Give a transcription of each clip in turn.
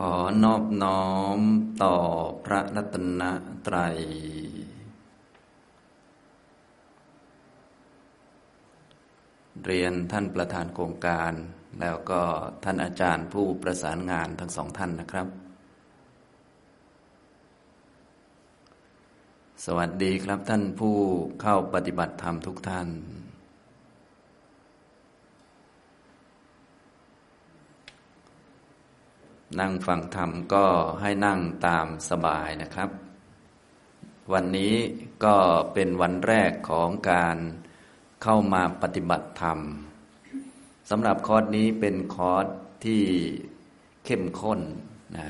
ขอนอบน้อมต่อพระรัตนตรัย เรียนท่านประธานโครงการ แล้วก็ท่านอาจารย์ผู้ประสานงานทั้งสองท่านนะครับ สวัสดีครับท่านผู้เข้าปฏิบัติธรรมทุกท่าน นั่งฟังธรรมก็ให้นั่งตามสบายนะครับ วันนี้ก็เป็นวันแรกของการเข้ามาปฏิบัติธรรมสำหรับคอร์สนี้เป็นคอร์สที่เข้มข้นนะ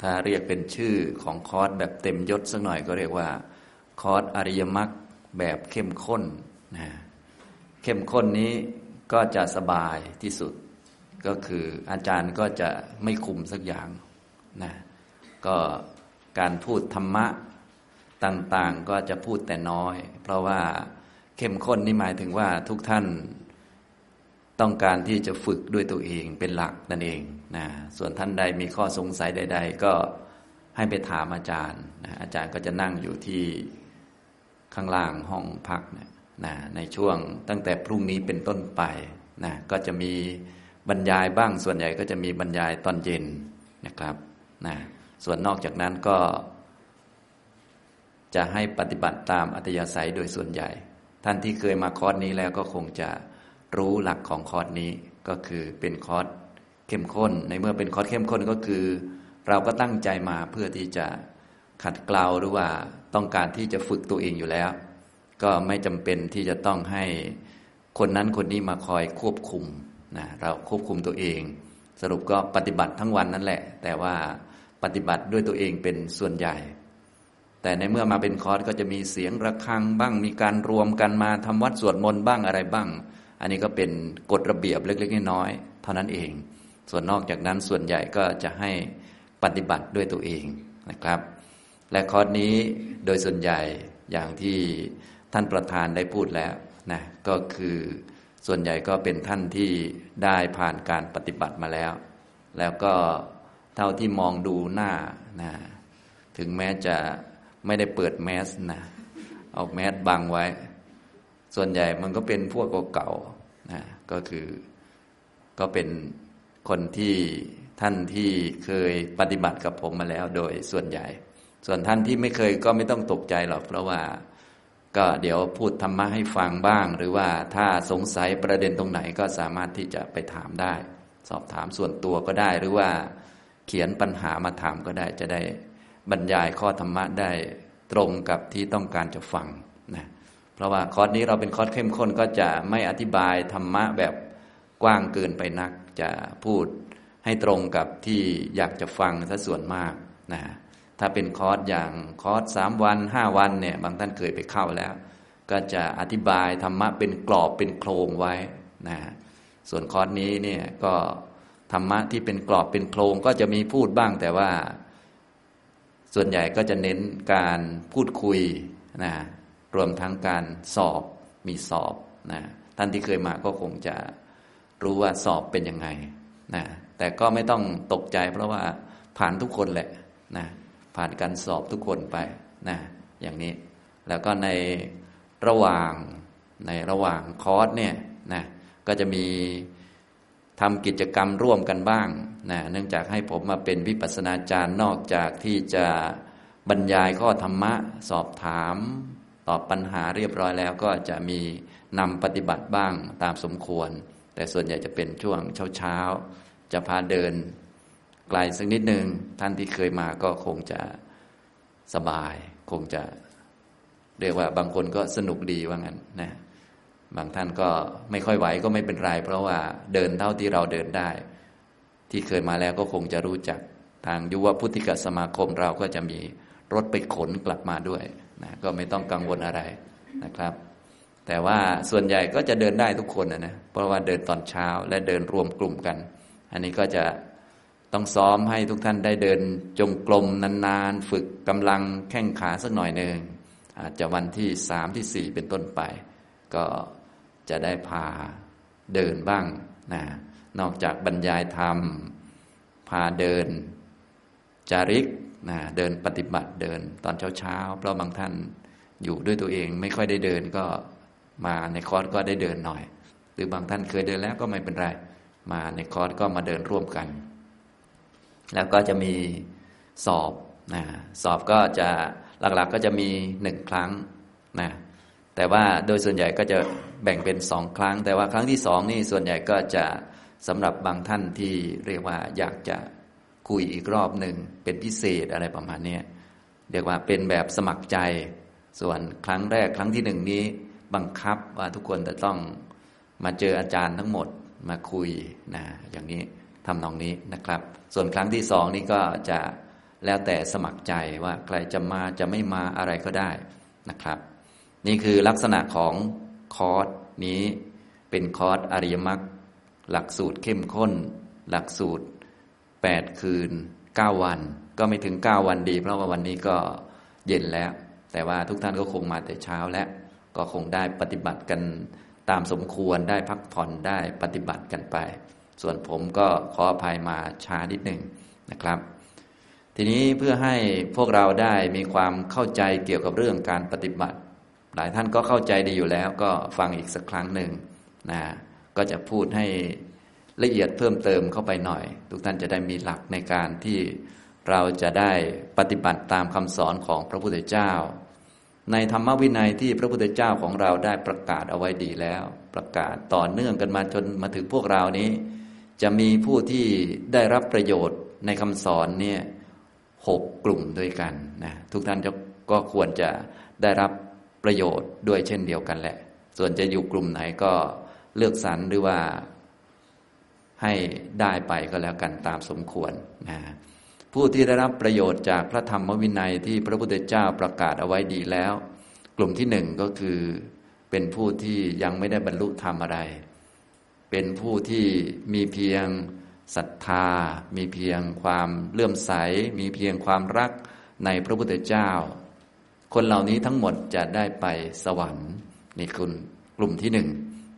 ถ้าเรียกเป็นชื่อของคอร์สแบบเต็มยศสักหน่อยก็เรียกว่า คอร์สอริยมรรคแบบเข้มข้นนะเข้มข้นนี้ก็จะสบายที่สุด ก็คืออาจารย์ก็จะไม่คุมสักอย่างนะก็การพูดธรรมะต่างๆ ก็จะพูดแต่น้อย เพราะว่าเข้มข้นนี่หมายถึงว่าทุกท่านต้องการที่จะฝึกด้วยตัวเองเป็นหลักนั่นเองนะส่วนท่านใดมีข้อสงสัยใด ๆ ก็ให้ไปถามอาจารย์นะอาจารย์ก็จะนั่งอยู่ที่ข้างล่างห้องพักนะนะในช่วงตั้งแต่พรุ่งนี้เป็นต้นไปนะก็จะมี บรรยายบ้างส่วนใหญ่ก็จะมีบรรยายตอนเย็นนะครับนะส่วนนอกจากนั้นก็ จะให้ปฏิบัติตามอัตยาศัยโดยส่วนใหญ่ ท่านที่เคยมาคอร์สนี้แล้วก็คงจะรู้หลักของคอร์สนี้ก็คือเป็นคอร์สเข้มข้น ในเมื่อเป็นคอร์สเข้มข้นก็คือ เราก็ตั้งใจมาเพื่อที่จะขัดเกลาหรือว่าต้องการที่จะฝึกตัวเองอยู่แล้ว ก็ไม่จำเป็นที่จะต้องให้คนนั้นคนนี้มาคอยควบคุม นะเราควบคุมตัวเอง สรุปก็ปฏิบัติทั้งวันนั่นแหละ แต่ว่าปฏิบัติด้วยตัวเองเป็นส่วนใหญ่ แต่ในเมื่อมาเป็นคอร์สก็จะมีเสียงระฆังบ้าง มีการรวมกันมาทำวัดสวดมนต์บ้างอะไรบ้าง อันนี้ก็เป็นกฎระเบียบเล็กๆน้อยๆเท่านั้นเอง ส่วนนอกจากนั้นส่วนใหญ่ก็จะให้ปฏิบัติด้วยตัวเองนะครับ และคอร์สนี้โดยส่วนใหญ่อย่างที่ท่านประธานได้พูดแล้วนะก็คือ ส่วนใหญ่ก็เป็นท่านที่ได้ผ่านการปฏิบัติมาแล้ว แล้วก็เท่าที่มองดูหน้านะถึงแม้จะไม่ได้เปิดแมสนะเอาแมสบังไว้ ส่วนใหญ่มันก็เป็นพวกเก่าๆนะก็คือก็เป็นคนที่ท่านที่เคยปฏิบัติกับผมมาแล้วโดยส่วนใหญ่ ส่วนท่านที่ไม่เคยก็ไม่ต้องตกใจหรอก เพราะว่า ก็เดี๋ยวพูดธรรมะให้ฟังบ้าง หรือว่าถ้าสงสัยประเด็นตรงไหนก็สามารถที่จะไปถามได้ สอบถามส่วนตัวก็ได้ หรือว่าเขียนปัญหามาถามก็ได้จะได้บรรยายข้อธรรมะได้ตรงกับที่ต้องการจะฟังนะเพราะว่าคอร์สนี้เราเป็นคอร์สเข้มข้นก็จะไม่อธิบายธรรมะแบบกว้างเกินไปนัก จะพูดให้ตรงกับที่อยากจะฟังซะส่วนมากนะ ถ้าเป็นคอร์สอย่างคอร์สสามวันห้าวันเนี่ยบางท่านเคยไปเข้าแล้ว ก็จะอธิบายธรรมะเป็นกรอบเป็นโครงไว้นะส่วนคอร์สนี้เนี่ยก็ธรรมะที่เป็นกรอบเป็นโครงก็จะมีพูดบ้างแต่ว่า ส่วนใหญ่ก็จะเน้นการพูดคุยนะรวมทั้งการสอบมีสอบนะท่านที่เคยมาก็คงจะรู้ว่าสอบเป็นยังไงนะแต่ก็ไม่ต้องตกใจเพราะว่าผ่านทุกคนแหละนะ ผ่านการสอบทุกคนไปนะอย่างนี้ แล้วก็ในระหว่างในระหว่างคอร์สเนี่ยนะก็จะมีทำกิจกรรมร่วมกันบ้างนะเนื่องจากให้ผมมาเป็นวิปัสนาจารย์นอกจากที่จะบรรยายข้อธรรมะสอบถาม ตอบปัญหาเรียบร้อยแล้วก็จะมีนำปฏิบัติบ้างตามสมควร แต่ส่วนใหญ่จะเป็นช่วงเช้าๆจะพาเดิน ไกลสักนิดหนึ่งท่านที่เคยมาก็คงจะสบาย คงจะเรียกว่าบางคนก็สนุกดีว่างั้นนะบางท่านก็ไม่ค่อยไหวก็ไม่เป็นไร เพราะว่าเดินเท่าที่เราเดินได้ ที่เคยมาแล้วก็คงจะรู้จักทางยุวพุทธิกสมาคมเราก็จะมีรถไปขนกลับมาด้วยนะก็ไม่ต้องกังวลอะไรนะครับ แต่ว่าส่วนใหญ่ก็จะเดินได้ทุกคนนะนะเพราะว่าเดินตอนเช้าและเดินรวมกลุ่มกัน อันนี้ก็จะ ต้องซ้อมให้ทุกท่านได้เดินจงกรมนานๆ ฝึกกำลังแข้งขาสักหน่อยหนึ่งอาจจะวันที่สามที่สี่เป็นต้นไป ก็จะได้พาเดินบ้างนะนอกจากบรรยายธรรม พาเดินจาริกนะเดินปฏิบัติเดินตอนเช้าๆเพราะบางท่านอยู่ด้วยตัวเองไม่ค่อยได้เดินก็มาในคอร์สก็ได้เดินหน่อย หรือบางท่านเคยเดินแล้วก็ไม่เป็นไร มาในคอร์สก็มาเดินร่วมกัน แล้วก็จะมีสอบนะสอบก็จะหลักๆก็จะมีหนึ่งครั้งนะแต่ว่าโดยส่วนใหญ่ก็จะแบ่งเป็นสองครั้ง แต่ว่าครั้งที่สองนี่ส่วนใหญ่ก็จะสำหรับบางท่านที่เรียกว่าอยากจะคุยอีกรอบหนึ่งเป็นพิเศษอะไรประมาณนี้เรียกว่าเป็นแบบสมัครใจ ส่วนครั้งแรกครั้งที่หนึ่งนี้บังคับว่าทุกคนจะต้องมาเจออาจารย์ทั้งหมดมาคุยนะอย่างนี้ ทำนองนี้นะครับ ส่วนครั้งที่สองนี่ก็จะแล้วแต่สมัครใจว่าใครจะมาจะไม่มาอะไรก็ได้นะครับ นี่คือลักษณะของคอร์สนี้เป็นคอร์สอริยมรรคหลักสูตรเข้มข้น หลักสูตร 8 คืน 9 วัน ก็ไม่ถึง 9 วันดี เพราะว่าวันนี้ก็เย็นแล้ว แต่ว่าทุกท่านก็คงมาแต่เช้าแล้ว ก็คงได้ปฏิบัติกันตามสมควรได้พักผ่อนได้ปฏิบัติกันไป ส่วนผมก็ขออภัยมาช้านิดหนึ่งนะครับ ทีนี้เพื่อให้พวกเราได้มีความเข้าใจเกี่ยวกับเรื่องการปฏิบัติ หลายท่านก็เข้าใจดีอยู่แล้วก็ฟังอีกสักครั้งหนึ่งนะก็จะพูดให้ละเอียดเพิ่มเติมเข้าไปหน่อย ทุกท่านจะได้มีหลักในการที่เราจะได้ปฏิบัติตามคำสอนของพระพุทธเจ้า ในธรรมวินัยที่พระพุทธเจ้าของเราได้ประกาศเอาไว้ดีแล้ว ประกาศต่อเนื่องกันมาจนมาถึงพวกเรานี้ จะมีผู้ที่ได้รับประโยชน์ในคำสอนเนี่ยหกกลุ่มด้วยกันนะทุกท่านก็ควรจะได้รับประโยชน์ด้วยเช่นเดียวกันแหละ ส่วนจะอยู่กลุ่มไหนก็เลือกสรรหรือว่าให้ได้ไปก็แล้วกันตามสมควรนะผู้ที่ได้รับประโยชน์จากพระธรรมวินัยที่พระพุทธเจ้าประกาศเอาไว้ดีแล้ว กลุ่มที่หนึ่งก็คือเป็นผู้ที่ยังไม่ได้บรรลุธรรมอะไร เป็นผู้ที่มีเพียงศรัทธา มีเพียงความเลื่อมใส มีเพียงความรักในพระพุทธเจ้า คนเหล่านี้ทั้งหมดจะได้ไปสวรรค์นี่คุณกลุ่มที่หนึ่ง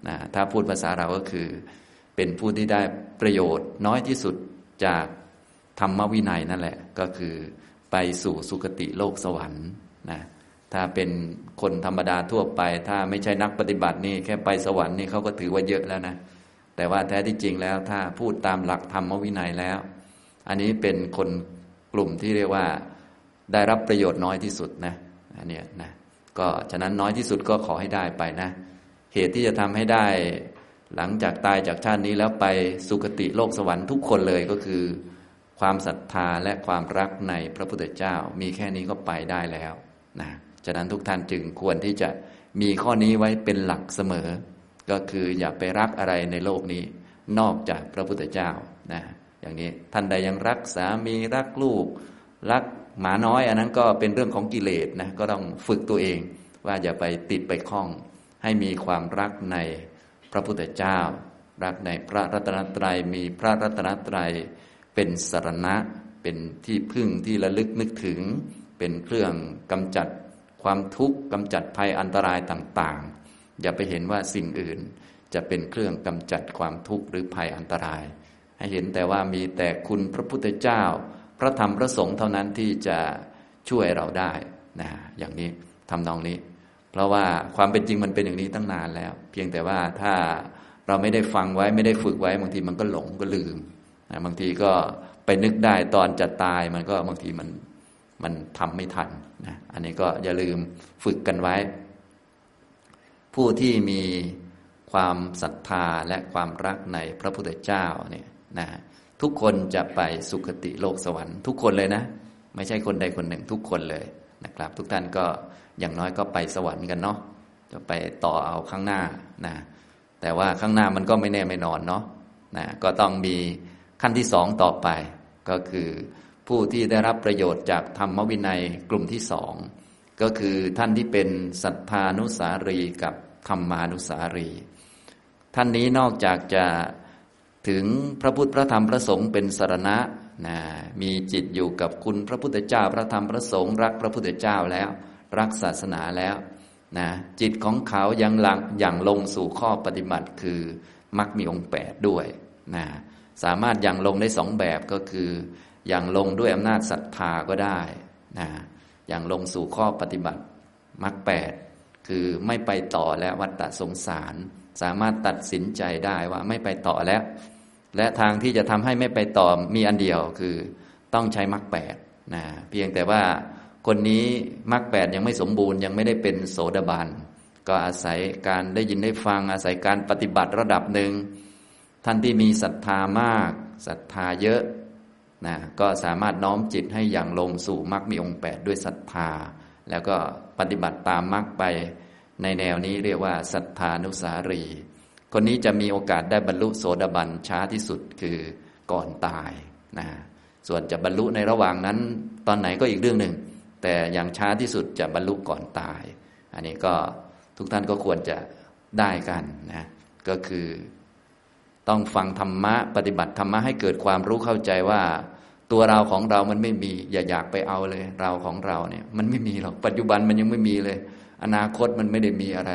นะถ้าพูดภาษาเราก็คือ เป็นผู้ที่ได้ประโยชน์น้อยที่สุดจากธรรมวินัยนั่นแหละ ก็คือไปสู่สุคติโลกสวรรค์นะถ้าเป็นคนธรรมดาทั่วไป ถ้าไม่ใช่นักปฏิบัตินี่แค่ไปสวรรค์นี่เขาก็ถือว่าเยอะแล้วนะ แต่ว่าแท้ที่จริงแล้วถ้าพูดตามหลักธรรมวินัยแล้ว อันนี้เป็นคนกลุ่มที่เรียกว่าได้รับประโยชน์น้อยที่สุดนะอันนี้นะก็ฉะนั้นน้อยที่สุดก็ขอให้ได้ไปนะ เหตุที่จะทำให้ได้หลังจากตายจากชาตินี้แล้วไปสุคติโลกสวรรค์ทุกคนเลยก็คือ ความศรัทธาและความรักในพระพุทธเจ้า มีแค่นี้ก็ไปได้แล้วนะฉะนั้นทุกท่านจึงควรที่จะมีข้อนี้ไว้เป็นหลักเสมอ ก็คืออย่าไปรักอะไรในโลกนี้ นอกจากพระพุทธเจ้านะอย่างนี้ท่านใดยังรักสามีรักลูก รักหมาน้อย อันนั้นก็เป็นเรื่องของกิเลสนะก็ต้องฝึกตัวเอง ว่าอย่าไปติดไปคล้อง ให้มีความรักในพระพุทธเจ้า รักในพระรัตนตรัยมีพระรัตนตรัยเป็นสารณะเป็นที่พึ่งที่ระลึกนึกถึง เป็นเครื่องกำจัดความทุกข์กำจัดภัยอันตรายต่างๆ อย่าไปเห็นว่าสิ่งอื่นจะเป็นเครื่องกำจัดความทุกข์หรือภัยอันตราย ให้เห็นแต่ว่ามีแต่คุณพระพุทธเจ้า พระธรรมพระสงฆ์เท่านั้นที่จะช่วยเราได้นะอย่างนี้ทำนองนี้ เพราะว่าความเป็นจริงมันเป็นอย่างนี้ตั้งนานแล้ว เพียงแต่ว่าถ้าเราไม่ได้ฟังไว้ไม่ได้ฝึกไว้บางทีมันก็หลงก็ลืมนะบางทีก็ไปนึกได้ตอนจะตายมันก็บางทีมันมันทำไม่ทันนะอันนี้ก็อย่าลืมฝึกกันไว้ ผู้ที่มีความศรัทธาและความรักในพระพุทธเจ้าเนี่ยนะทุกคนจะไปสุคติโลกสวรรค์ทุกคนเลยนะ ไม่ใช่คนใดคนหนึ่งทุกคนเลยนะครับ ทุกท่านก็อย่างน้อยก็ไปสวรรค์กันเนาะจะไปต่อเอาข้างหน้านะแต่ว่าข้างหน้ามันก็ไม่แน่ไม่นอนเนาะนะก็ต้องมีขั้นที่สองต่อไป ก็คือผู้ที่ได้รับประโยชน์จากธรรมวินัยกลุ่มที่สอง ก็คือท่านที่เป็นศรัทธานุสารีกับธรรมานุสารี ท่านนี้นอกจากจะถึงพระพุทธพระธรรมพระสงฆ์เป็นสารณะนะมีจิตอยู่กับคุณพระพุทธเจ้าพระธรรมพระสงฆ์รักพระพุทธเจ้าแล้ว รักศาสนาแล้วนะจิตของเขายังหลังอย่างลงสู่ข้อปฏิบัติคือมักมีองค์แปดด้วยนะสามารถยังลงได้สองแบบก็คืออย่างลงด้วยอำนาจศรัทธาก็ได้นะ อย่างลงสู่ข้อปฏิบัติมรรคแปดคือไม่ไปต่อแล้ววัฏฏะสงสาร สามารถตัดสินใจได้ว่าไม่ไปต่อแล้ว และทางที่จะทำให้ไม่ไปต่อมีอันเดียวคือต้องใช้มรรคแปดนะเพียงแต่ว่าคนนี้มรรคแปดยังไม่สมบูรณ์ยังไม่ได้เป็นโสดาบันก็อาศัยการได้ยินได้ฟังอาศัยการปฏิบัติระดับหนึ่งท่านที่มีศรัทธามากศรัทธาเยอะ นะก็สามารถน้อมจิตให้อย่างลงสู่มรรคมีองค์แปดด้วยศรัทธา แล้วก็ปฏิบัติตามมรรคไปในแนวนี้เรียกว่าศรัทธานุสารี คนนี้จะมีโอกาสได้บรรลุโสดาบันช้าที่สุดคือก่อนตายนะส่วนจะบรรลุในระหว่างนั้น ตอนไหนก็อีกเรื่องหนึ่ง แต่อย่างช้าที่สุดจะบรรลุก่อนตาย อันนี้ก็ทุกท่านก็ควรจะได้กันนะก็คือ ต้องฟังธรรมะ ปฏิบัติธรรมะให้เกิดความรู้เข้าใจว่า ตัวเราของเรามันไม่มี อย่าอยากไปเอาเลย เราของเราเนี่ยมันไม่มีหรอกปัจจุบันมันยังไม่มีเลย อนาคตมันไม่ได้มีอะไร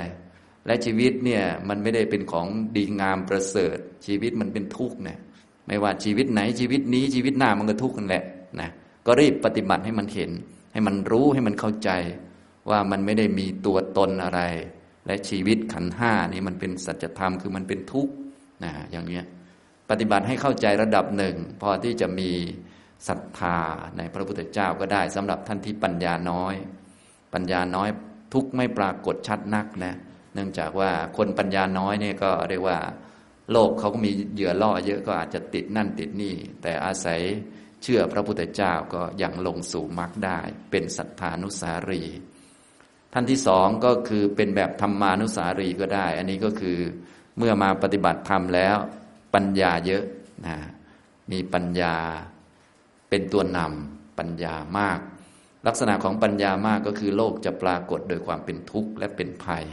และชีวิตเนี่ยมันไม่ได้เป็นของดีงามประเสริฐ ชีวิตมันเป็นทุกข์เนี่ยไม่ว่าชีวิตไหนชีวิตนี้ชีวิตหน้ามันก็ทุกข์กันแหละนะก็รีบปฏิบัติให้มันเห็น ให้มันรู้ให้มันเข้าใจว่ามันไม่ได้มีตัวตนอะไร และชีวิตขันห้านี่มันเป็นสัจธรรมคือมันเป็นทุกข์ นะอย่างนี้ปฏิบัติให้เข้าใจระดับหนึ่ง พอที่จะมีศรัทธาในพระพุทธเจ้าก็ได้สำหรับท่านที่ปัญญาน้อย ปัญญาน้อยทุกไม่ปรากฏชัดนักนะเนื่องจากว่าคนปัญญาน้อยเนี่ยก็เรียกว่า โลกเขาก็มีเหยื่อล่อเยอะก็อาจจะติดนั่นติดนี่ แต่อาศัยเชื่อพระพุทธเจ้าก็ยังลงสู่มรรคได้ เป็นศรัทธานุสารี ท่านที่สองก็คือเป็นแบบธรรมานุสารีก็ได้ อันนี้ก็คือ เมื่อมาปฏิบัติธรรมแล้ว ปัญญาเยอะนะมีปัญญาเป็นตัวนำปัญญามาก ลักษณะของปัญญามากก็คือโลกจะปรากฏโดยความเป็นทุกข์และเป็นภัย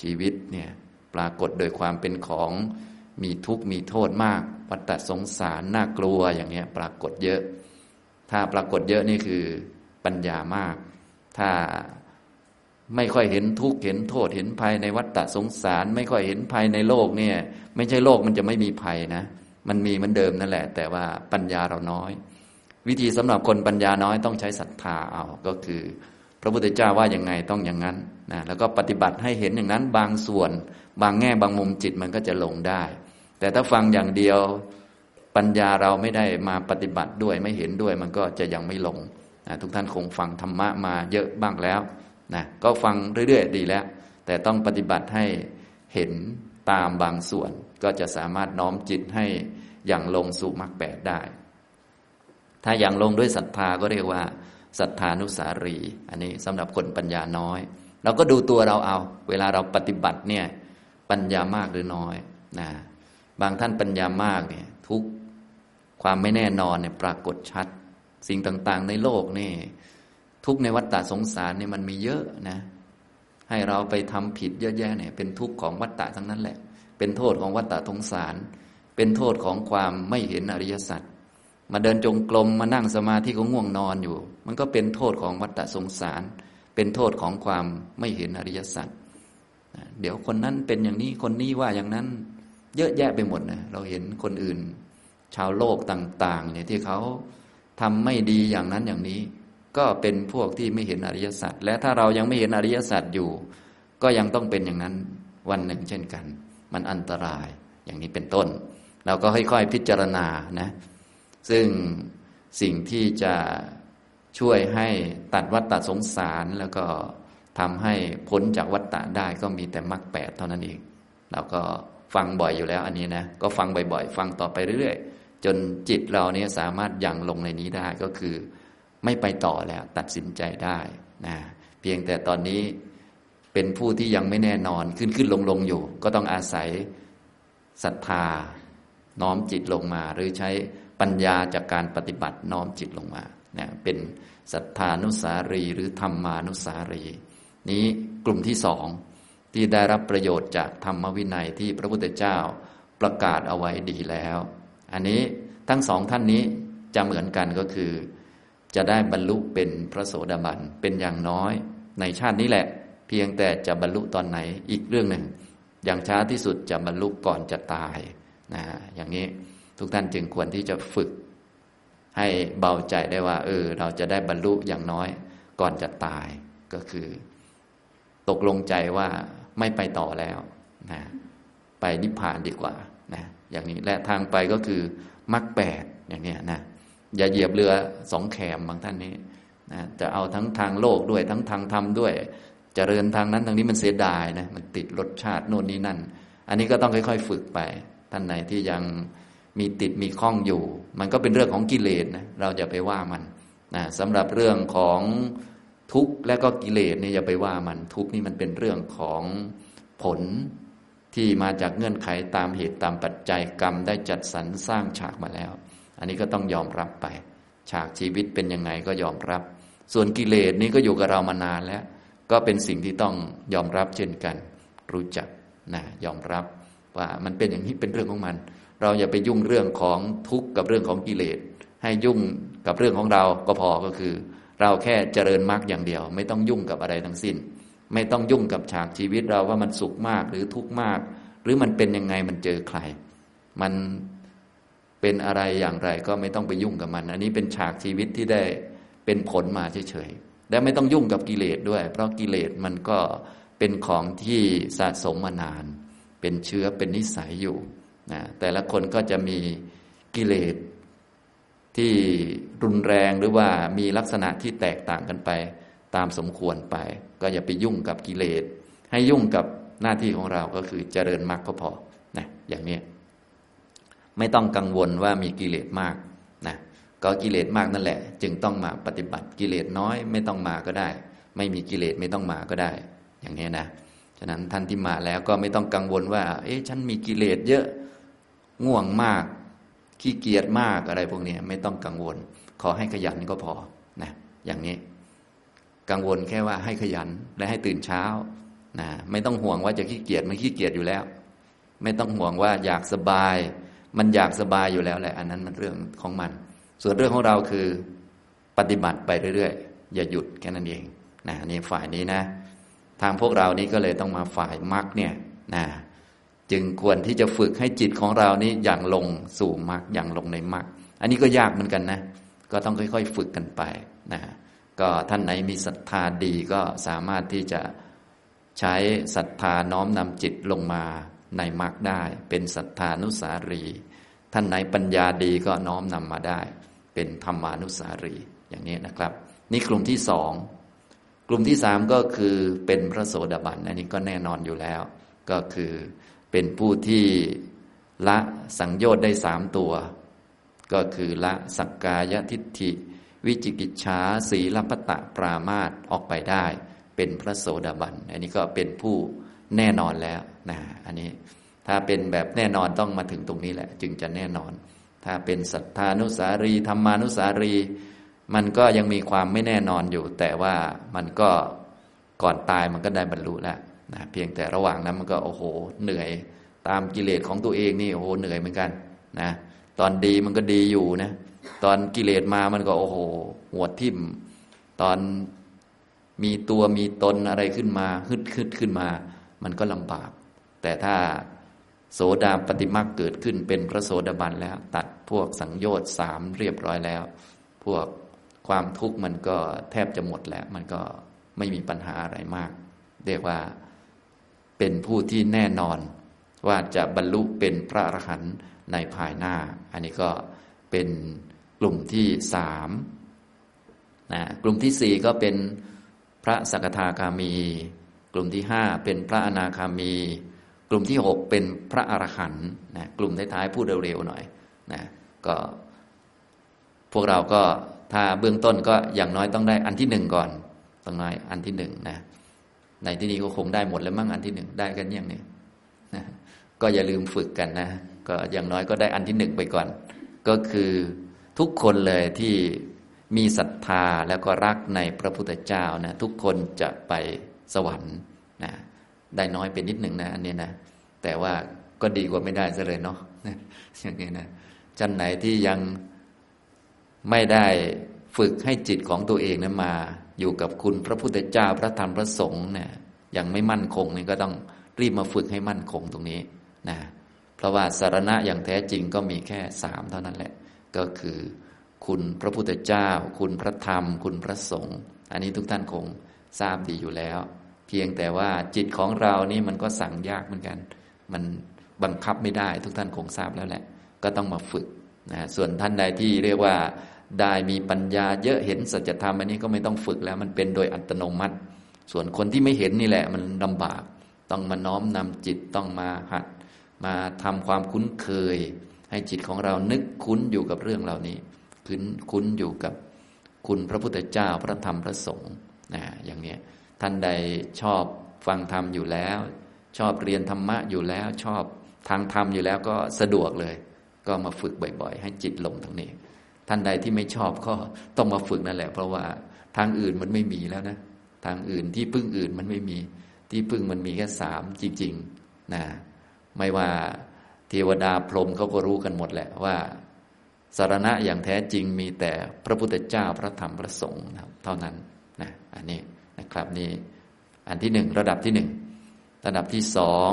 ชีวิตเนี่ยปรากฏโดยความเป็นของมีทุกข์มีโทษมากวัฏสงสารน่ากลัวอย่างเงี้ยปรากฏเยอะ ถ้าปรากฏเยอะนี่คือปัญญามาก ถ้า ไม่ค่อยเห็นทุกข์เห็นโทษเห็นภัยในวัฏฏะสงสาร ไม่ค่อยเห็นภัยในโลกเนี่ย ไม่ใช่โลกมันจะไม่มีภัยนะ มันมีเหมือนเดิมนั่นแหละ แต่ว่าปัญญาเราน้อย วิธีสำหรับคนปัญญาน้อยต้องใช้ศรัทธาเอาก็คือ พระพุทธเจ้าว่าอย่างไงต้องอย่างนั้นนะแล้วก็ปฏิบัติให้เห็นอย่างนั้นบางส่วน บางแง่บางมุมจิตมันก็จะลงได้ แต่ถ้าฟังอย่างเดียวปัญญาเราไม่ได้มาปฏิบัติด้วยไม่เห็นด้วยมันก็จะยังไม่ลงนะทุกท่านคงฟังธรรมะมาเยอะบ้างแล้ว นะก็ฟังเรื่อยๆดีแล้ว แต่ต้องปฏิบัติให้เห็นตามบางส่วน ก็จะสามารถน้อมจิตให้อย่างลงสู่มรรคแปดได้ ถ้าอย่างลงด้วยศรัทธาก็เรียกว่าศรัทธานุสารี อันนี้สำหรับคนปัญญาน้อย เราก็ดูตัวเราเอา เวลาเราปฏิบัติเนี่ยปัญญามากหรือน้อยนะบางท่านปัญญามากเนี่ยทุกความไม่แน่นอนเนี่ยปรากฏชัด สิ่งต่างๆ ในโลกนี่ ทุกในวัฏฏะสงสารเนี่ยมันมีเยอะนะ ให้เราไปทำผิดเยอะแยะเนี่ยเป็นทุกข์ของวัฏฏะทั้งนั้นแหละ เป็นโทษของวัฏฏะสงสาร เป็นโทษของความไม่เห็นอริยสัจมาเดินจงกรมมานั่งสมาธิก็ง่วงนอนอยู่ มันก็เป็นโทษของวัฏฏะสงสาร เป็นโทษของความไม่เห็นอริยสัจเดี๋ยวคนนั้นเป็นอย่างนี้คนนี้ว่าอย่างนั้น เยอะแยะไปหมดนะเราเห็นคนอื่น ชาวโลกต่าง ๆ เนี่ยที่เขาทำไม่ดีอย่างนั้นอย่างนี้ ก็เป็นพวกที่ไม่เห็นอริยสัจและถ้าเรายังไม่เห็นอริยสัจอยู่ ก็ยังต้องเป็นอย่างนั้นวันหนึ่งเช่นกัน มันอันตรายอย่างนี้เป็นต้น เราก็ค่อยๆพิจารณานะซึ่งสิ่งที่จะช่วยให้ตัดวัฏฏะสงสารแล้วก็ทำให้พ้นจากวัฏฏะได้ก็มีแต่มรรคแปดเท่านั้นเองเราก็ฟังบ่อยอยู่แล้วอันนี้นะก็ฟังบ่อยๆ ฟังต่อไปเรื่อยๆ จนจิตเราเนี่ยสามารถยังลงในนี้ได้ก็คือ ไม่ไปต่อแล้วตัดสินใจได้นะเพียงแต่ตอนนี้เป็นผู้ที่ยังไม่แน่นอนขึ้นขึ้นลงลงอยู่ ก็ต้องอาศัยศรัทธา น้อมจิตลงมา หรือใช้ปัญญาจากการปฏิบัติน้อมจิตลงมานะเป็นศรัทธานุสารีหรือธรรมานุสารี นี้กลุ่มที่สองที่ได้รับประโยชน์จากธรรมวินัยที่พระพุทธเจ้าประกาศเอาไว้ดีแล้ว อันนี้ทั้งสองท่านนี้จะเหมือนกันก็คือ จะได้บรรลุเป็นพระโสดาบันเป็นอย่างน้อย ในชาตินี้แหละ เพียงแต่จะบรรลุตอนไหนอีกเรื่องหนึ่ง อย่างช้าที่สุดจะบรรลุก่อนจะตายนะอย่างนี้ทุกท่านจึงควรที่จะฝึก ให้เบาใจได้ว่า เออ เราจะได้บรรลุอย่างน้อย ก่อนจะตายก็คือ ตกลงใจว่าไม่ไปต่อแล้วนะไปนิพพานดีกว่านะอย่างนี้และทางไปก็คือมรรคแปดอย่างนี้นะ อย่าเหยียบเรือสองแคมบางท่านนี้นะจะเอาทั้งทางโลกด้วยทั้งทางธรรมด้วยจเจริญทางนั้นทางนี้มันเสียดายนะมันติดรสชาติโน่นนี้นั่น อันนี้ก็ต้องค่อย ๆ ฝึกไป ท่านไหนที่ยังมีติดมีข้องอยู่ มันก็เป็นเรื่องของกิเลสนะเราจะไปว่ามันนะสำหรับเรื่องของทุกข์และก็กิเลสเนี่อย่าไปว่ามันทุกข์นี่มันเป็นเรื่องของผลที่มาจากเงื่อนไขตามเหตุตามปัจจัยกรรมได้จัดสรรสร้างฉากมาแล้ว อันนี้ก็ต้องยอมรับไป ฉากชีวิตเป็นยังไงก็ยอมรับ ส่วนกิเลสนี้ก็อยู่กับเรามานานแล้ว ก็เป็นสิ่งที่ต้องยอมรับเช่นกัน รู้จักนะยอมรับว่ามันเป็นอย่างนี้เป็นเรื่องของมัน เราอย่าไปยุ่งเรื่องของทุกข์กับเรื่องของกิเลส ให้ยุ่งกับเรื่องของเราก็พอก็คือ เราแค่เจริญมรรคอย่างเดียว ไม่ต้องยุ่งกับอะไรทั้งสิ้น ไม่ต้องยุ่งกับฉากชีวิตเราว่ามันสุขมากหรือทุกข์มาก หรือมันเป็นยังไงมันเจอใคร มัน เป็นอะไรอย่างไรก็ไม่ต้องไปยุ่งกับมัน อันนี้เป็นฉากชีวิตที่ได้เป็นผลมาเฉยๆและไม่ต้องยุ่งกับกิเลสด้วย เพราะกิเลสมันก็เป็นของที่สะสมมานาน เป็นเชื้อเป็นนิสัยอยู่นะแต่ละคนก็จะมีกิเลสที่รุนแรงหรือว่ามีลักษณะที่แตกต่างกันไป ตามสมควรไป ก็อย่าไปยุ่งกับกิเลสให้ยุ่งกับหน้าที่ของเราก็คือเจริญมรรคก็พอนะอย่างนี้ ไม่ต้องกังวลว่ามีกิเลสมากนะก็กิเลสมากนั่นแหละ จึงต้องมาปฏิบัติกิเลสน้อยไม่ต้องมาก็ได้ ไม่มีกิเลสไม่ต้องมาก็ได้ อย่างนี้นะฉะนั้นท่านที่มาแล้วก็ไม่ต้องกังวลว่า เอ๊ะฉันมีกิเลสเยอะง่วงมาก ขี้เกียจมากอะไรพวกนี้ไม่ต้องกังวล ขอให้ขยันก็พอนะอย่างนี้ กังวลแค่ว่าให้ขยันและให้ตื่นเช้านะไม่ต้องห่วงว่าจะขี้เกียจมันขี้เกียจอยู่แล้ว ไม่ต้องห่วงว่าอยากสบาย มันอยากสบายอยู่แล้วแหละ อันนั้นมันเรื่องของมัน ส่วนเรื่องของเราคือปฏิบัติไปเรื่อยๆ อย่าหยุดแค่นั้นเองนะนี่ฝ่ายนี้นะ ทางพวกเรานี้ก็เลยต้องมาฝ่ายมรรคเนี่ยนะจึงควรที่จะฝึกให้จิตของเรานี้อย่างลงสู่มรรคอย่างลงในมรรคอันนี้ก็ยากเหมือนกันนะ ก็ต้องค่อย ๆ ฝึกกันไปนะก็ท่านไหนมีศรัทธาดีก็สามารถที่จะใช้ศรัทธาน้อมนำจิตลงมา ในมรรคได้ เป็นศรัทธานุสารี ท่านไหนปัญญาดีก็น้อมนำมาได้ เป็นธรรมานุสารีอย่างนี้นะครับ นี่กลุ่มที่สองกลุ่มที่สามก็คือเป็นพระโสดาบันอันนี้ก็แน่นอนอยู่แล้ว ก็คือเป็นผู้ที่ละสังโยชน์ได้สามตัว ก็คือละสักกายทิฏฐิ วิจิกิจฉาสีลปตะปรามาตออกไปได้ เป็นพระโสดาบันอันนี้ก็เป็นผู้ แน่นอนแล้วนะอันนี้ถ้าเป็นแบบแน่นอนต้องมาถึงตรงนี้แหละ จึงจะแน่นอน ถ้าเป็นสัทธานุสารีธรรมานุสารี มันก็ยังมีความไม่แน่นอนอยู่ แต่ว่ามันก็ก่อนตายมันก็ได้บรรลุแล้วนะเพียงแต่ระหว่างนั้นมันก็โอ้โห เหนื่อยตามกิเลสของตัวเองนี่โอ้โหเหนื่อยเหมือนกันนะตอนดีมันก็ดีอยู่นะตอนกิเลสมามันก็โอ้โหหัวทิ่ม ตอนมีตัวมีตนอะไรขึ้นมาฮึดขึ้นขึ้นมา มันก็ลำบาก แต่ถ้าโสดาปฏิมาเกิดขึ้นเป็นพระโสดาบันแล้ว ตัดพวกสังโยชน์สามเรียบร้อยแล้ว พวกความทุกข์มันก็แทบจะหมดแล้ว มันก็ไม่มีปัญหาอะไรมาก เรียกว่าเป็นผู้ที่แน่นอน ว่าจะบรรลุเป็นพระอรหันต์ในภายหน้า อันนี้ก็เป็นกลุ่มที่สามนะกลุ่มที่สี่ก็เป็นพระสกทาคามี กลุ่มที่ห้าเป็นพระอนาคามี กลุ่มที่หกเป็นพระอรหันต์นะกลุ่มท้ายๆพูดเร็วๆหน่อยนะก็พวกเราก็ถ้าเบื้องต้นก็อย่างน้อยต้องได้อันที่หนึ่งก่อนต้องน้อยอันที่หนึ่งนะในที่นี้ก็คงได้หมดแล้วมั้งอันที่หนึ่งได้กันย่างนี้นะก็อย่าลืมฝึกกันนะก็อย่างน้อยก็ได้อันที่หนึ่งไปก่อน ก็คือทุกคนเลยที่มีศรัทธาแล้วก็รักในพระพุทธเจ้านะทุกคนจะไป สวรรค์นะได้น้อยเป็นนิดหนึ่งนะอันนี้นะแต่ว่าก็ดีกว่าไม่ได้ซะเลยเนาะอย่างนี้นะจันไหนที่ยังไม่ได้ฝึกให้จิตของตัวเองนะมา อยู่กับคุณพระพุทธเจ้าพระธรรมพระสงฆ์เนี่ยยังไม่มั่นคงนี่ก็ต้องรีบมาฝึกให้มั่นคงตรงนี้นะเพราะว่าสารณะอย่างแท้จริงก็มีแค่สามเท่านั้นแหละ ก็คือ คุณพระพุทธเจ้า คุณพระธรรม คุณพระสงฆ์อันนี้ทุกท่านคงทราบดีอยู่แล้ว เพียงแต่ว่าจิตของเรานี่มันก็สั่งยากเหมือนกัน มันบังคับไม่ได้ทุกท่านคงทราบแล้วแหละ ก็ต้องมาฝึกนะส่วนท่านใดที่เรียกว่าได้มีปัญญาเยอะเห็นสัจธรรมอันนี้ก็ไม่ต้องฝึกแล้ว มันเป็นโดยอัตโนมัติ ส่วนคนที่ไม่เห็นนี่แหละ มันลำบาก ต้องมาน้อมนำจิตต้องมาหัด มาทำความคุ้นเคย ให้จิตของเรานึกคุ้นอยู่กับเรื่องเหล่านี้ คุ้นคุ้นอยู่กับคุณพระพุทธเจ้าพระธรรมพระสงฆ์นะอย่างเนี้ย ท่านใดชอบฟังธรรมอยู่แล้ว ชอบเรียนธรรมะอยู่แล้ว ชอบทางธรรมอยู่แล้วก็สะดวกเลย ก็มาฝึกบ่อย ๆ ให้จิตลงตรงนี้ ท่านใดที่ไม่ชอบก็ต้องมาฝึกนั่นแหละ เพราะว่าทางอื่นมันไม่มีแล้วนะ ทางอื่นที่พึ่งอื่นมันไม่มี ที่พึ่งมันมีแค่สามจริงๆนะไม่ว่าเทวดาพรหมเขาก็รู้กันหมดแหละว่าสารณะอย่างแท้จริงมีแต่พระพุทธเจ้าพระธรรมพระสงฆ์เท่านั้นนะอันนี้ นะครับนี่อันที่หนึ่งระดับที่หนึ่งระดับที่สอง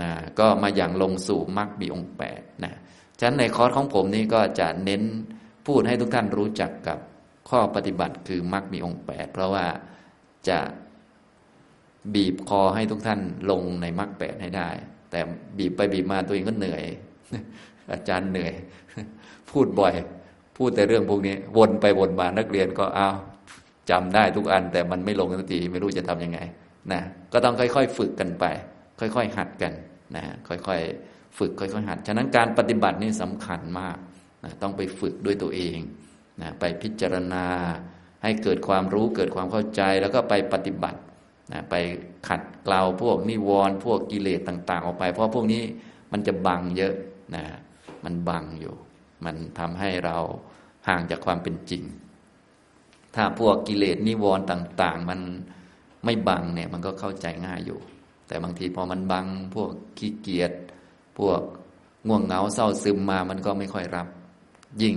นะก็มาอย่างลงสู่มรรคมีองแปดนะฉะนั้นในคอร์สของผมนี่ก็จะเน้นพูดให้ทุกท่านรู้จักกับข้อปฏิบัติคือมรรคมีองค์แปดเพราะว่าจะบีบคอให้ทุกท่านลงในมรรคแปดให้ได้ แต่บีบไปบีบมาตัวเองก็เหนื่อย อาจารย์เหนื่อย พูดบ่อย พูดแต่เรื่องพวกนี้ วนไปวนมานักเรียนก็อ้าว จำได้ทุกอัน แต่มันไม่ลงสักทีไม่รู้จะทํำยังไงนะก็ต้องค่อย ๆ ฝึกกันไป ค่อย ๆ หัดกันนะค่อยๆฝึกค่อยๆหัด ฉะนั้นการปฏิบัตินี่สำคัญมากนะต้องไปฝึกด้วยตัวเองนะไปพิจารณา ให้เกิดความรู้เกิดความเข้าใจแล้วก็ไปปฏิบัตินะไปขัดเกลาพวกนิวรณ์พวกกิเลสต่าง ๆ ออกไป เพราะพวกนี้มันจะบังเยอะนะมันบังอยู่ มันทำให้เราห่างจากความเป็นจริง ถ้าพวกกิเลสนิวรณ์ต่าง ๆ มันไม่บังเนี่ยมันก็เข้าใจง่ายอยู่ แต่บางทีพอมันบัง พวกขี้เกียจพวกง่วงเหงาเศร้าซึมมามันก็ไม่ค่อยรับ ยิ่ง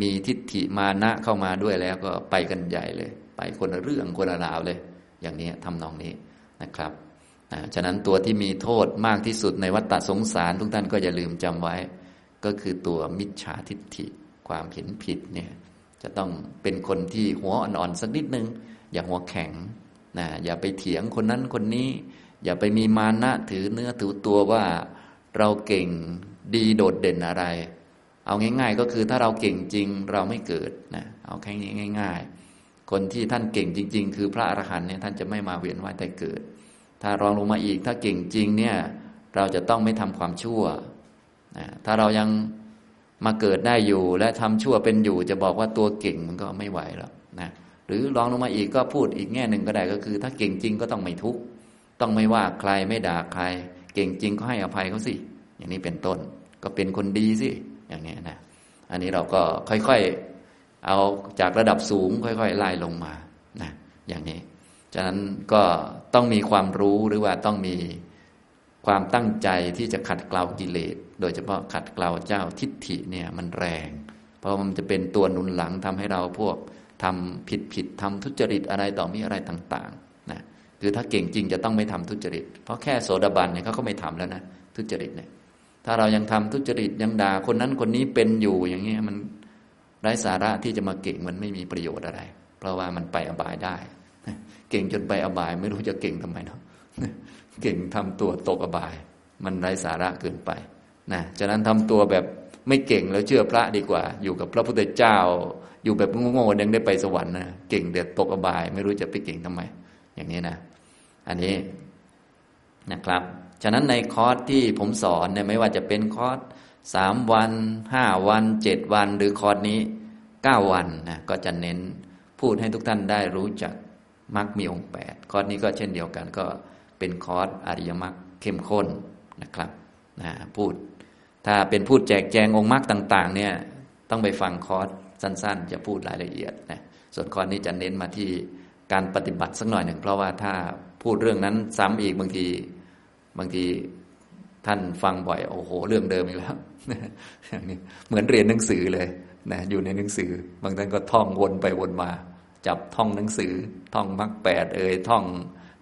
มีทิฏฐิมานะเข้ามาด้วยแล้วก็ไปกันใหญ่เลย ไปคนละเรื่องคนละราวเลย อย่างนี้ทำนองนี้นะครับฉะนั้นตัวที่มีโทษมากที่สุดในวัฏฏสงสารทุกท่านก็อย่าลืมจำไว้ ก็คือตัวมิจฉาทิฏฐิความเห็นผิดเนี่ย จะต้องเป็นคนที่หัวอ่อนๆสักนิดนึง อย่าหัวแข็งนะอย่าไปเถียงคนนั้นคนนี้ อย่าไปมีมานะถือเนื้อถือตัวว่าเราเก่งดีโดดเด่นอะไร เอาง่าย ๆ ก็คือถ้าเราเก่งจริงเราไม่เกิดนะเอาแค่นี้ง่าย ๆ คนที่ท่านเก่งจริง ๆ คือพระอรหันต์เนี่ยท่านจะไม่มาเวียนว่ายแต่เกิด ถ้ารองลงมาอีกถ้าเก่งจริงเนี่ยเราจะต้องไม่ทำความชั่วนะถ้าเรายัง มาเกิดได้อยู่และทำชั่วเป็นอยู่ จะบอกว่าตัวเก่งมันก็ไม่ไหวแล้วนะหรือลองลงมาอีกก็พูดอีกแง่หนึ่งก็ได้ก็คือ ถ้าเก่งจริงก็ต้องไม่ทุกข์ต้องไม่ว่าใครไม่ด่าใคร เก่งจริงก็ให้อภัยเขาสิ อย่างนี้เป็นต้นก็เป็นคนดีสิอย่างนี้นะอันนี้เราก็ค่อยๆเอาจากระดับสูงค่อยๆไล่ลงมานะอย่างนี้ฉะนั้นก็ต้องมีความรู้หรือว่าต้องมีความตั้งใจที่จะขัดเกลากิเลส โดยเฉพาะขัดเกลาเจ้าทิฏฐิเนี่ยมันแรง เพราะมันจะเป็นตัวหนุนหลังทำให้เราพวกทำผิดผิดทำทุจริตอะไรต่อมีอะไรต่างๆนะคือถ้าเก่งจริงจะต้องไม่ทำทุจริต เพราะแค่โสดาบันเนี่ยเขาก็ไม่ทำแล้วนะทุจริตเนี่ยถ้าเรายังทำทุจริตยังด่าคนนั้นคนนี้เป็นอยู่อย่างเงี้ยมันไร้สาระที่จะมาเก่งมันไม่มีประโยชน์อะไร เพราะว่ามันไปอบายได้ เก่งจนไปอบาย ไม่รู้จะเก่งทำไมเนาะเก่งทำตัวตกอบาย มันไร้สาระเกินไป นะฉะนั้นทำตัวแบบไม่เก่งแล้วเชื่อพระดีกว่า อยู่กับพระพุทธเจ้า อยู่แบบโง่ๆยังได้ไปสวรรค์นะเก่งเด็ดตกอบาย ไม่รู้จะไปเก่งทำไม อย่างนี้นะ อันนี้นะครับ ฉะนั้นในคอร์สที่ผมสอนเนี่ยไม่ว่าจะเป็นคอร์สสามวันห้าวันเจ็ดวัน หรือคอร์สนี้เก้าวันนะก็จะเน้นพูดให้ทุกท่านได้รู้จักมรรคมีองค์แปดคอร์สนี้ก็เช่นเดียวกันก็เป็นคอร์สอริยมรรคเข้มข้นนะครับนะพูด ถ้าเป็นพูดแจกแจงองค์มรรคต่าง ๆ เนี่ย ต้องไปฟังคอร์สสั้น ๆ จะพูดรายละเอียดนะส่วนคอร์สนี้จะเน้นมาที่การปฏิบัติสักหน่อยหนึ่งเพราะว่าถ้าพูดเรื่องนั้นซ้ำอีกบางทีบางทีท่านฟังบ่อยโอ้โห เรื่องเดิมอีกแล้วอย่างนี้เหมือนเรียนหนังสือเลยนะอยู่ในหนังสือ บางท่านก็ท่องวนไปวนมา จับท่องหนังสือ ท่องมรรคแปดเอ่ยท่อง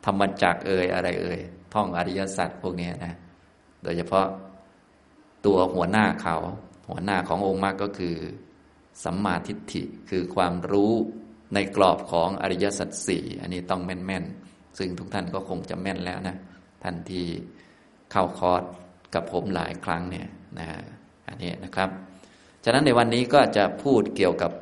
ธรรมจักเอ่ยอะไรเอ่ยท่องอริยสัจพวกนี้นะ โดยเฉพาะ ตัวหัวหน้าเขา หัวหน้าขององค์มรรคก็คือ สัมมาทิฏฐิคือความรู้ในกรอบของอริยสัจสี่อันนี้ต้องแม่นๆ ซึ่งทุกท่านก็คงจะแม่นแล้วนะ ท่านที่เข้าคอร์สกับผมหลายครั้งเนี่ยนะอันนี้นะครับ ฉะนั้นในวันนี้ก็จะพูดเกี่ยวกับ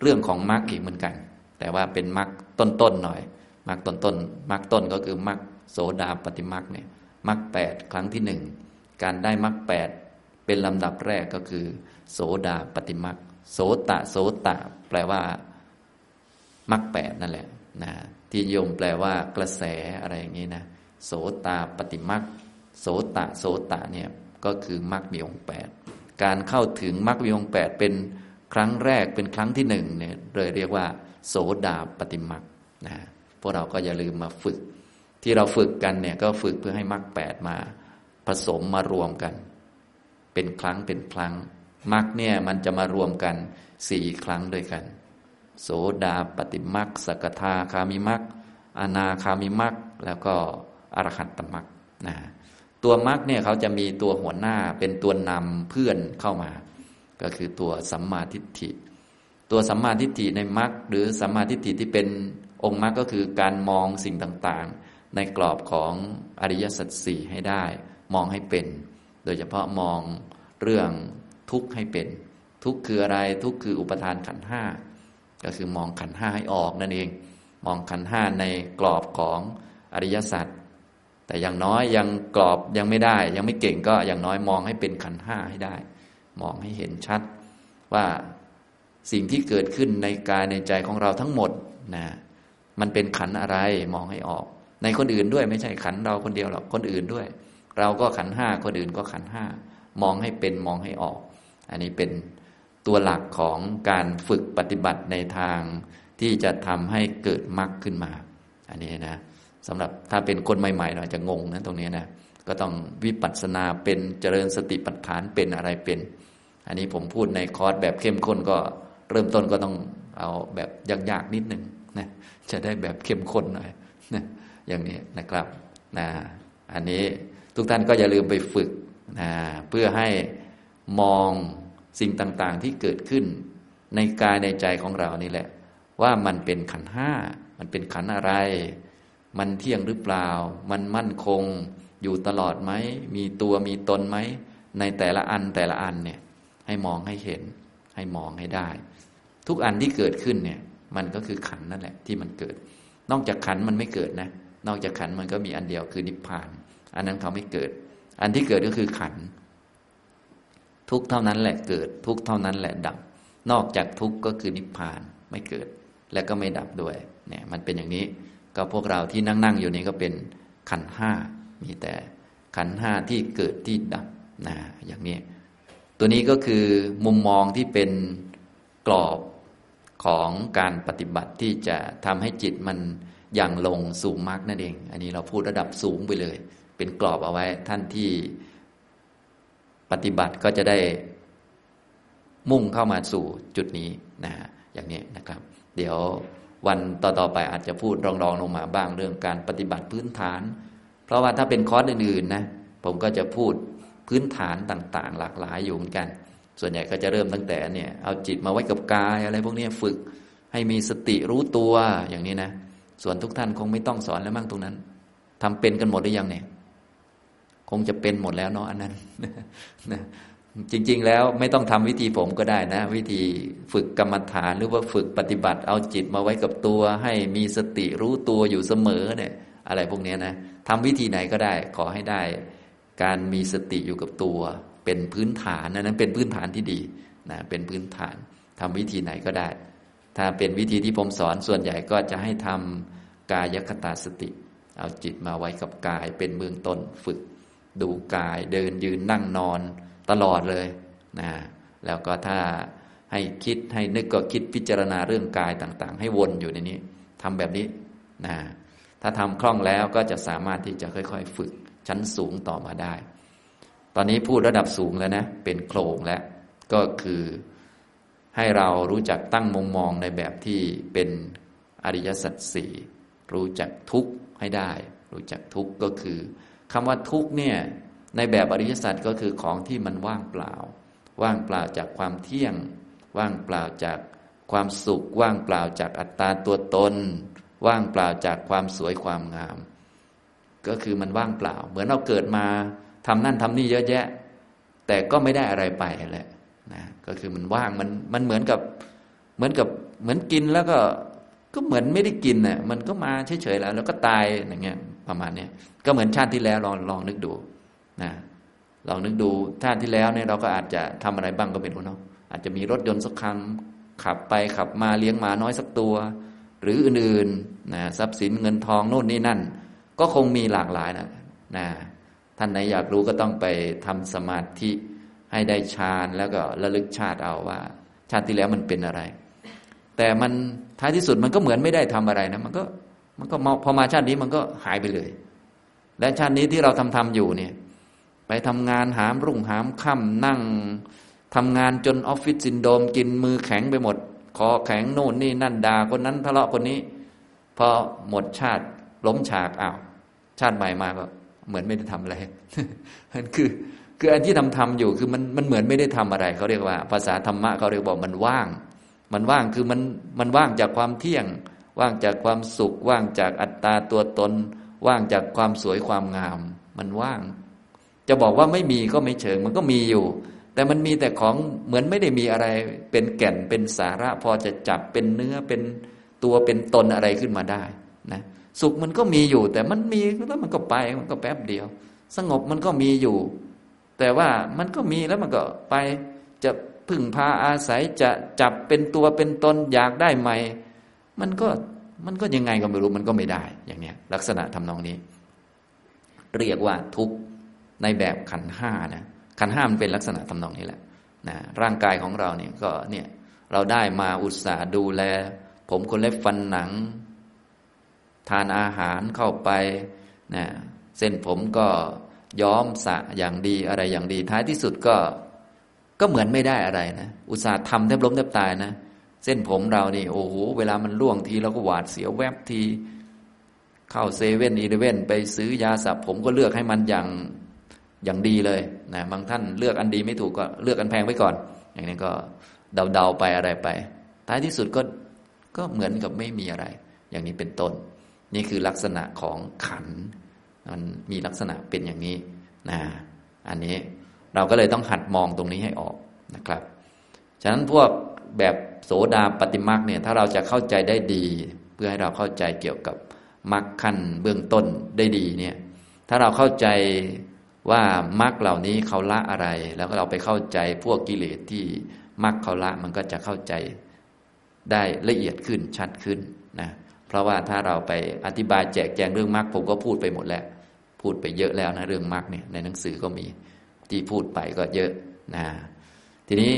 เรื่องของมรรคอีกเหมือนกัน แต่ว่าเป็นมรรคต้นๆหน่อยมรรคต้นๆมรรคต้นก็คือมรรคโสดาปฏิมรรคเนี่ยมรรคแปดครั้งที่หนึ่ง การได้มรรคแปดเป็นลำดับแรกก็คือ โสดาปฏิมรรคโสตะโสตะ แปลว่ามรรคแปดนั่นแหละนะที่โยมแปลว่ากระแสอะไรอย่างนี้นะโสตาปฏิมรรคโสตะโสตะเนี่ยก็คือมรรคมีองค์แปดการเข้าถึงมรรคมีองค์แปดเป็นครั้งแรกเป็นครั้งที่หนึ่งเนี่ยเลยเรียกว่า โสดาปฏิมรรคนะพวกเราก็อย่าลืมมาฝึก ที่เราฝึกกันเนี่ยก็ฝึกเพื่อให้มรรคแปดมา ผสมมารวมกัน เป็นครั้งเป็นครั้งมรรคเนี่ยมันจะมารวมกันสี่ครั้งด้วยกัน โสดาปฏิมรรคสกทาคามิมรรคอนาคามิมรรคแล้วก็อรหัตตมรรคนะตัวมรรคเนี่ยเขาจะมีตัวหัวหน้าเป็นตัวนำเพื่อนเข้ามา ก็คือตัวสัมมาทิฏฐิ ตัวสัมมาทิฏฐิในมรรคหรือสัมมาทิฏฐิที่เป็นองค์มรรคก็คือการมองสิ่งต่างๆ ในกรอบของอริยสัจสี่ให้ได้ มองให้เป็น โดยเฉพาะมองเรื่องทุกข์ให้เป็น ทุกข์คืออะไรทุกข์คืออุปทานขันห้าก็คือมองขันห้าให้ออกนั่นเอง มองขันห้าในกรอบของอริยสัจแต่อย่างน้อยยังกรอบยังไม่ได้ ยังไม่เก่งก็อย่างน้อยมองให้เป็นขันห้าให้ได้ มองให้เห็นชัดว่าสิ่งที่เกิดขึ้นในกายในใจของเราทั้งหมดนะมันเป็นขันอะไรมองให้ออก ในคนอื่นด้วยไม่ใช่ขันเราคนเดียวหรอกคนอื่นด้วย เราก็ขันห้าคนอื่นก็ขันห้ามองให้เป็นมองให้ออก อันนี้เป็นตัวหลักของการฝึกปฏิบัติในทางที่จะทำให้เกิดมรรคขึ้นมา อันนี้นะสำหรับถ้าเป็นคนใหม่ๆเราจะงงนะตรงนี้นะก็ต้องวิปัสสนาเป็นเจริญสติปัฏฐานเป็นอะไรเป็น อันนี้ผมพูดในคอร์สแบบเข้มข้นก็เริ่มต้นก็ต้องเอาแบบยากๆนิดหนึ่งนะจะได้แบบเข้มข้นหน่อยนะอย่างนี้นะครับนะอันนี้ ทุกท่านก็อย่าลืมไปฝึกนะเพื่อให้มองสิ่งต่างๆที่เกิดขึ้น ในกายในใจของเรานี่แหละ ว่ามันเป็นขันห้า มันเป็นขันอะไร มันเที่ยงหรือเปล่า มันมั่นคงอยู่ตลอดไหม มีตัวมีตนไหม ในแต่ละอันแต่ละอันเนี่ยให้มองให้เห็น ให้มองให้ได้ ทุกอันที่เกิดขึ้นเนี่ย มันก็คือขันนั่นแหละที่มันเกิด นอกจากขันมันไม่เกิดนะ นอกจากขันมันก็มีอันเดียวคือนิพพาน อันนั้นเขาไม่เกิด อันที่เกิดก็คือขัน ทุกเท่านั้นแหละเกิด ทุกเท่านั้นแหละดับ นอกจากทุกก็คือนิพพานไม่เกิด และก็ไม่ดับด้วย เนี่ย มันเป็นอย่างนี้ก็พวกเราที่นั่งนั่งอยู่นี้ก็เป็นขันห้ามีแต่ขันห้าที่เกิดที่ดับนะอย่างนี้ ตัวนี้ก็คือมุมมองที่เป็นกรอบของการปฏิบัติที่จะทำให้จิตมันอย่างลงสู่มรรคนั่นเอง อันนี้เราพูดระดับสูงไปเลย เป็นกรอบเอาไว้ ท่านที่ปฏิบัติก็จะได้มุ่งเข้ามาสู่จุดนี้นะอย่างนี้นะครับ เดี๋ยววันต่อๆไปอาจจะพูดรองๆลงมาบ้างเรื่องการปฏิบัติพื้นฐาน เพราะว่าถ้าเป็นคอร์สอื่นๆนะผมก็จะพูดพื้นฐานต่างๆ หลากหลายอยู่เหมือนกัน ส่วนใหญ่ก็จะเริ่มตั้งแต่เนี่ยเอาจิตมาไว้กับกายอะไรพวกนี้ฝึกให้มีสติรู้ตัวอย่างนี้นะ ส่วนทุกท่านคงไม่ต้องสอนแล้วมั่งตรงนั้นทำเป็นกันหมดหรือยังเนี่ย คงจะเป็นหมดแล้วเนาะอันนั้นนะจริง ๆ แล้วไม่ต้องทำวิธีผมก็ได้นะ วิธีฝึกกรรมฐานหรือว่าฝึกปฏิบัติ เอาจิตมาไว้กับตัว ให้มีสติรู้ตัวอยู่เสมอเนี่ย อะไรพวกนี้นะทำวิธีไหนก็ได้ ขอให้ได้ การมีสติอยู่กับตัว เป็นพื้นฐานนั้นเป็นพื้นฐานที่ดีนะเป็นพื้นฐานทำวิธีไหนก็ได้ ถ้าเป็นวิธีที่ผมสอนส่วนใหญ่ก็จะให้ทำกายคตาสติ เอาจิตมาไว้กับกายเป็นเบื้องต้นฝึก ดูกายเดินยืนนั่งนอนตลอดเลยนะแล้วก็ถ้าให้คิดให้นึกก็คิดพิจารณาเรื่องกายต่างๆ ให้วนอยู่ในนี้ทำแบบนี้นะถ้าทำคล่องแล้วก็จะสามารถที่จะค่อย ๆ ฝึกชั้นสูงต่อมาได้ ตอนนี้พูดระดับสูงแล้วนะ เป็นโครงแล้วก็คือให้เรารู้จักตั้งมุมมองในแบบที่เป็นอริยสัจสี่รู้จักทุกข์ให้ได้ รู้จักทุกข์ก็คือ คำว่าทุกเนี่ยในแบบอริยสัจก็คือของที่มันว่างเปล่า ว่างเปล่าจากความเที่ยง ว่างเปล่าจากความสุข ว่างเปล่าจากอัตตาตัวตน ว่างเปล่าจากความสวยความงาม ก็คือมันว่างเปล่า เหมือนเราเกิดมาทำนั่นทำนี่เยอะแยะ แต่ก็ไม่ได้อะไรไปแหละนะก็คือมันว่างมันมันเหมือนกับเหมือนกับเหมือนกินแล้วก็ก็เหมือนไม่ได้กินน่ะมันก็มาเฉยๆแล้ว แล้วก็ตายอย่างเงี้ย ประมาณเนี้ยก็เหมือนชาติที่แล้วลองลองนึกดูนะลองนึกดูชาติที่แล้วเนี่ยเราก็อาจจะทำอะไรบ้างก็ไม่รู้เนาะอาจจะมีรถยนต์สักคันขับไปขับมาเลี้ยงหมาน้อยสักตัว หรืออื่นๆนะทรัพย์สินเงินทองโน่นนี่นั่น ก็คงมีหลากหลายนะนะท่านไหนอยากรู้ก็ต้องไปทำสมาธิให้ได้ฌานแล้วก็ระลึกชาติเอาว่า ชาติที่แล้วมันเป็นอะไร แต่มันท้ายที่สุดมันก็เหมือนไม่ได้ทำอะไรนะ มันก็ มันก็พอมาชาตินี้มันก็หายไปเลย และชาตินี้ที่เราทำทำอยู่เนี่ย ไปทำงานหามรุ่งหามค่ำนั่งทำงานจนออฟฟิศซินโดมกินมือแข็งไปหมด คอแข็งโน่นนี่นั่นด่าคนนั้นทะเลาะคนนี้ พอหมดชาติล้มฉากอ้าวชาติใหม่มาก็เหมือนไม่ได้ทำอะไรมันคือ คืออันที่ทำทำอยู่คือมันมันเหมือนไม่ได้ทำอะไรเขาเรียกว่า ภาษาธรรมะเขาเรียกบอกมันว่าง มันว่างคือมันมันว่างจากความเที่ยง ว่างจากความสุข ว่างจากอัตตาตัวตน ว่างจากความสวยความงาม มันว่าง จะบอกว่าไม่มีก็ไม่เชิง มันก็มีอยู่ แต่มันมีแต่ของเหมือนไม่ได้มีอะไร เป็นแก่นเป็นสาระ พอจะจับเป็นเนื้อเป็นตัวเป็นตนอะไรขึ้นมาได้นะสุขมันก็มีอยู่ แต่มันมีแล้วมันก็ไปมันก็แป๊บเดียว สงบมันก็มีอยู่ แต่ว่ามันก็มีแล้วมันก็ไปจะพึ่งพาอาศัยจะจับเป็นตัวเป็นตนอยากได้ใหม่ มันก็มันก็ยังไงก็ไม่รู้มันก็ไม่ได้อย่างเนี้ยลักษณะทำนองนี้ เรียกว่าทุกข์ในแบบขันห้านะขันห้ามันเป็นลักษณะทำนองนี้แหละนะร่างกายของเราเนี่ยก็เนี่ยเราได้มาอุตส่าห์ดูแล ผมคนเล็บฟันหนัง ทานอาหารเข้าไปนะเส้นผมก็ย้อมสะอย่างดีอะไรอย่างดี ท้ายที่สุดก็ก็เหมือนไม่ได้อะไรนะอุตส่าห์ทำแทบล้มแทบตายนะ เส้นผมเรานี่โอ้โหเวลามันล่วงทีเราก็หวาดเสียวแวบที เข้าเซเว่นอีเลเว่นไปซื้อยาสระผมก็เลือกให้มันอย่างอย่างดีเลยนะบางท่านเลือกอันดีไม่ถูกก็เลือกอันแพงไว้ก่อน อย่างนี้ก็เดาๆไปอะไรไป ท้ายที่สุดก็ก็เหมือนกับไม่มีอะไร อย่างนี้เป็นต้น นี่คือลักษณะของขัน มันมีลักษณะเป็นอย่างนี้นะอันนี้เราก็เลยต้องหัดมองตรงนี้ให้ออกนะครับ ฉะนั้นพวกแบบ โสดาปฏิมักเนี่ยถ้าเราจะเข้าใจได้ดี เพื่อให้เราเข้าใจเกี่ยวกับมรรคขั้นเบื้องต้นได้ดีเนี่ยถ้าเราเข้าใจว่ามรรคเหล่านี้เขาละอะไร แล้วก็เราไปเข้าใจพวกกิเลสที่มรรคเขาละมันก็จะเข้าใจได้ละเอียดขึ้นชัดขึ้นนะเพราะว่าถ้าเราไปอธิบายแจกแจงเรื่องมรรคผมก็พูดไปหมดแล้ว พูดไปเยอะแล้วนะเรื่องมรรคเนี่ยในหนังสือก็มีที่พูดไปก็เยอะนะทีนี้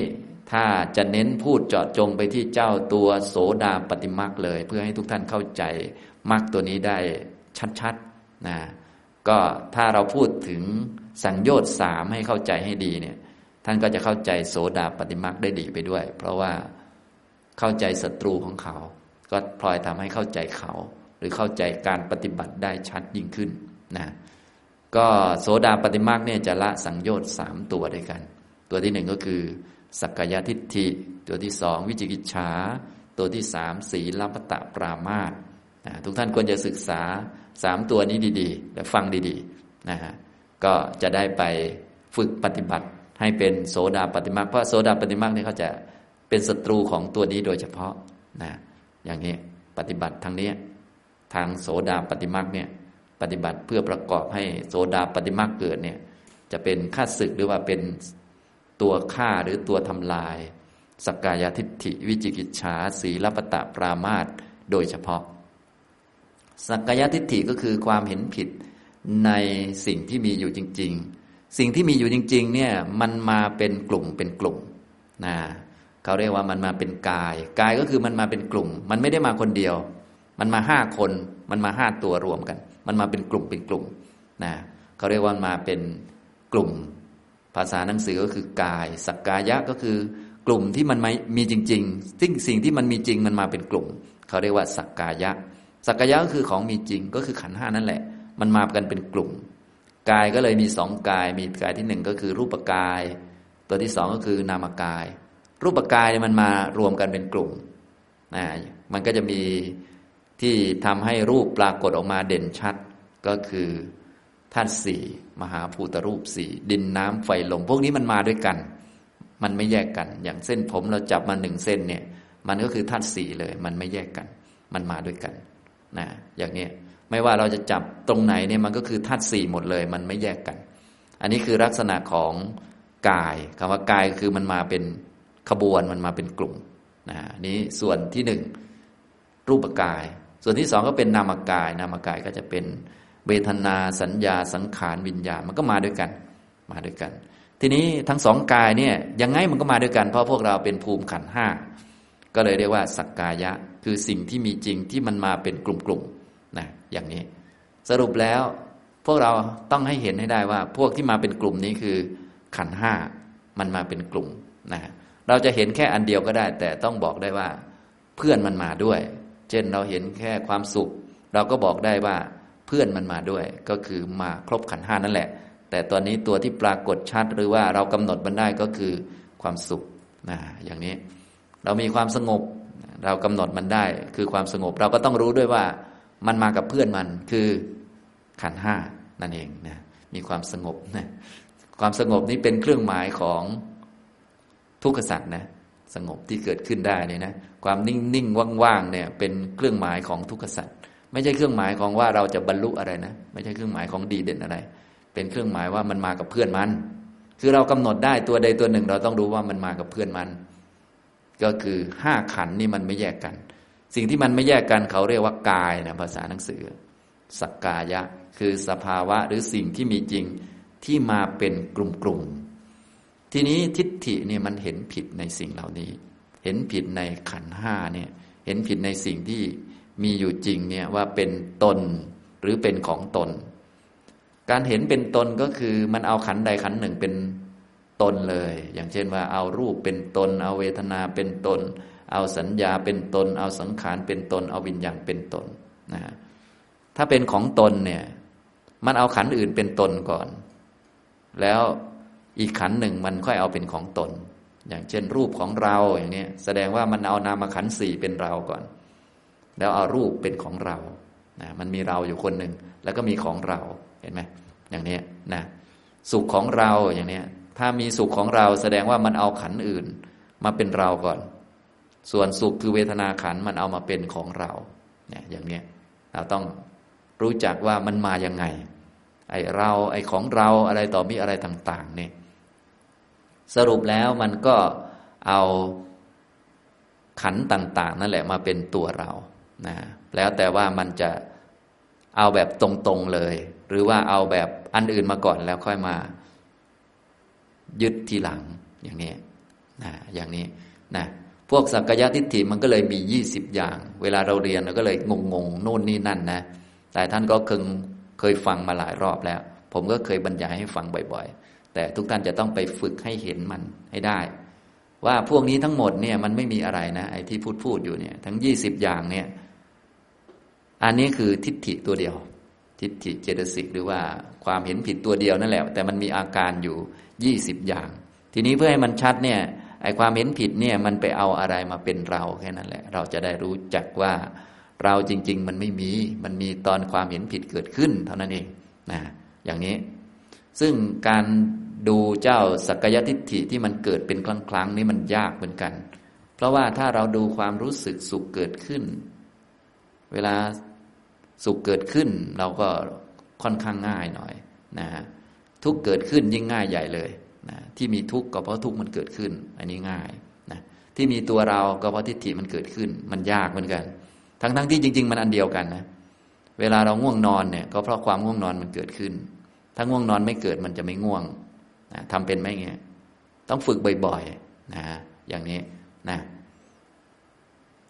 ถ้าจะเน้นพูดเจาะจงไปที่เจ้าตัวโสดาปฏิมักเลย เพื่อให้ทุกท่านเข้าใจมักตัวนี้ได้ชัดๆนะก็ถ้าเราพูดถึงสังโยชน์สามให้เข้าใจให้ดีเนี่ยท่านก็จะเข้าใจโสดาปฏิมักได้ดีไปด้วย เพราะว่าเข้าใจศัตรูของเขา ก็พลอยทำให้เข้าใจเขา หรือเข้าใจการปฏิบัติได้ชัดยิ่งขึ้นนะก็โสดาปฏิมักเนี่ยจะละสังโยชน์สามตัวด้วยกัน ตัวที่หนึ่งก็คือ สักกายทิฏฐิ ตัวที่สองวิจิกิจฉา ตัวที่สามสีลัพตะปรามาตทุกท่านควรจะศึกษาสามตัวนี้ดีๆ และฟังดีๆนะฮะก็จะได้ไปฝึกปฏิบัติให้เป็นโสดาปฏิมาเพราะโสดาปฏิมาเนี่ยเขาจะเป็นศัตรูของตัวนี้โดยเฉพาะนะอย่างนี้ปฏิบัติทางนี้ทางโสดาปฏิมาเนี่ยปฏิบัติเพื่อประกอบให้โสดาปฏิมาเกิดเนี่ยจะเป็นค่าศึกหรือว่าเป็น ตัวฆ่าหรือตัวทำลาย สกกายทิฏฐิวิจิกิจฉาสีลปตะปรามาตโดยเฉพาะ สักกายทิฏฐิก็คือความเห็นผิดในสิ่งที่มีอยู่จริง ๆ สิ่งที่มีอยู่จริง ๆ เนี่ยมันมาเป็นกลุ่มเป็นกลุ่มนะเขาเรียกว่ามันมาเป็นกาย กายก็คือมันมาเป็นกลุ่ม มันไม่ได้มาคนเดียว มันมาห้าคน มันมาห้าตัวรวมกัน มันมาเป็นกลุ่มเป็นกลุ่มนะเขาเรียกว่ามาเป็นกลุ่ม ภาษาหนังสือก็คือกาย สักกายะก็คือกลุ่มที่มันมีจริงๆซึ่งสิ่งที่มันมีจริงมันมาเป็นกลุ่ม เขาเรียกว่าสักกายะ สักกายะก็คือของมีจริงก็คือขันห้านั่นแหละ มันมากันเป็นกลุ่ม กายก็เลยมีสองกาย มีกายที่หนึ่งก็คือรูปกาย ตัวที่สองก็คือนามกาย รูปกายมันมารวมกันเป็นกลุ่มนะมันก็จะมีที่ทำให้รูปปรากฏออกมาเด่นชัด ก็คือ ธาตุสี่มหาภูตรูปสี่ดินน้ำไฟลม พวกนี้มันมาด้วยกัน มันไม่แยกกัน อย่างเส้นผมเราจับมาหนึ่งเส้นเนี่ย มันก็คือธาตุสี่เลย มันไม่แยกกัน มันมาด้วยกันนะอย่างนี้ไม่ว่าเราจะจับตรงไหนเนี่ยมันก็คือธาตุสี่หมดเลย มันไม่แยกกัน อันนี้คือลักษณะของกายคำว่ากายคือมันมาเป็นขบวนมันมาเป็นกลุ่มนะนี้ส่วนที่หนึ่งรูปกาย ส่วนที่สองก็เป็นนามกาย นามกายก็จะเป็น เวทนาสัญญาสังขารวิญญาณมันก็มาด้วยกัน มาด้วยกัน ทีนี้ทั้งสองกายเนี่ยยังไงมันก็มาด้วยกัน เพราะพวกเราเป็นภูมิขันห้าก็เลยเรียกว่าสักกายะ คือสิ่งที่มีจริงที่มันมาเป็นกลุ่มๆนะอย่างนี้ สรุปแล้วพวกเราต้องให้เห็นให้ได้ว่า พวกที่มาเป็นกลุ่มนี้คือ ขันห้ามันมาเป็นกลุ่มนะเราจะเห็นแค่อันเดียวก็ได้ แต่ต้องบอกได้ว่า เพื่อนมันมาด้วย เช่นเราเห็นแค่ความสุข เราก็บอกได้ว่า เพื่อนมันมาด้วย ก็คือมาครบขันห้านั่นแหละ แต่ตอนนี้ตัวที่ปรากฏชัดหรือว่าเรากำหนดมันได้ก็คือความสุขนะอย่างนี้ เรามีความสงบ เรากำหนดมันได้ คือความสงบ เราก็ต้องรู้ด้วยว่ามันมากับเพื่อนมันคือขันห้านั่นเองนะมีความสงบนะความสงบนี้เป็นเครื่องหมายของทุกขสัตว์นะสงบที่เกิดขึ้นได้เนี่ยนะความนิ่งนิ่งว่างๆเนี่ยเป็นเครื่องหมายของทุกขสัตว์ ไม่ใช่เครื่องหมายของว่าเราจะบรรลุอะไรนะ ไม่ใช่เครื่องหมายของดีเด่นอะไร เป็นเครื่องหมายว่ามันมากับเพื่อนมัน คือเรากำหนดได้ตัวใดตัวหนึ่ง เราต้องรู้ว่ามันมากับเพื่อนมัน ก็คือห้าขันนี่มันไม่แยกกัน สิ่งที่มันไม่แยกกันเขาเรียกว่ากายนะภาษาหนังสือสักกายะ คือสภาวะหรือสิ่งที่มีจริงที่มาเป็นกลุ่มๆทีนี้ทิฏฐิเนี่ยมันเห็นผิดในสิ่งเหล่านี้ เห็นผิดในขันห้าเนี่ยเห็นผิดในสิ่งที่ มีอยู่จริงเนี่ยว่าเป็นตนหรือเป็นของตน การเห็นเป็นตนก็คือมันเอาขันใดขันหนึ่งเป็นตนเลย อย่างเช่นว่าเอารูปเป็นตน เอาเวทนาเป็นตน เอาสัญญาเป็นตน เอาสังขารเป็นตน เอาวิญญาณเป็นตนนะถ้าเป็นของตนเนี่ย มันเอาขันอื่นเป็นตนก่อน แล้วอีกขันหนึ่งมันค่อยเอาเป็นของตน อย่างเช่นรูปของเราอย่างนี้แสดงว่ามันเอานามขันสี่เป็นเราก่อน แล้วเอารูปเป็นของเรานะมันมีเราอยู่คนหนึ่งแล้วก็มีของเราเห็นไหมอย่างนี้นะสุขของเราอย่างนี้ถ้ามีสุขของเราแสดงว่ามันเอาขันอื่น มาเป็นเราก่อน ส่วนสุขคือเวทนาขันมันเอามาเป็นของเราเนี่ยอย่างนี้เราต้องรู้จักว่ามันมาอย่างไง ไอเราไอของเราอะไรต่อมีอะไรต่างๆเนี่ยสรุปแล้วมันก็เอาขันต่าง ๆ นั่นแหละมาเป็นตัวเรา นะแล้วแต่ว่ามันจะเอาแบบตรงๆเลย หรือว่าเอาแบบอันอื่นมาก่อนแล้วค่อยมา ยึดทีหลังอย่างนี้นะอย่างนี้นะพวกสักยะทิฏฐิมันก็เลยมียี่สิบอย่าง เวลาเราเรียนเราก็เลยงงๆโน่นนี่นั่นนะ แต่ท่านก็คึงเคยฟังมาหลายรอบแล้ว ผมก็เคยบรรยายให้ฟังบ่อยๆ แต่ทุกท่านจะต้องไปฝึกให้เห็นมันให้ได้ ว่าพวกนี้ทั้งหมดเนี่ยมันไม่มีอะไรนะไอ้ที่พูดพูดอยู่เนี่ย ทั้งยี่สิบอย่างเนี่ย อันนี้คือทิฏฐิตัวเดียว ทิฏฐิเจตสิกหรือว่าความเห็นผิดตัวเดียวนั่นแหละ แต่มันมีอาการอยู่ยี่สิบอย่าง ทีนี้เพื่อให้มันชัดเนี่ยไอ้ความเห็นผิดเนี่ยมันไปเอาอะไรมาเป็นเราแค่นั้นแหละ เราจะได้รู้จักว่าเราจริง ๆ มันไม่มี มันมีตอนความเห็นผิดเกิดขึ้น เท่านั้นเองนะอย่างนี้ ซึ่งการดูเจ้าสักยทิฏฐิที่มันเกิดเป็นครั้งๆนี้มันยากเหมือนกัน เพราะว่าถ้าเราดูความรู้สึกสุขเกิดขึ้น เวลา สุขเกิดขึ้นเราก็ค่อนข้างง่ายหน่อยนะฮะทุกเกิดขึ้นยิ่งง่ายใหญ่เลยนะที่มีทุกข์ก็เพราะทุกข์มันเกิดขึ้น อันนี้ง่ายนะที่มีตัวเราก็เพราะทิฏฐิมันเกิดขึ้น มันยากเหมือนกัน ทั้งๆทที่จริง ๆ มันอันเดียวกันนะเวลาเราง่วงนอนเนี่ยก็เพราะความง่วงนอนมันเกิดขึ้น ถ้าง่วงนอนไม่เกิดมันจะไม่ง่วงนะทำเป็นไหมเงี้ยต้องฝึกบ่อยๆนะอย่างนี้นะ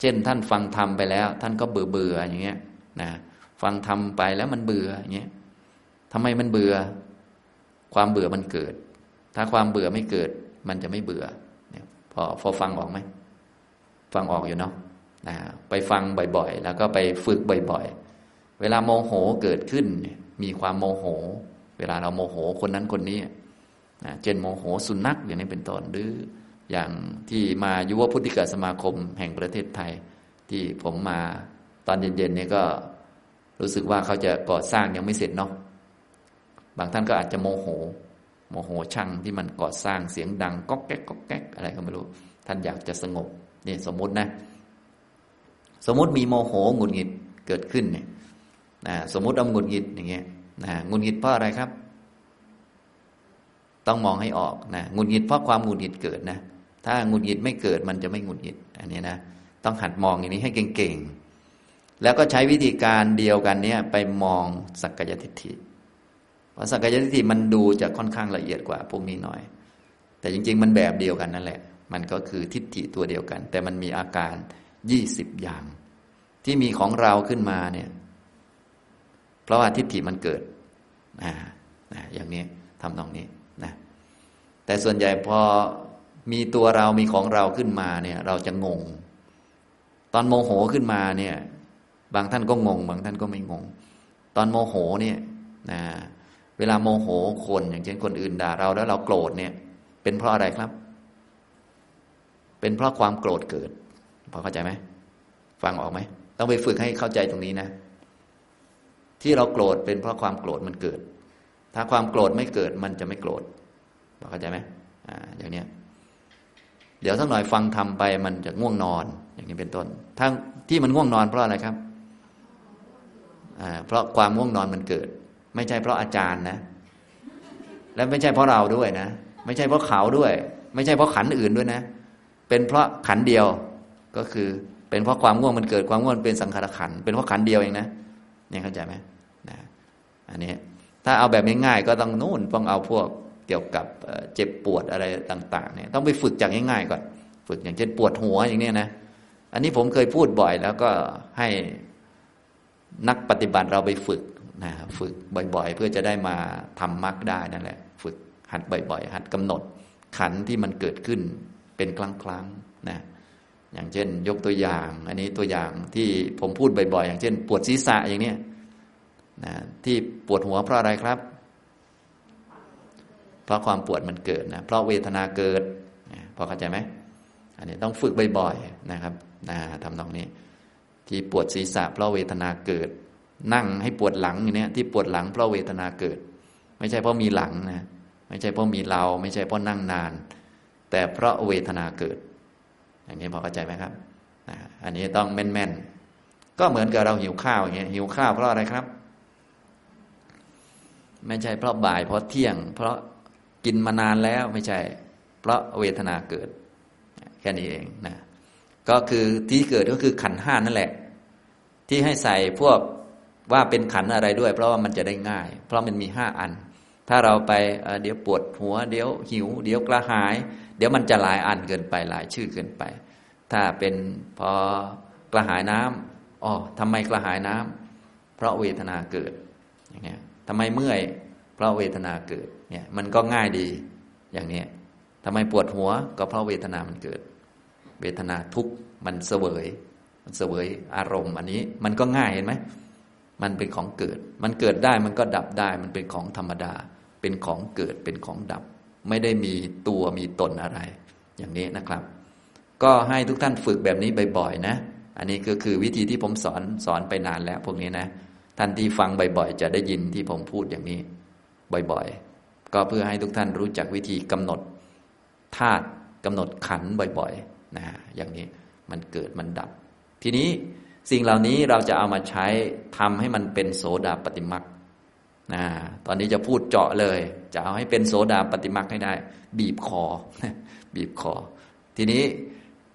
เช่นท่านฟังธรรมไปแล้ว ท่านก็เบื่อเบื่ออย่างเงี้ยนะ ฟังธรรมไปแล้วมันเบื่ออย่างเงี้ยทำไมมันเบื่อ ความเบื่อมันเกิด ถ้าความเบื่อไม่เกิด มันจะไม่เบื่อเนี่ยพอพอฟังออกไหมฟังออกอยู่เนาะนะไปฟังบ่อยๆ แล้วก็ไปฝึกบ่อยๆ เวลาโมโหเกิดขึ้น มีความโมโห เวลาเราโมโหคนนั้นคนนี้นะเช่นโมโหสุนัขอย่างนี้เป็นต้นหรืออย่างที่มายุวพุทธิกสมาคมแห่งประเทศไทย ที่ผมมาตอนเย็นๆนี่ก็ รู้สึกว่าเขาจะก่อสร้างยังไม่เสร็จเนาะบางท่านก็อาจจะโมโห โมโหช่างที่มันก่อสร้างเสียงดังก๊อกแก๊กก๊อกแก๊กอะไรก็ไม่รู้ ท่านอยากจะสงบนี่สมมุตินะ สมมุติมีโมโหหงุดหงิดเกิดขึ้นเนี่ยนะสมมุติเอาหงุดหงิดอย่างเงี้ยนะหงุดหงิดเพราะอะไรครับ ต้องมองให้ออกนะหงุดหงิดเพราะความหงุดหงิดเกิดนะถ้าหงุดหงิดไม่เกิดมันจะไม่หงุดหงิด อันนี้นะต้องหัดมองอย่างนี้ให้เก่งๆ แล้วก็ใช้วิธีการเดียวกันเนี้ยไปมองสักกายทิฏฐิเพราะสักกายทิฏฐิมันดูจะค่อนข้างละเอียดกว่าพวกนี้หน่อย แต่จริง ๆ มันแบบเดียวกันนั่นแหละ มันก็คือทิฏฐิตัวเดียวกัน แต่มันมีอาการยี่สิบอย่าง ที่มีของเราขึ้นมาเนี่ยเพราะว่าทิฏฐิมันเกิดอ่าอย่างนี้ทำตรงนี้นะแต่ส่วนใหญ่พอมีตัวเรามีของเราขึ้นมาเนี่ย เราจะงง ตอนโมโหขึ้นมาเนี่ย บางท่านก็งง บางท่านก็ไม่งง ตอนโมโหเนี่ยนะเวลาโมโหคนอย่างเช่นคนอื่นด่าเราแล้วเราโกรธเนี่ย เป็นเพราะอะไรครับ เป็นเพราะความโกรธเกิดพอเข้าใจไหมฟังออกไหมต้องไปฝึกให้เข้าใจตรงนี้นะ ที่เราโกรธเป็นเพราะความโกรธมันเกิด ถ้าความโกรธไม่เกิดมันจะไม่โกรธพอเข้าใจไหมอ่าอย่างเนี้ยเดี๋ยวสักหน่อยฟังทำไปมันจะง่วงนอนอย่างนี้เป็นต้นทั้งที่มันง่วงนอนเพราะอะไรครับ เพราะความง่วงนอนมันเกิด ไม่ใช่เพราะอาจารย์นะ และไม่ใช่เพราะเราด้วยนะ ไม่ใช่เพราะเขาด้วย ไม่ใช่เพราะขันอื่นด้วยนะ เป็นเพราะขันเดียวก็คือ เป็นเพราะความง่วงมันเกิดความง่วงเป็นสังขารขันเป็นเพราะขันเดียวเองนะเนี่ยเข้าใจไหมนะอันนี้ถ้าเอาแบบง่ายๆก็ต้องนู่นต้องเอาพวกเกี่ยวกับเจ็บปวดอะไรต่างๆเนี่ยต้องไปฝึกจากง่ายๆก่อน ฝึกอย่างเช่นปวดหัวอย่างนี้นะ อันนี้ผมเคยพูดบ่อยแล้วก็ให้ นักปฏิบัติเราไปฝึกนะฝึกบ่อยๆ เพื่อจะได้มาทำมรรคได้นั่นแหละ ฝึกหัดบ่อย ๆ หัดกำหนดขันที่มันเกิดขึ้นเป็นครั้งๆนะอย่างเช่น ยกตัวอย่าง อันนี้ตัวอย่างที่ผมพูดบ่อยๆ อย่างเช่น ปวดศีรษะอย่างนี้นะที่ปวดหัวเพราะอะไรครับ เพราะความปวดมันเกิดนะเพราะเวทนาเกิดนะพอเข้าใจไหมอันนี้ต้องฝึกบ่อยๆนะครับนะทำตรงนี้ ที่ปวดศีรษะเพราะเวทนาเกิด นั่งให้ปวดหลังอย่างนี้ที่ปวดหลังเพราะเวทนาเกิด ไม่ใช่เพราะมีหลังนะไม่ใช่เพราะมีเรา ไม่ใช่เพราะนั่งนาน แต่เพราะเวทนาเกิด อย่างนี้พอเข้าใจไหมครับอันนี้ต้องแม่นๆก็เหมือนกับเราหิวข้าวอย่างเงี้ยหิวข้าวเพราะอะไรครับ ไม่ใช่เพราะบ่ายเพราะเที่ยง เพราะกินมานานแล้วไม่ใช่ เพราะเวทนาเกิด แค่นี้เองนะ ก็คือที่เกิดก็คือขันห้านั่นแหละ ที่ให้ใส่พวกว่าเป็นขันอะไรด้วย เพราะว่ามันจะได้ง่าย เพราะมันมีห้าอัน ถ้าเราไปเดี๋ยวปวดหัว เดี๋ยวหิว เดี๋ยวกระหาย เดี๋ยวมันจะหลายอันเกินไปหลายชื่อเกินไป ถ้าเป็นพอกระหายน้ำอ๋อทำไมกระหายน้ำเพราะเวทนาเกิดอย่างเงี้ยทำไมเมื่อย เพราะเวทนาเกิดเนี่ยมันก็ง่ายดีอย่างเนี้ยทำไมปวดหัวก็เพราะเวทนามันเกิด เวทนาทุกข์มันเสวย มันเสวยอารมณ์ อันนี้มันก็ง่ายเห็นไหมมันเป็นของเกิด มันเกิดได้มันก็ดับได้ มันเป็นของธรรมดา เป็นของเกิดเป็นของดับ ไม่ได้มีตัวมีตนอะไร อย่างนี้นะครับ ก็ให้ทุกท่านฝึกแบบนี้บ่อยๆนะ อันนี้ก็คือวิธีที่ผมสอนสอนไปนานแล้วพวกนี้นะ ท่านที่ฟังบ่อยๆ จะได้ยินที่ผมพูดอย่างนี้ บ่อยๆ ก็เพื่อให้ทุกท่านรู้จักวิธีกำหนดธาตุกำหนดขันบ่อยๆ นะอย่างนี้มันเกิดมันดับ ทีนี้สิ่งเหล่านี้เราจะเอามาใช้ทำให้มันเป็นโสดาปฏิมักนะตอนนี้จะพูดเจาะเลย จะเอาให้เป็นโสดาปฏิมักให้ได้ บีบคอ บีบคอ ทีนี้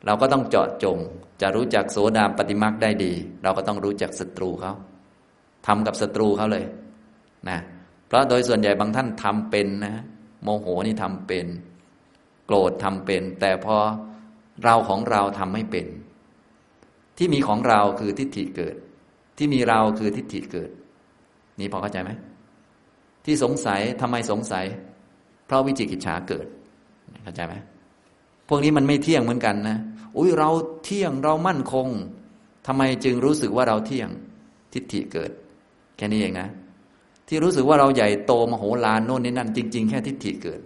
เราก็ต้องเจาะจง จะรู้จักโสดาปฏิมักได้ดี เราก็ต้องรู้จักศัตรูเขาทำกับศัตรูเขาเลยนะเพราะโดยส่วนใหญ่บางท่านทำเป็นนะโมโหนี่ทำเป็น โกรธทำเป็น แต่พอ เราของเราทำไม่เป็น ที่มีของเราคือทิฏฐิเกิด ที่มีเราคือทิฏฐิเกิด นี่พอเข้าใจไหมที่สงสัยทำไมสงสัย เพราะวิจิกิจฉาเกิดเข้าใจไหมพวกนี้มันไม่เที่ยงเหมือนกันนะอุ้ยเราเที่ยงเรามั่นคงทำไมจึงรู้สึกว่าเราเที่ยงทิฏฐิเกิด แค่นี้เองนะ ที่รู้สึกว่าเราใหญ่โตมโหฬารโน่นนี่นั่น จริง ๆ แค่ทิฏฐิเกิด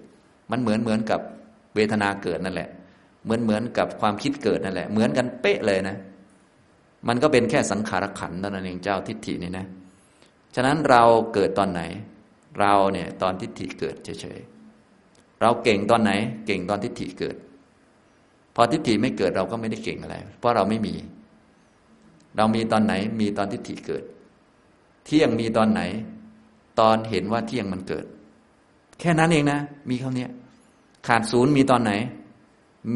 มันเหมือนเหมือนกับเวทนาเกิดนั่นแหละ เหมือนเหมือนกับความคิดเกิดนั่นแหละ เหมือนกันเป๊ะเลยนะ มันก็เป็นแค่สังขารขันเท่านั้นเองเจ้าทิฏฐินี่นะ ฉะนั้นเราเกิดตอนไหน เราเนี่ยตอนทิฏฐิเกิดเฉยๆเราเก่งตอนไหน เก่งตอนทิฏฐิเกิด พอทิฏฐิไม่เกิดเราก็ไม่ได้เก่งอะไร เพราะเราไม่มี เรามีตอนไหน มีตอนทิฏฐิเกิด เที่ยงมีตอนไหน ตอนเห็นว่าเที่ยงมันเกิด แค่นั้นเองนะ มีเท่านี้ขาดศูนย์มีตอนไหน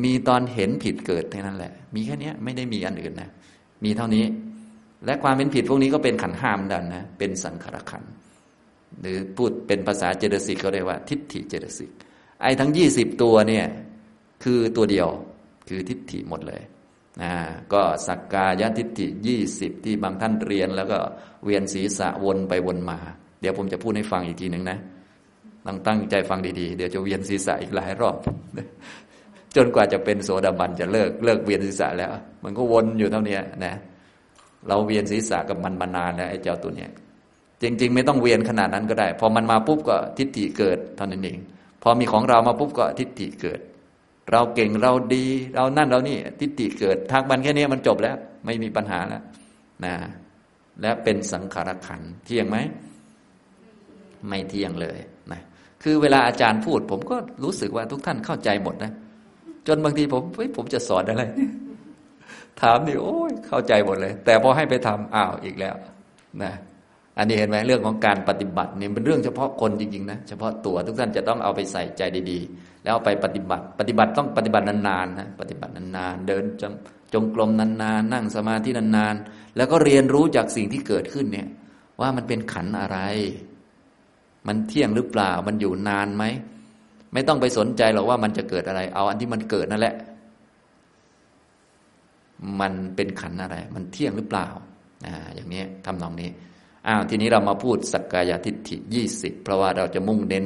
มีตอนเห็นผิดเกิดแค่นั้นแหละ มีแค่นี้ไม่ได้มีอันอื่นนะ มีเท่านี้ และความเป็นผิดพวกนี้ก็เป็นขันห้ามดันนะ เป็นสังขารขัน หรือพูดเป็นภาษาเจตสิกเขาเรียกว่า ทิฏฐิเจตสิก ไอ้ทั้งยี่สิบตัวเนี่ย คือตัวเดียว คือทิฏฐิหมดเลยนะก็สักกายทิฏฐิยี่สิบที่บางท่านเรียน แล้วก็เวียนศีรษะวนไปวนมา เดี๋ยวผมจะพูดให้ฟังอีกทีหนึ่งนะต้งตั้งใจฟังดีๆ เดี๋ยวจะเวียนศีรษะอีกหลายรอบ จนกว่าจะเป็นโสดาบันจะเลิกเลิกเวียนศีรษะแล้ว มันก็วนอยู่เท่านี้นะเราเวียนศีรษะกับมันมานานแล้วไอ้เจ้าตัวเนี้ยจริง ๆ ไม่ต้องเวียนขนาดนั้นก็ได้ พอมันมาปุ๊บก็ทิฏฐิเกิดเท่านั้นเอง พอมีของเรามาปุ๊บก็ทิฏฐิเกิด เราเก่งเราดี เรานั่นเรานี่ ทิฏฐิเกิดทักมันแค่นี้มันจบแล้ว ไม่มีปัญหาแล้วนะและเป็นสังขารขันเที่ยงไหมไม่เที่ยงเลยนะคือเวลาอาจารย์พูด ผมก็รู้สึกว่าทุกท่านเข้าใจหมดนะ จนบางทีผมเฮ้ยผมจะสอนอะไร ถามนี่โอ้ยเข้าใจหมดเลย แต่พอให้ไปทำอ้าวอีกแล้วนะอันนี้เห็นไหมเรื่องของการปฏิบัตินี่เป็นเรื่องเฉพาะคนจริงๆนะเฉพาะตัวทุกท่านจะต้องเอาไปใส่ใจดีๆ แล้วเอาไปปฏิบัติ ปฏิบัติต้องปฏิบัตินานๆนะปฏิบัตินานๆเดินจงจงกรมนานๆ นั่งสมาธินานๆ แล้วก็เรียนรู้จากสิ่งที่เกิดขึ้นเนี่ย ว่ามันเป็นขันอะไร มันเที่ยงหรือเปล่ามันอยู่นานไหม ไม่ต้องไปสนใจหรอกว่ามันจะเกิดอะไร เอาอันที่มันเกิดนั่นแหละ มันเป็นขันอะไร มันเที่ยงหรือเปล่าอ่าอย่างนี้ทำนองนี้อ้าวทีนี้เรามาพูดสักกายทิฏฐิยี่สิบเพราะว่าเราจะมุ่งเน้น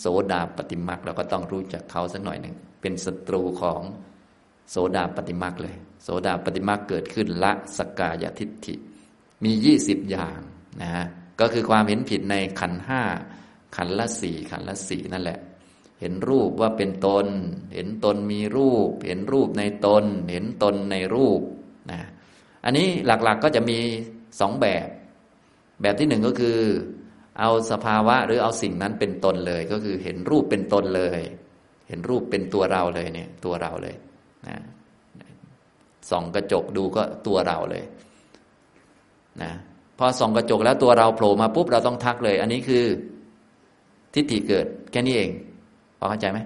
โสดาปฏิมักเราก็ต้องรู้จักเขาสักหน่อยหนึ่งเป็นศัตรูของโสดาปฏิมักเลย โสดาปฏิมักเกิดขึ้นละสักกายทิฏฐิ มียี่สิบอย่างนะก็คือความเห็นผิดในขันห้าขันละสี่ขันละสี่นั่นแหละ เห็นรูปว่าเป็นตน เห็นตนมีรูป เห็นรูปในตน เห็นตนในรูปนะอันนี้หลักๆกก็จะมีสองแบบ แบบที่หนึ่งก็คือ เอาสภาวะหรือเอาสิ่งนั้นเป็นตนเลย ก็คือเห็นรูปเป็นตนเลย เห็นรูปเป็นตัวเราเลยเนี่ย ตัวเราเลยนะส่องกระจกดูก็ตัวเราเลยนะพอส่องกระจกแล้วตัวเราโผล่มาปุ๊บเราต้องทักเลย อันนี้คือทิฏฐิเกิดแค่นี้เอง พอเข้าใจไหม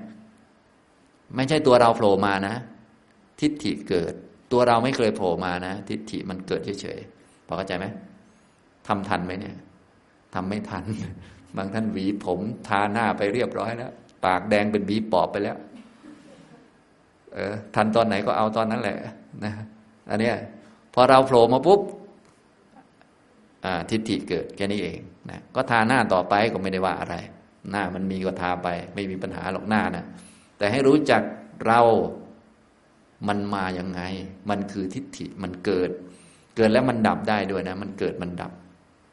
ไม่ใช่ตัวเราโผล่มานะ ทิฏฐิเกิด ตัวเราไม่เคยโผล่มานะ ทิฏฐิมันเกิดเฉยๆพอเข้าใจไหมทำทันไหมเนี่ยทำไม่ทัน บางท่านหวีผม ทาหน้าไปเรียบร้อยแล้ว ปากแดงเป็นบีปอบไปแล้ว เออ ทันตอนไหนก็เอาตอนนั้นแหละ นะอันเนี้ยพอเราโผล่มาปุ๊บทิฏฐิเกิดแค่นี้เองนะก็ทาหน้าต่อไปก็ไม่ได้ว่าอะไร หน้ามันมีก็ทาไป ไม่มีปัญหาหรอกหน้านะแต่ให้รู้จักเรามันมาอย่างไง มันคือทิฏฐิมันเกิด เกิดแล้วมันดับได้ด้วยนะ มันเกิดมันดับ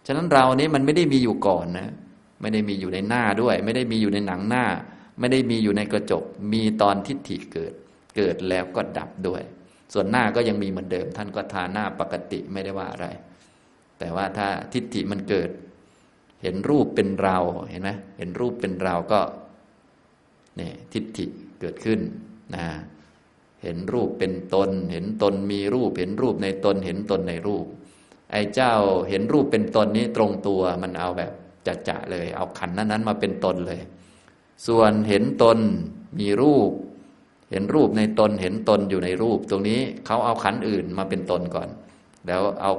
ฉะนั้นเรานี้มันไม่ได้มีอยู่ก่อนนะ ไม่ได้มีอยู่ในหน้าด้วย ไม่ได้มีอยู่ในหนังหน้า ไม่ได้มีอยู่ในกระจก มีตอนทิฏฐิเกิด เกิดแล้วก็ดับด้วย ส่วนหน้าก็ยังมีเหมือนเดิม ท่านก็ทาหน้าปกติไม่ได้ว่าอะไร แต่ว่าถ้าทิฏฐิมันเกิด เห็นรูปเป็นเราเห็นไหมเห็นรูปเป็นเราก็เนี่ยทิฏฐิเกิดขึ้นนะเห็นรูปเป็นตน เห็นตนมีรูป เห็นรูปในตน เห็นตนในรูป ไอ้เจ้าเห็นรูปเป็นตนนี้ตรงตัวมันเอาแบบจัดจะเลย เอาขันนั้นนั้นมาเป็นตนเลย ส่วนเห็นตนมีรูป เห็นรูปในตน เห็นตนอยู่ในรูป ตรงนี้เขาเอาขันอื่นมาเป็นตนก่อน แล้วเอา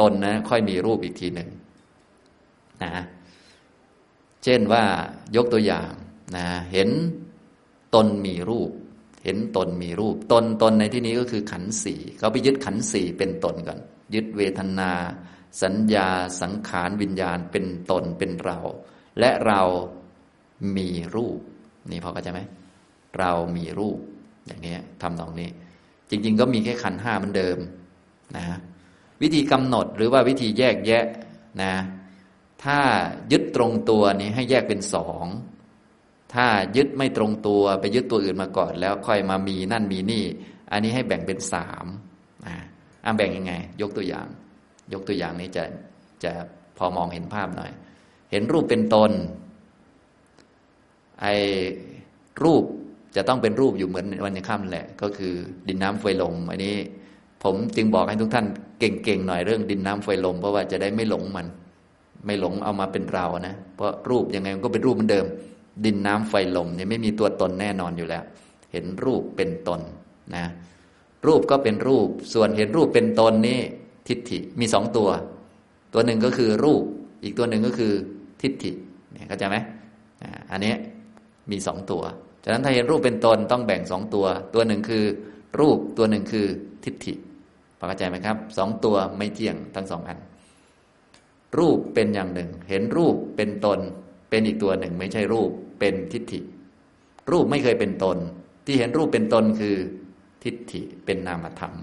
ตนนะ ค่อยมีรูปอีกทีหนึ่ง นะเช่นว่ายกตัวอย่างนะเห็นตนมีรูป เห็นตนมีรูป ตนตนในที่นี้ก็คือขันสี่เขาไปยึดขันสี่เป็นตนก่อนยึดเวทนา สัญญาสังขารวิญญาณเป็นตนเป็นเรา และเรามีรูป นี่พอเข้าใจไหมเรามีรูป อย่างนี้ทำตรงนี้ จริง ๆ ก็มีแค่ขันห้าเหมือนเดิมนะวิธีกำหนดหรือว่าวิธีแยกแยะนะ ถ้ายึดตรงตัวนี้ให้แยกเป็นสอง ถ้ายึดไม่ตรงตัวไปยึดตัวอื่นมาก่อน แล้วค่อยมามีนั่นมีนี่ อันนี้ให้แบ่งเป็นสามอ่าแบ่งยังไง ยกตัวอย่าง ยกตัวอย่างนี้จะจะพอมองเห็นภาพหน่อย เห็นรูปเป็นตน ไอ้รูปจะต้องเป็นรูปอยู่เหมือนวันยังค่ำแหละ ก็คือดินน้ำไฟลมอันนี้ ผมจึงบอกให้ทุกท่านเก่งๆหน่อยเรื่องดินน้ำไฟลมเพราะว่าจะได้ไม่หลงมัน ไม่หลงเอามาเป็นเรานะ เพราะรูปยังไงมันก็เป็นรูปเหมือนเดิม ดินน้ำไฟลมเนี่ยไม่มีตัวตนแน่นอนอยู่แล้ว เห็นรูปเป็นตนนะ รูปก็เป็นรูป ส่วนเห็นรูปเป็นตนนี่ทิฏฐิมีสองตัว ตัวหนึ่งก็คือรูป อีกตัวหนึ่งก็คือทิฏฐิเนี่ยเข้าใจไหมอันนี้มีสองตัวฉะนั้นถ้าเห็นรูปเป็นตนต้องแบ่งสองตัว ตัวหนึ่งคือ รูปตัวหนึ่งคือทิฏฐิพอเข้าใจไหมครับสองตัวไม่เที่ยงทั้งสองอัน รูปเป็นอย่างหนึ่ง เห็นรูปเป็นตน เป็นอีกตัวหนึ่ง ไม่ใช่รูปเป็นทิฏฐิ รูปไม่เคยเป็นตน ที่เห็นรูปเป็นตนคือทิฏฐิเป็นนามธรรม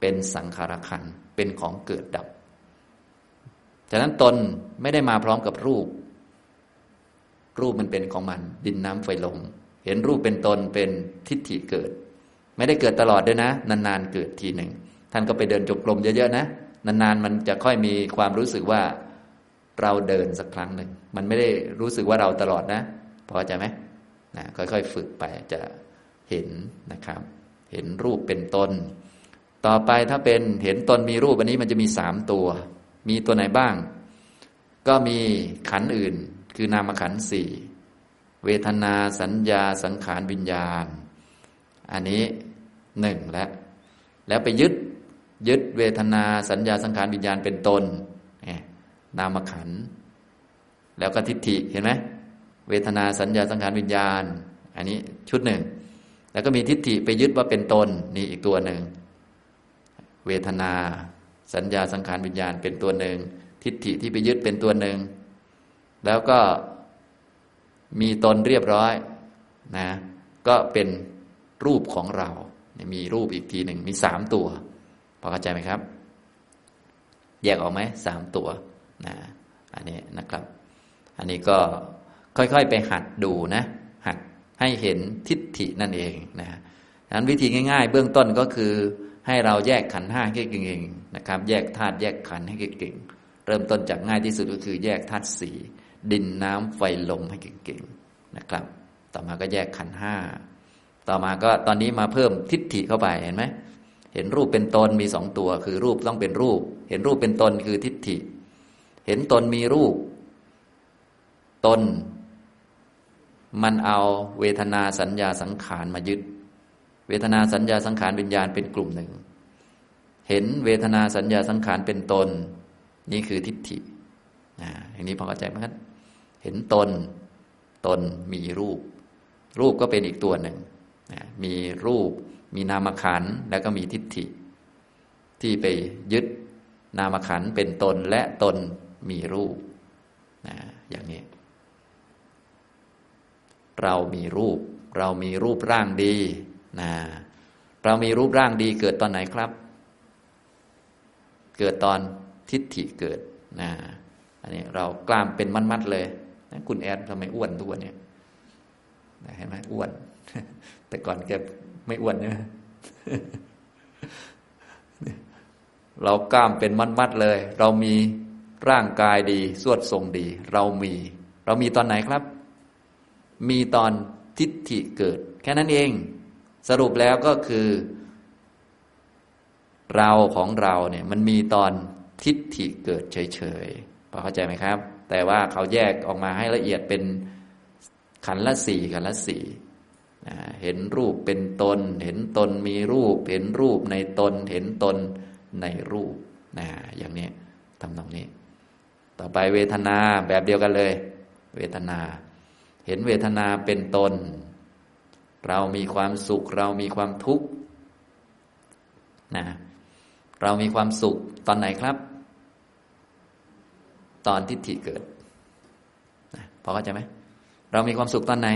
เป็นสังขารขันเป็นของเกิดดับ ฉะนั้นตนไม่ได้มาพร้อมกับรูป รูปมันเป็นของมัน ดินน้ำไฟลมเห็นรูปเป็นตนเป็นทิฏฐิเกิด ไม่ได้เกิดตลอดด้วยนะ นานๆเกิดทีหนึ่งท่านก็ไปเดินจงกรมเยอะๆนะ นานๆมันจะค่อยมีความรู้สึกว่าเราเดินสักครั้งหนึ่ง มันไม่ได้รู้สึกว่าเราตลอดนะพอใจไหมนะค่อยๆฝึกไปจะเห็นนะครับ เห็นรูปเป็นตน ต่อไปถ้าเป็นเห็นตนมีรูปอันนี้มันจะมีสามตัว มีตัวไหนบ้าง ก็มีขันอื่น คือนามขันสี่เวทนาสัญญาสังขารวิญญาณ อันนี้หนึ่งแล้วแล้วไปยึด ยึดเวทนาสัญญาสังขารวิญญาณเป็นตนนามขัน แล้วก็ทิฏฐิเห็นไหมเวทนาสัญญาสังขารวิญญาณ อันนี้ชุดหนึ่ง แล้วก็มีทิฏฐิไปยึดว่าเป็นตนนี่อีกตัวหนึ่ง เวทนาสัญญาสังขารวิญญาณเป็นตัวหนึ่ง ทิฏฐิที่ไปยึดเป็นตัวหนึ่ง แล้วก็มีตนเรียบร้อยนะก็เป็นรูปของเรา มีรูปอีกทีหนึ่งมีสามตัว พอเข้าใจไหมครับ แยกออกไหมสามตัวนะอันนี้นะครับ อันนี้ก็ค่อยๆไปหัดดูนะ หัดให้เห็นทิฏฐินั่นเองนะนั้นวิธีง่ายๆ เบื้องต้นก็คือ ให้เราแยกขันห้าให้เก่งๆนะครับ แยกธาตุแยกขันให้เก่งๆเริ่มต้นจากง่ายที่สุดก็คือ แยกธาตุสีดินน้ำไฟลมให้เก่งๆนะครับ ต่อมาก็แยกขันห้าต่อมาก็ตอนนี้มาเพิ่มทิฏฐิเข้าไปเห็นไหม เห็นรูปเป็นตนมีสองตัว คือรูปต้องเป็นรูป เห็นรูปเป็นตนคือทิฏฐิ เห็นตนมีรูป ตน มันเอาเวทนาสัญญาสังขารมายึด เวทนาสัญญาสังขารวิญญาณเป็นกลุ่มหนึ่ง เห็นเวทนาสัญญาสังขารเป็นตน นี่คือทิฏฐิอย่างนี้พอเข้าใจไหมครับเห็นตน ตนมีรูป รูปก็เป็นอีกตัวหนึ่งมีรูป มีนามขันแล้วก็มีทิฏฐิ ที่ไปยึดนามขันเป็นตนและตนมีรูปนะอย่างนี้ เรามีรูป เรามีรูปร่างดีนะเรามีรูปร่างดีเกิดตอนไหนครับ เกิดตอนทิฏฐิเกิดนะอันนี้เรากล้ามเป็นมัดๆเลยคุณแอดทำไมอ้วนทุกวันเนี่ยเห็นไหมอ้วน แต่ก่อนแก ไม่อ้วนเนี่ยเรากล้ามเป็นมัดๆเลย เรามีร่างกายดี สวดทรงดี เรามี เรามีตอนไหนครับ มีตอนทิฏฐิเกิด แค่นั้นเอง สรุปแล้วก็คือ เราของเราเนี่ย มันมีตอนทิฏฐิเกิดเฉยๆพอเข้าใจไหมครับ แต่ว่าเขาแยกออกมาให้ละเอียดเป็นขันละสี่ขันละสี่ เห็นรูปเป็นตน เห็นตนมีรูป เห็นรูปในตน เห็นตนในรูปนะอย่างนี้ทำตรงนี้ ต่อไปเวทนาแบบเดียวกันเลย เวทนา เห็นเวทนาเป็นตน เรามีความสุข เรามีความทุกข์นะเรามีความสุขตอนไหนครับ ตอนทิฏฐิเกิดพอเข้าใจไหมเรามีความสุขตอนไหน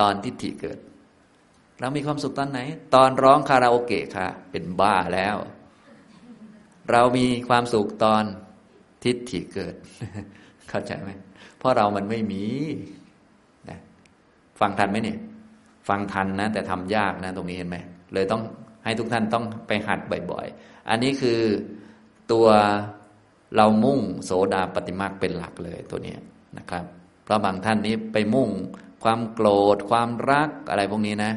ตอนทิฏฐิเกิด เรามีความสุขตอนไหน ตอนร้องคาราโอเกะค่ะ เป็นบ้าแล้ว เรามีความสุขตอนทิฏฐิเกิด เข้าใจไหมเพราะเรามันไม่มีนะฟังทันไหมเนี่ยฟังทันนะ แต่ทำยากนะ ตรงนี้เห็นไหมเลยต้องให้ทุกท่านต้องไปหัดบ่อยๆ อันนี้คือตัวเรามุ่งโสดาปฏิมาเป็นหลักเลยตัวนี้นะครับ เพราะบางท่านนี้ไปมุ่ง ความโกรธ ความรักอะไรพวกนี้นะ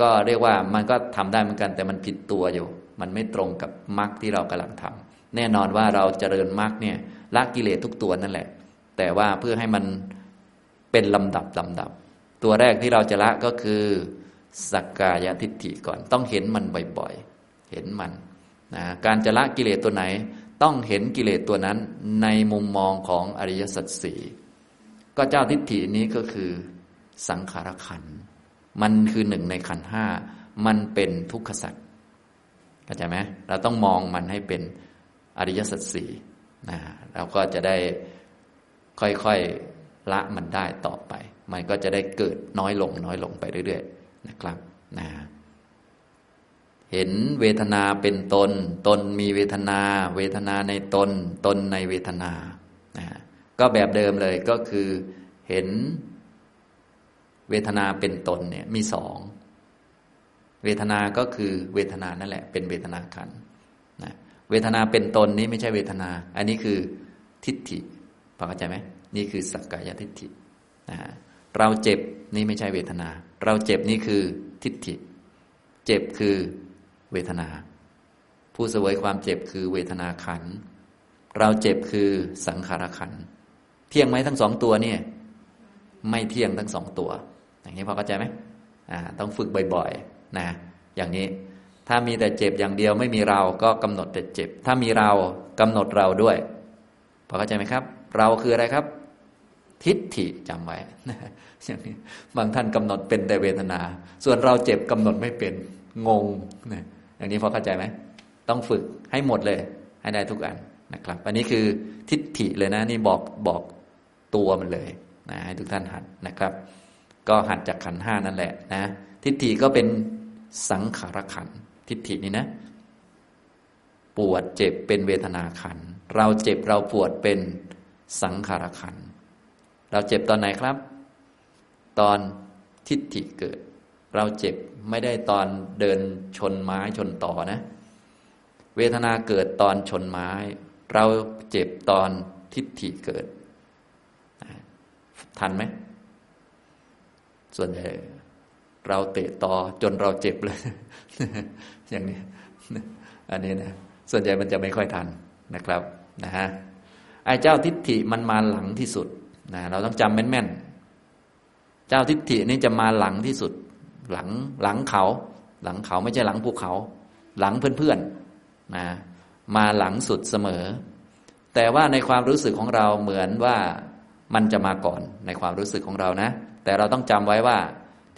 ก็เรียกว่ามันก็ทำได้เหมือนกัน แต่มันผิดตัวอยู่ มันไม่ตรงกับมรรคที่เรากำลังทำแน่นอนว่าเราเจริญมรรคเนี่ยละกิเลสทุกตัวนั่นแหละ แต่ว่าเพื่อให้มันเป็นลำดับลำดับ ตัวแรกที่เราจะละก็คือสักกายทิฏฐิก่อน ต้องเห็นมันบ่อยๆ เห็นมันนะการจะละกิเลสตัวไหน ต้องเห็นกิเลสตัวนั้นในมุมมองของอริยสัจสี่ก็เจ้าทิฏฐินี้ก็คือ สังขารขัน มันคือหนึ่งในขันห้า มันเป็นทุกขสัจเข้าใจไหมเราต้องมองมันให้เป็นอริยสัจสี่นะเราก็จะได้ค่อยๆละมันได้ต่อไป มันก็จะได้เกิดน้อยลงน้อยลงไปเรื่อยๆนะครับนะเห็นเวทนาเป็นตน ตนมีเวทนา เวทนาในตน ตนในเวทนานะก็แบบเดิมเลยก็คือเห็น เวทนาเป็นตนเนี่ยมีสองเวทนา ก็คือเวทนานั่นแหละ เป็นเวทนาขันนะเวทนาเป็นตนนี้ไม่ใช่เวทนา อันนี้คือทิฏฐิพอเข้าใจไหมนี่คือสักกายทิฏฐินะเราเจ็บนี่ไม่ใช่เวทนา เราเจ็บนี่คือทิฏฐิ เจ็บคือเวทนา ผู้เสวยความเจ็บคือเวทนาขัน เราเจ็บคือสังขารขัน เที่ยงไหมทั้งสองตัวเนี่ย ไม่เที่ยงทั้งสองตัว อย่างนี้พอเข้าใจไหมต้องฝึกบ่อยๆนะอย่างนี้ถ้ามีแต่เจ็บอย่างเดียวไม่มีเราก็กำหนดแต่เจ็บ ถ้ามีเรากำหนดเราด้วยพอเข้าใจไหมครับ เราคืออะไรครับ ทิฏฐิจำไว้อย่างนี้บางท่านกำหนดเป็นแต่เวทนา ส่วนเราเจ็บกำหนดไม่เป็นงงนะอย่างนี้พอเข้าใจไหมต้องฝึกให้หมดเลย ให้ได้ทุกอันนะครับ อันนี้คือทิฏฐิเลยนะ นี่บอกบอกตัวมันเลยนะให้ทุกท่านหัดนะครับ ก็หัดจากขันห้านั่นแหละนะ ทิฏฐิก็เป็นสังขารขัน ทิฏฐินี่นะ ปวดเจ็บเป็นเวทนาขัน เราเจ็บเราปวดเป็นสังขารขัน เราเจ็บตอนไหนครับ ตอนทิฏฐิเกิด เราเจ็บไม่ได้ตอนเดินชนไม้ชนต่อนะ เวทนาเกิดตอนชนไม้ เราเจ็บตอนทิฏฐิเกิด ทันไหม ส่วนใหญ่เราเตะต่อจนเราเจ็บเลย อย่างนี้อันนี้นะส่วนใหญ่มันจะไม่ค่อยทันนะครับนะฮะไอ้เจ้าทิฏฐิมันมาหลังที่สุดนะเราต้องจำแม่นๆเจ้าทิฏฐินี่จะมาหลังที่สุด หลังหลังเขา หลังเขาไม่ใช่หลังภูเขา หลังเพื่อนๆนะมาหลังสุดเสมอ แต่ว่าในความรู้สึกของเราเหมือนว่ามันจะมาก่อนในความรู้สึกของเรานะ แต่เราต้องจำไว้ว่า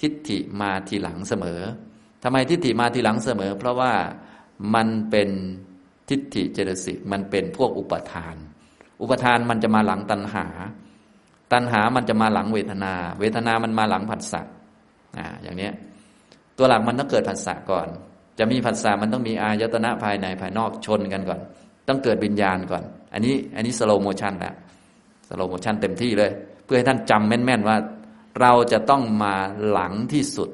ทิฏฐิมาทีหลังเสมอทำไมทิฏฐิมาทีหลังเสมอ เพราะว่ามันเป็นทิฏฐิเจตสิกมันเป็นพวกอุปทาน อุปทานมันจะมาหลังตัณหา ตัณหามันจะมาหลังเวทนา เวทนามันมาหลังผัสสะอ่าอย่างเนี้ยตัวหลักมันต้องเกิดผัสสะก่อน จะมีผัสสะมันต้องมีอายตนะภายในภายนอกชนกันก่อน ต้องเกิดวิญญาณก่อน อันนี้อันนี้ slow motion แล้ว slow motion เต็มที่เลย เพื่อให้ท่านจำแม่นๆว่า เราจะต้องมาหลังที่สุด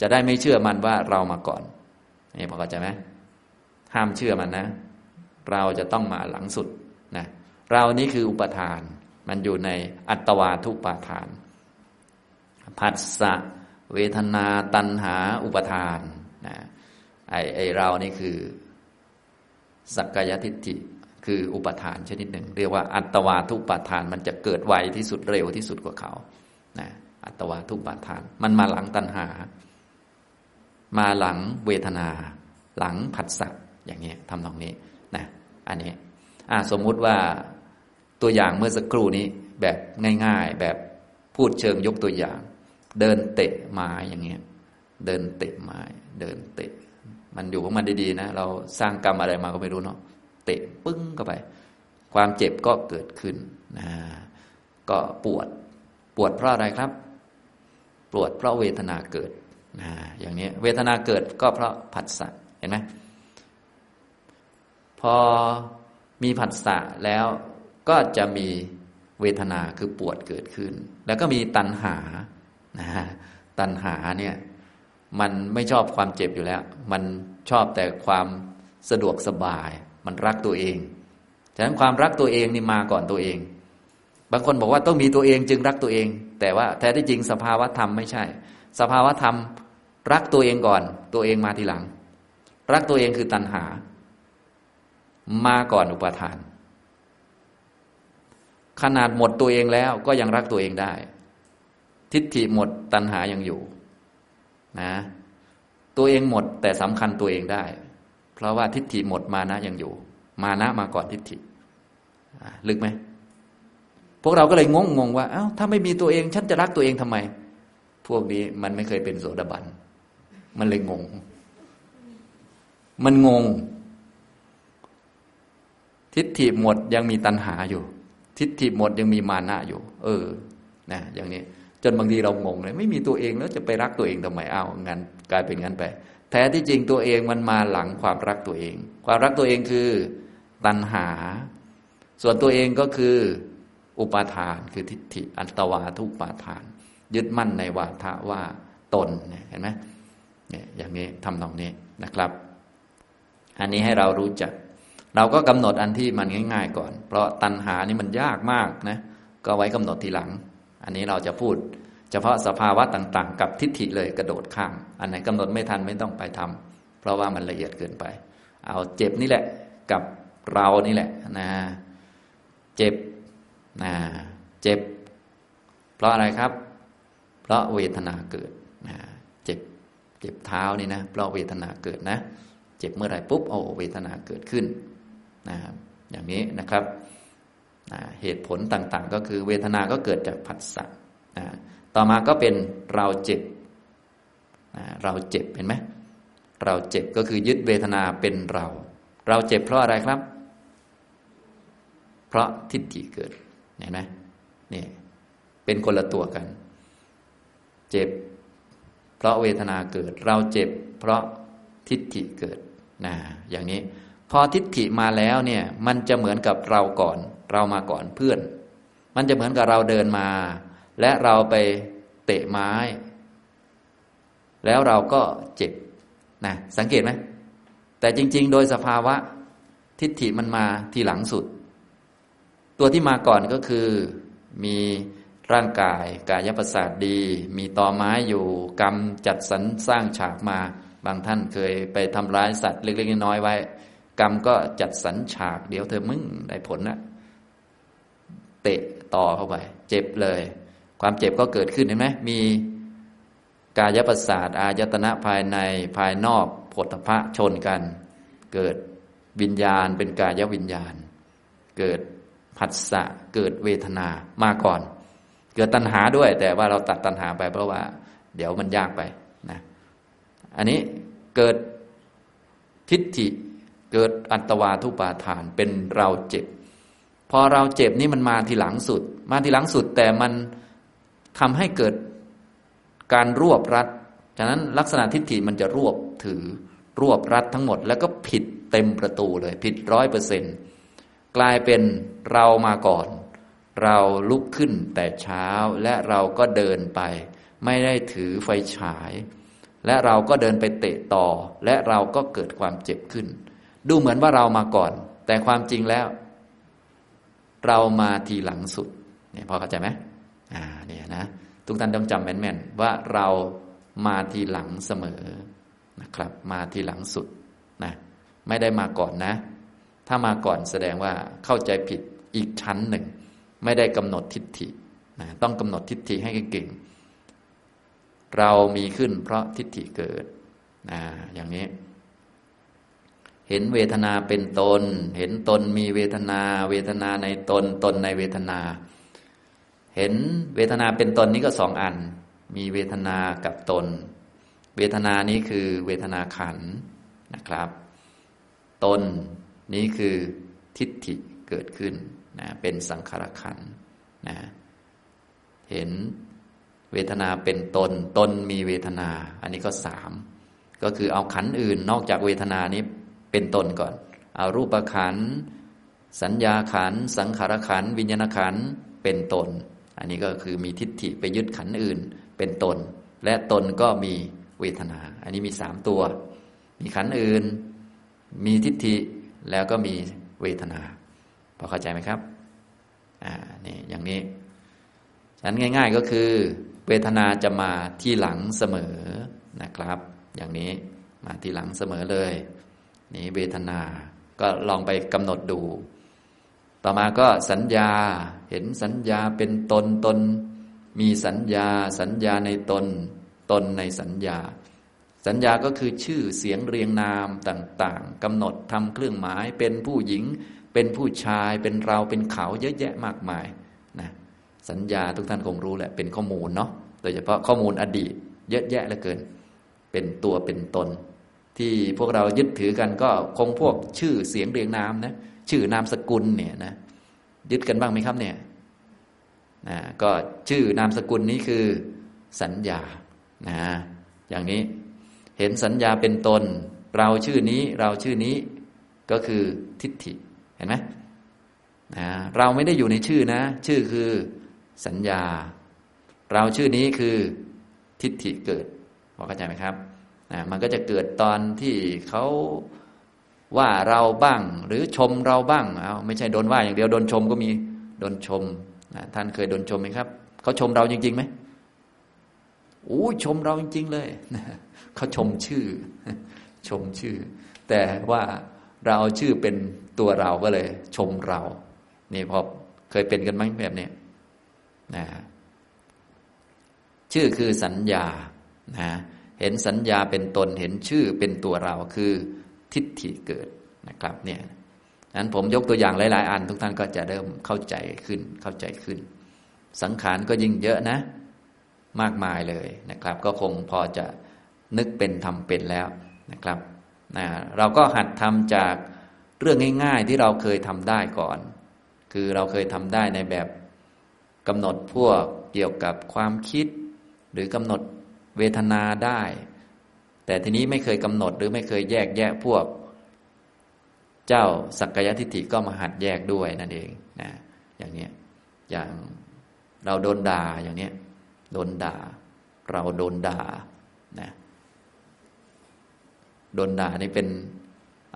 จะได้ไม่เชื่อมันว่าเรามาก่อนนี่พอเข้าใจไหมห้ามเชื่อมันนะ เราจะต้องมาหลังสุดนะเรานี้คืออุปทาน มันอยู่ในอัตวาทุปาทานผัสสะเวทนาตัณหาอุปทานนะไอไอเรานี่คือสักกายทิฏฐิคืออุปทานชนิดหนึ่ง เรียกว่าอัตวาทุปาทานมันจะเกิดไวที่สุดเร็วที่สุดกว่าเขานะ อัตวาทุปาทาน มันมาหลังตัณหา มาหลังเวทนา หลังผัสสะอย่างนี้ทำตรงนี้นะอันนี้อ่าสมมุติว่าตัวอย่างเมื่อสักครู่นี้แบบง่าย ๆ แบบพูดเชิงยกตัวอย่าง เดินเตะไม้อย่างเงี้ยเดินเตะไม้เดินเตะ มันอยู่ของมันดีๆนะเราสร้างกรรมอะไรมาก็ไม่รู้เนาะเตะปึ้งเข้าไป ความเจ็บก็เกิดขึ้นนะก็ปวดปวดเพราะอะไรครับ ปวดเพราะเวทนาเกิดนะอย่างนี้เวทนาเกิดก็เพราะผัสสะเห็นไหมพอมีผัสสะแล้วก็จะมีเวทนาคือปวดเกิดขึ้น แล้วก็มีตัณหานะตัณหาเนี่ยมันไม่ชอบความเจ็บอยู่แล้ว มันชอบแต่ความสะดวกสบาย มันรักตัวเอง ฉะนั้นความรักตัวเองนี่มาก่อนตัวเอง บางคนบอกว่าต้องมีตัวเองจึงรักตัวเอง แต่ว่าแท้ที่จริงสภาวะธรรมไม่ใช่ สภาวะธรรมรักตัวเองก่อน ตัวเองมาทีหลัง รักตัวเองคือตัณหา มาก่อนอุปาทาน ขนาดหมดตัวเองแล้วก็ยังรักตัวเองได้ ทิฏฐิหมดตัณหายังอยู่นะตัวเองหมดแต่สำคัญตัวเองได้ เพราะว่าทิฏฐิหมดมานะยังอยู่ มานะมาก่อนทิฏฐิลึกไหม พวกเราก็เลยงงงงว่าเอา้าถ้าไม่มีตัวเอง ฉันจะรักตัวเองทำไม พวกนี้มันไม่เคยเป็นโสดาบัน มันเลยงง มันงง ทิฏฐิหมดยังมีตัณหาอยู่ ทิฏฐิหมดยังมีมานะอยู่ เออ นะ อย่างนี้ จนบางทีเรางงเลยไม่มีตัวเองแล้วจะไปรักตัวเองทำไมเอางั้นกลายเป็นงั้นไป แท้ที่จริงตัวเองมันมาหลังความรักตัวเอง ความรักตัวเองคือตัณหา ส่วนตัวเองก็คือ อุปาทานคือทิฏฐิอัตวาทุปาทาน ยึดมั่นในวาทะว่าตนเห็นไหมเนี่ยอย่างนี้ทำตรงนี้นะครับ อันนี้ให้เรารู้จัก เราก็กำหนดอันที่มันง่าย ๆ ก่อน เพราะตัณหานี่มันยากมากนะก็ไว้กำหนดทีหลัง อันนี้เราจะพูด เฉพาะสภาวะต่าง ๆ กับทิฏฐิเลยกระโดดข้ามอันไหนกำหนดไม่ทันไม่ต้องไปทำเพราะว่ามันละเอียดเกินไป เอาเจ็บนี่แหละกับเรานี่แหละนะ เจ็บ นะเจ็บ เพราะอะไรครับ เพราะเวทนาเกิดนะเจ็บเจ็บเท้านี่นะ เพราะเวทนาเกิดนะ เจ็บเมื่อไรปุ๊บโอ้เวทนาเกิดขึ้นนะอย่างนี้นะครับนะเหตุผลต่างๆ ก็คือเวทนาก็เกิดจากผัสสะนะต่อมาก็เป็นเราเจ็บนะเราเจ็บเห็นไหมเราเจ็บก็คือยึดเวทนาเป็นเรา เราเจ็บเพราะอะไรครับ เพราะทิฏฐิเกิด เห็นไหมนี่เป็นคนละตัวกัน เจ็บ เพราะเวทนาเกิด เราเจ็บ เพราะทิฏฐิเกิดนะอย่างนี้ พอทิฏฐิมาแล้วเนี่ยมันจะเหมือนกับเราก่อน เรามาก่อนเพื่อน มันจะเหมือนกับเราเดินมา และเราไปเตะไม้ แล้วเราก็เจ็บนะสังเกตไหมแต่จริง ๆ โดยสภาวะทิฏฐิมันมาทีหลังสุด ตัวที่มาก่อนก็คือมีร่างกายกายประสาทดี มีตอไม้อยู่กรรมจัดสรรสร้างฉากมา บางท่านเคยไปทำร้ายสัตว์เล็กๆน้อยๆไว้ กรรมก็จัดสรรฉาก เดี๋ยวเธอมึงได้ผลนะเตะต่อเข้าไป เจ็บเลย ความเจ็บก็เกิดขึ้นเห็นไหมมีกายประสาทอายตนะภายในภายนอกผลพระชนกัน เกิดวิญญาณเป็นกายวิญญาณ เกิด ผัสสะเกิดเวทนามาก่อน เกิดตัณหาด้วย แต่ว่าเราตัดตัณหาไปเพราะว่า เดี๋ยวมันยากไปนะอันนี้เกิดทิฏฐิเกิดอัตวาทุปาทานเป็นเราเจ็บ พอเราเจ็บนี่มันมาทีหลังสุด มาทีหลังสุดแต่มันทำให้เกิดการรวบรัดฉะนั้นลักษณะทิฏฐิมันจะรวบถือรวบรัดทั้งหมด แล้วก็ผิดเต็มประตูเลย ผิดร้อยเปอร์เซ็นต์ กลายเป็นเรามาก่อน เราลุกขึ้นแต่เช้าและเราก็เดินไป ไม่ได้ถือไฟฉาย และเราก็เดินไปเตะต่อ และเราก็เกิดความเจ็บขึ้น ดูเหมือนว่าเรามาก่อน แต่ความจริงแล้ว เรามาทีหลังสุดเนี่ยพอเข้าใจไหมอ่าเนี่ยนะทุกท่านต้องจำแม่นๆว่าเรามาทีหลังเสมอนะครับ มาทีหลังสุดนะไม่ได้มาก่อนนะ ถ้ามาก่อนแสดงว่าเข้าใจผิดอีกชั้นหนึ่ง ไม่ได้กำหนดทิฏฐินะต้องกำหนดทิฏฐิให้เก่ง เรามีขึ้นเพราะทิฏฐิเกิดนะอย่างนี้ เห็นเวทนาเป็นตน เห็นตนมีเวทนา เวทนาในตน ตนในเวทนา เห็นเวทนาเป็นตนนี้ก็สองอัน มีเวทนากับตน เวทนานี้คือเวทนาขันนะครับ ตน นี้คือทิฏฐิเกิดขึ้นนะเป็นสังขารขันนะเห็นเวทนาเป็นตน ตนมีเวทนา อันนี้ก็สามก็คือเอาขันอื่นนอกจากเวทนานี้เป็นตนก่อน เอารูปขันสัญญาขันสังขารขันวิญญาณขันเป็นตน อันนี้ก็คือมีทิฏฐิไปยึดขันอื่นเป็นตน และตนก็มีเวทนา อันนี้มีสามตัว มีขันอื่น มีทิฏฐิ แล้วก็มีเวทนา พอเข้าใจไหมครับ อ่า นี่ อย่างนี้ ฉะนั้นง่าย ๆก็คือ เวทนาจะมาที่หลังเสมอนะครับ อย่างนี้มาที่หลังเสมอเลย นี่เวทนา ก็ลองไปกำหนดดู ต่อมาก็สัญญา เห็นสัญญาเป็นตนตน มีสัญญา สัญญาในตน ตนในสัญญา สัญญาก็คือชื่อเสียงเรียงนามต่างๆกำหนดทำเครื่องหมายเป็นผู้หญิง เป็นผู้ชายเป็นเราเป็นเขาเยอะแยะมากมายนะสัญญาทุกท่านคงรู้แหละเป็นข้อมูลเนาะโดยเฉพาะข้อมูลอดีต เยอะแยะเหลือเกิน เป็นตัวเป็นตน ที่พวกเรายึดถือกันก็คงพวกชื่อเสียงเรียงนามนะชื่อนามสกุลเนี่ยนะยึดกันบ้างไหมครับเนี่ยนะก็ชื่อนามสกุลนี้คือสัญญานะอย่างนี้ เห็นสัญญาเป็นตน เราชื่อนี้เราชื่อนี้ก็คือทิฏฐิเห็นไหมนะเราไม่ได้อยู่ในชื่อนะ ชื่อคือสัญญา เราชื่อนี้คือทิฏฐิเกิดพอเข้าใจไหมครับนะมันก็จะเกิดตอนที่เขาว่าเราบ้าง หรือชมเราบ้างเอาไม่ใช่โดนว่าอย่างเดียวโดนชมก็มีโดนชมนะท่านเคยโดนชมไหมครับเขาชมเราจริงๆไหมโอ้ชมเราจริง ๆ เลย เขาชมชื่อ ชมชื่อ แต่ว่าเราเอาชื่อเป็นตัวเราก็เลย ชมเรา นี่พอเคยเป็นกันไหมแบบนี้นะชื่อคือสัญญานะเห็นสัญญาเป็นตนเห็นชื่อเป็นตัวเราคือทิฏฐิเกิดนะครับเนี่ยนั้นผมยกตัวอย่างหลาย ๆ อัน ทุกท่านก็จะเริ่มเข้าใจขึ้นเข้าใจขึ้น สังขารก็ยิ่งเยอะนะ มากมายเลยนะครับ ก็คงพอจะ นึกเป็นทำเป็นแล้วนะครับนะเราก็หัดทำจากเรื่องง่าย ๆที่เราเคยทำได้ก่อน คือเราเคยทำได้ในแบบกำหนดพวกเกี่ยวกับความคิด หรือกำหนดเวทนาได้ แต่ทีนี้ไม่เคยกำหนดหรือไม่เคยแยกแยะพวก เจ้าสักกายทิฏฐิก็มาหัดแยกด้วยนั่นเองนะอย่างนี้อย่างเราโดนด่าอย่างนี้โดนด่า เราโดนด่านะ โดนด่านี่เป็น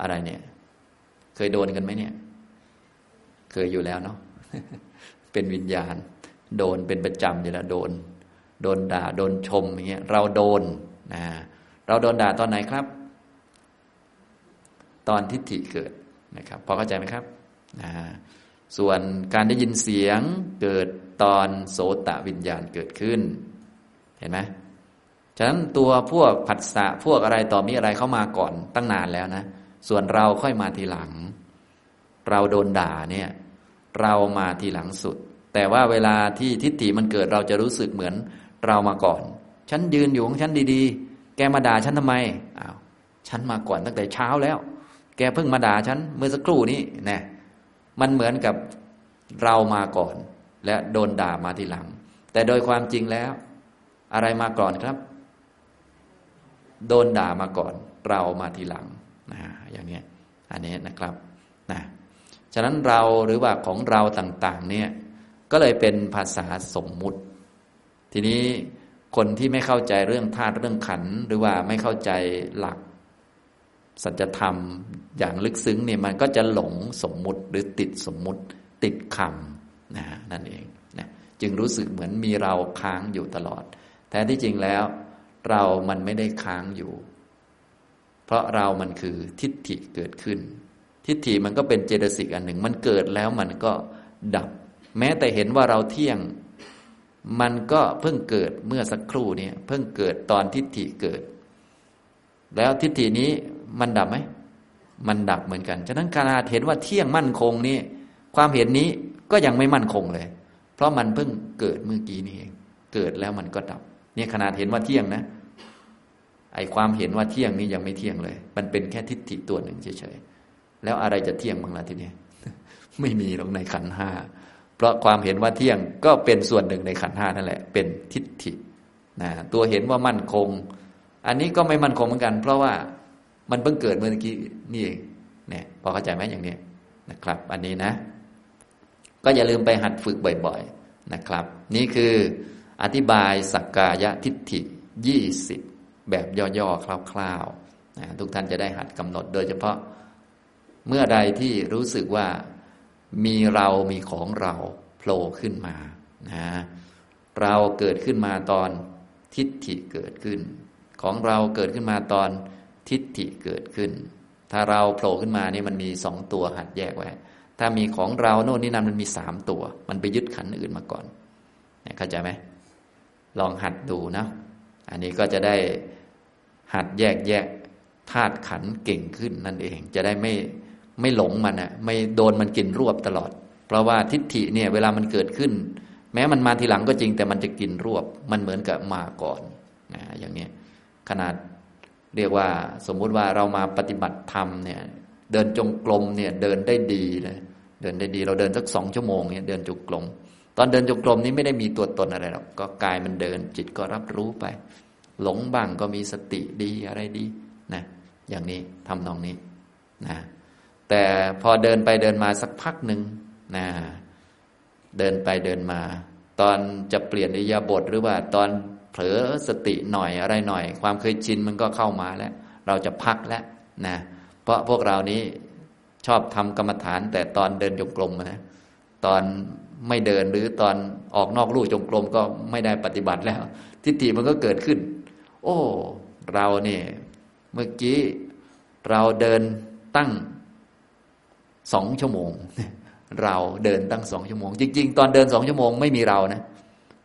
อะไรเนี่ย เคยโดนกันไหมเนี่ย เคยอยู่แล้วเนาะเป็นวิญญาณ โดนเป็นประจำอยู่แล้วโดน โดนด่า โดนชมอย่างเงี้ยเราโดนนะเราโดนด่าตอนไหนครับ ตอนทิฏฐิเกิดนะครับพอเข้าใจไหมครับนะส่วนการได้ยินเสียงเกิดตอนโสตวิญญาณเกิดขึ้น เห็นไหม ฉะนั้นตัวพวกผัสสะพวกอะไรต่อมีอะไรเข้ามาก่อนตั้งนานแล้วนะ ส่วนเราค่อยมาทีหลัง เราโดนด่าเนี่ย เรามาทีหลังสุด แต่ว่าเวลาที่ทิฏฐิมันเกิดเราจะรู้สึกเหมือนเรามาก่อน ฉันยืนอยู่ของฉันดีๆ แกมาด่าฉันทำไมอ้าวฉันมาก่อนตั้งแต่เช้าแล้ว แกเพิ่งมาด่าฉันเมื่อสักครู่นี้นะมันเหมือนกับเรามาก่อน และโดนด่ามาทีหลัง แต่โดยความจริงแล้ว อะไรมาก่อนครับ โดนด่ามาก่อน เรามาทีหลังนะอย่างนี้อันนี้นะครับนะฉะนั้นเราหรือว่าของเราต่างๆ เนี่ยก็เลยเป็นภาษาสมมุติ ทีนี้คนที่ไม่เข้าใจเรื่องธาตุเรื่องขันหรือว่าไม่เข้าใจหลัก สัจธรรมอย่างลึกซึ้งเนี่ยมันก็จะหลงสมมุติหรือติดสมมุติติดคำนะนั่นเองนะจึงรู้สึกเหมือนมีเราค้างอยู่ตลอด แต่ที่จริงแล้ว เรามันไม่ได้ค้างอยู่ เพราะเรามันคือทิฏฐิเกิดขึ้น ทิฏฐิมันก็เป็นเจตสิกอันหนึ่ง มันเกิดแล้วมันก็ดับ แม้แต่เห็นว่าเราเที่ยง มันก็เพิ่งเกิดเมื่อสักครู่เนี่ยเพิ่งเกิดตอนทิฏฐิเกิด แล้วทิฏฐินี้มันดับไหมมันดับเหมือนกัน ฉะนั้นการเห็นว่าเที่ยงมั่นคงนี่ความเห็นนี้ก็ยังไม่มั่นคงเลย เพราะมันเพิ่งเกิดเมื่อกี้นี่เอง เกิดแล้วมันก็ดับ เนี่ยขนาดเห็นว่าเที่ยงนะ ไอความเห็นว่าเที่ยงนี้ยังไม่เที่ยงเลย มันเป็นแค่ทิฏฐิตัวหนึ่งเฉยๆ แล้วอะไรจะเที่ยงบ้างล่ะทีนี้ ไม่มีหรอกในขันห้า เพราะความเห็นว่าเที่ยงก็เป็นส่วนหนึ่งในขันห้านั่นแหละ เป็นทิฏฐินะตัวเห็นว่ามั่นคง อันนี้ก็ไม่มั่นคงเหมือนกัน เพราะว่ามันเพิ่งเกิดเมื่อกี้นี่เอง เนี่ย พอเข้าใจไหมอย่างนี้นะครับ อันนี้นะ ก็อย่าลืมไปหัดฝึกบ่อย ๆ นะครับ นี่คืออธิบายสักกายทิฏฐิยี่สิบ แบบย่อๆคร่าวๆนะทุกท่านจะได้หัดกำหนดโดยเฉพาะเมื่อใดที่รู้สึกว่ามีเรามีของเราโผล่ขึ้นมานะเราเกิดขึ้นมาตอนทิฏฐิเกิดขึ้น ของเราเกิดขึ้นมาตอนทิฏฐิเกิดขึ้น ถ้าเราโผล่ขึ้นมานี่มันมีสองตัวหัดแยกไว้ ถ้ามีของเราโน่นนี่นั่นมันมีสามตัว มันไปยึดขันอื่นมาก่อนเข้าใจไหมลองหัดดูนะ อันนี้ก็จะได้ หัดแยกแยะธาตุขันเก่งขึ้นนั่นเอง จะได้ไม่ไม่หลงมันอะไม่โดนมันกินรวบตลอด เพราะว่าทิฏฐิเนี่ยเวลามันเกิดขึ้น แม้มันมาทีหลังก็จริง แต่มันจะกินรวบ มันเหมือนกับมาก่อนนะอย่างนี้ขนาดเรียกว่าสมมุติว่าเรามาปฏิบัติธรรมเนี่ยเดินจงกรมเนี่ยเดินได้ดีเลยเดินได้ดี เราเดินสักสองชั่วโมงเนี่ยเดินจงกรมตอนเดินจงกรมนี้ไม่ได้มีตัวตนอะไรหรอกก็กายมันเดินจิตก็รับรู้ไป หลงบ้างก็มีสติดีอะไรดีนะอย่างนี้ทำนองนี้นะแต่พอเดินไปเดินมาสักพักหนึ่งนะเดินไปเดินมา ตอนจะเปลี่ยนอิยาบทหรือว่าตอนเผลอสติหน่อยอะไรหน่อย ความเคยชินมันก็เข้ามาแล้ว เราจะพักแล้วนะเพราะพวกเรานี้ชอบทำกรรมฐานแต่ตอนเดินจงกรมนะตอนไม่เดินหรือตอนออกนอกลู่จงกรมก็ไม่ได้ปฏิบัติแล้ว ทิฏฐิมันก็เกิดขึ้น โอ้ เราเนี่ยเมื่อกี้เราเดินตั้งสองชั่วโมง เราเดินตั้งสองชั่วโมง จริง ๆ ตอนเดินสองชั่วโมงไม่มีเรานะ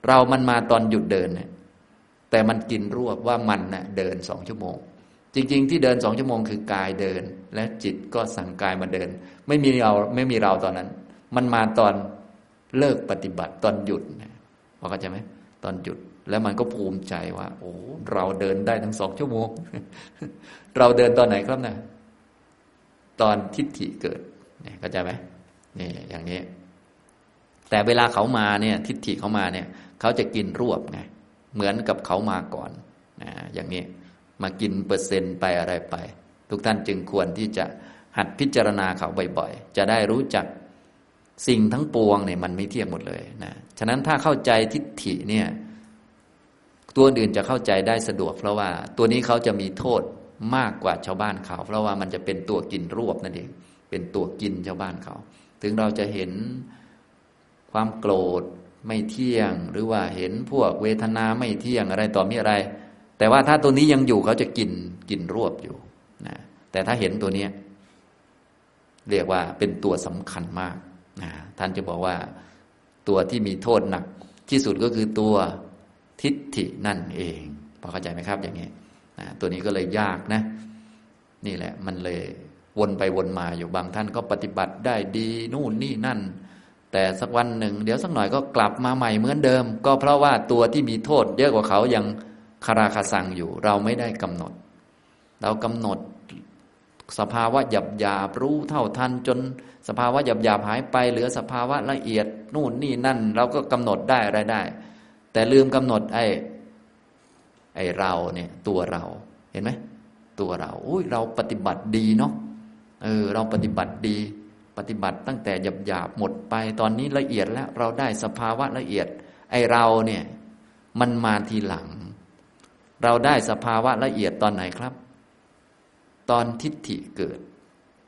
เรามันมาตอนหยุดเดินนะแต่มันกินรวบว่ามันนะ่ะเดินสองชั่วโมง จริง ๆ ที่เดินสองชั่วโมงคือกายเดิน และจิตก็สั่งกายมาเดิน ไม่มีเราไม่มีเราตอนนั้น มันมาตอนเลิกปฏิบัติตอนหยุดพอเข้าใจไหมตอนหยุด แล้วมันก็ภูมิใจว่า โอ้เราเดินได้ทั้งสองชั่วโมง เราเดินตอนไหนครับนะตอนทิฏฐิเกิดเนี่ยเข้าใจไหมนี่อย่างนี้ แต่เวลาเขามาเนี่ย ทิฏฐิเขามาเนี่ย เขาจะกินรวบไงเหมือนกับเขามาก่อนนะอย่างนี้มากินเปอร์เซ็นต์ไปอะไรไป ทุกท่านจึงควรที่จะหัดพิจารณาเขาบ่อยๆ จะได้รู้จักสิ่งทั้งปวงเนี่ยมันไม่เที่ยงหมดเลยนะฉะนั้นถ้าเข้าใจทิฏฐิเนี่ย ตัวอื่นจะเข้าใจได้สะดวก เพราะว่าตัวนี้เขาจะมีโทษมากกว่าชาวบ้านเขา เพราะว่ามันจะเป็นตัวกินรวบนั่นเอง เป็นตัวกินชาวบ้านเขา ถึงเราจะเห็นความโกรธไม่เที่ยง หรือว่าเห็นพวกเวทนาไม่เที่ยงอะไรต่อมีอะไร แต่ว่าถ้าตัวนี้ยังอยู่เขาจะกินกินรวบอยู่นะแต่ถ้าเห็นตัวนี้เรียกว่าเป็นตัวสำคัญมากนะท่านจะบอกว่าตัวที่มีโทษหนักที่สุดก็คือตัว ทิฏฐินั่นเองพอเข้าใจไหมครับ อย่างนี้นะตัวนี้ก็เลยยากนะ นี่แหละ มันเลยวนไปวนมาอยู่บางท่านก็ปฏิบัติได้ดีนู่นนี่นั่น แต่สักวันหนึ่ง เดี๋ยวสักหน่อยก็กลับมาใหม่เหมือนเดิม ก็เพราะว่าตัวที่มีโทษ เยอะกว่าเขายังคาราคาสังอยู่ เราไม่ได้กำหนด เรากำหนดสภาวะหยับหยาบรู้เท่าทันจนสภาวะหยับหยาบหายไป เหลือสภาวะละเอียดนู่นนี่นั่น เราก็กำหนดได้อะไรได้ แต่ลืมกำหนดไอ้ไอ้เราเนี่ย ตัวเราเห็นไหมตัวเราอุ้ยเราปฏิบัติดีเนาะเออเราปฏิบัติดี ปฏิบัติตั้งแต่หยาบหยาบหมดไปตอนนี้ละเอียดแล้ว เราได้สภาวะละเอียด ไอ้เราเนี่ย มันมาทีหลัง เราได้สภาวะละเอียดตอนไหนครับ ตอนทิฏฐิเกิด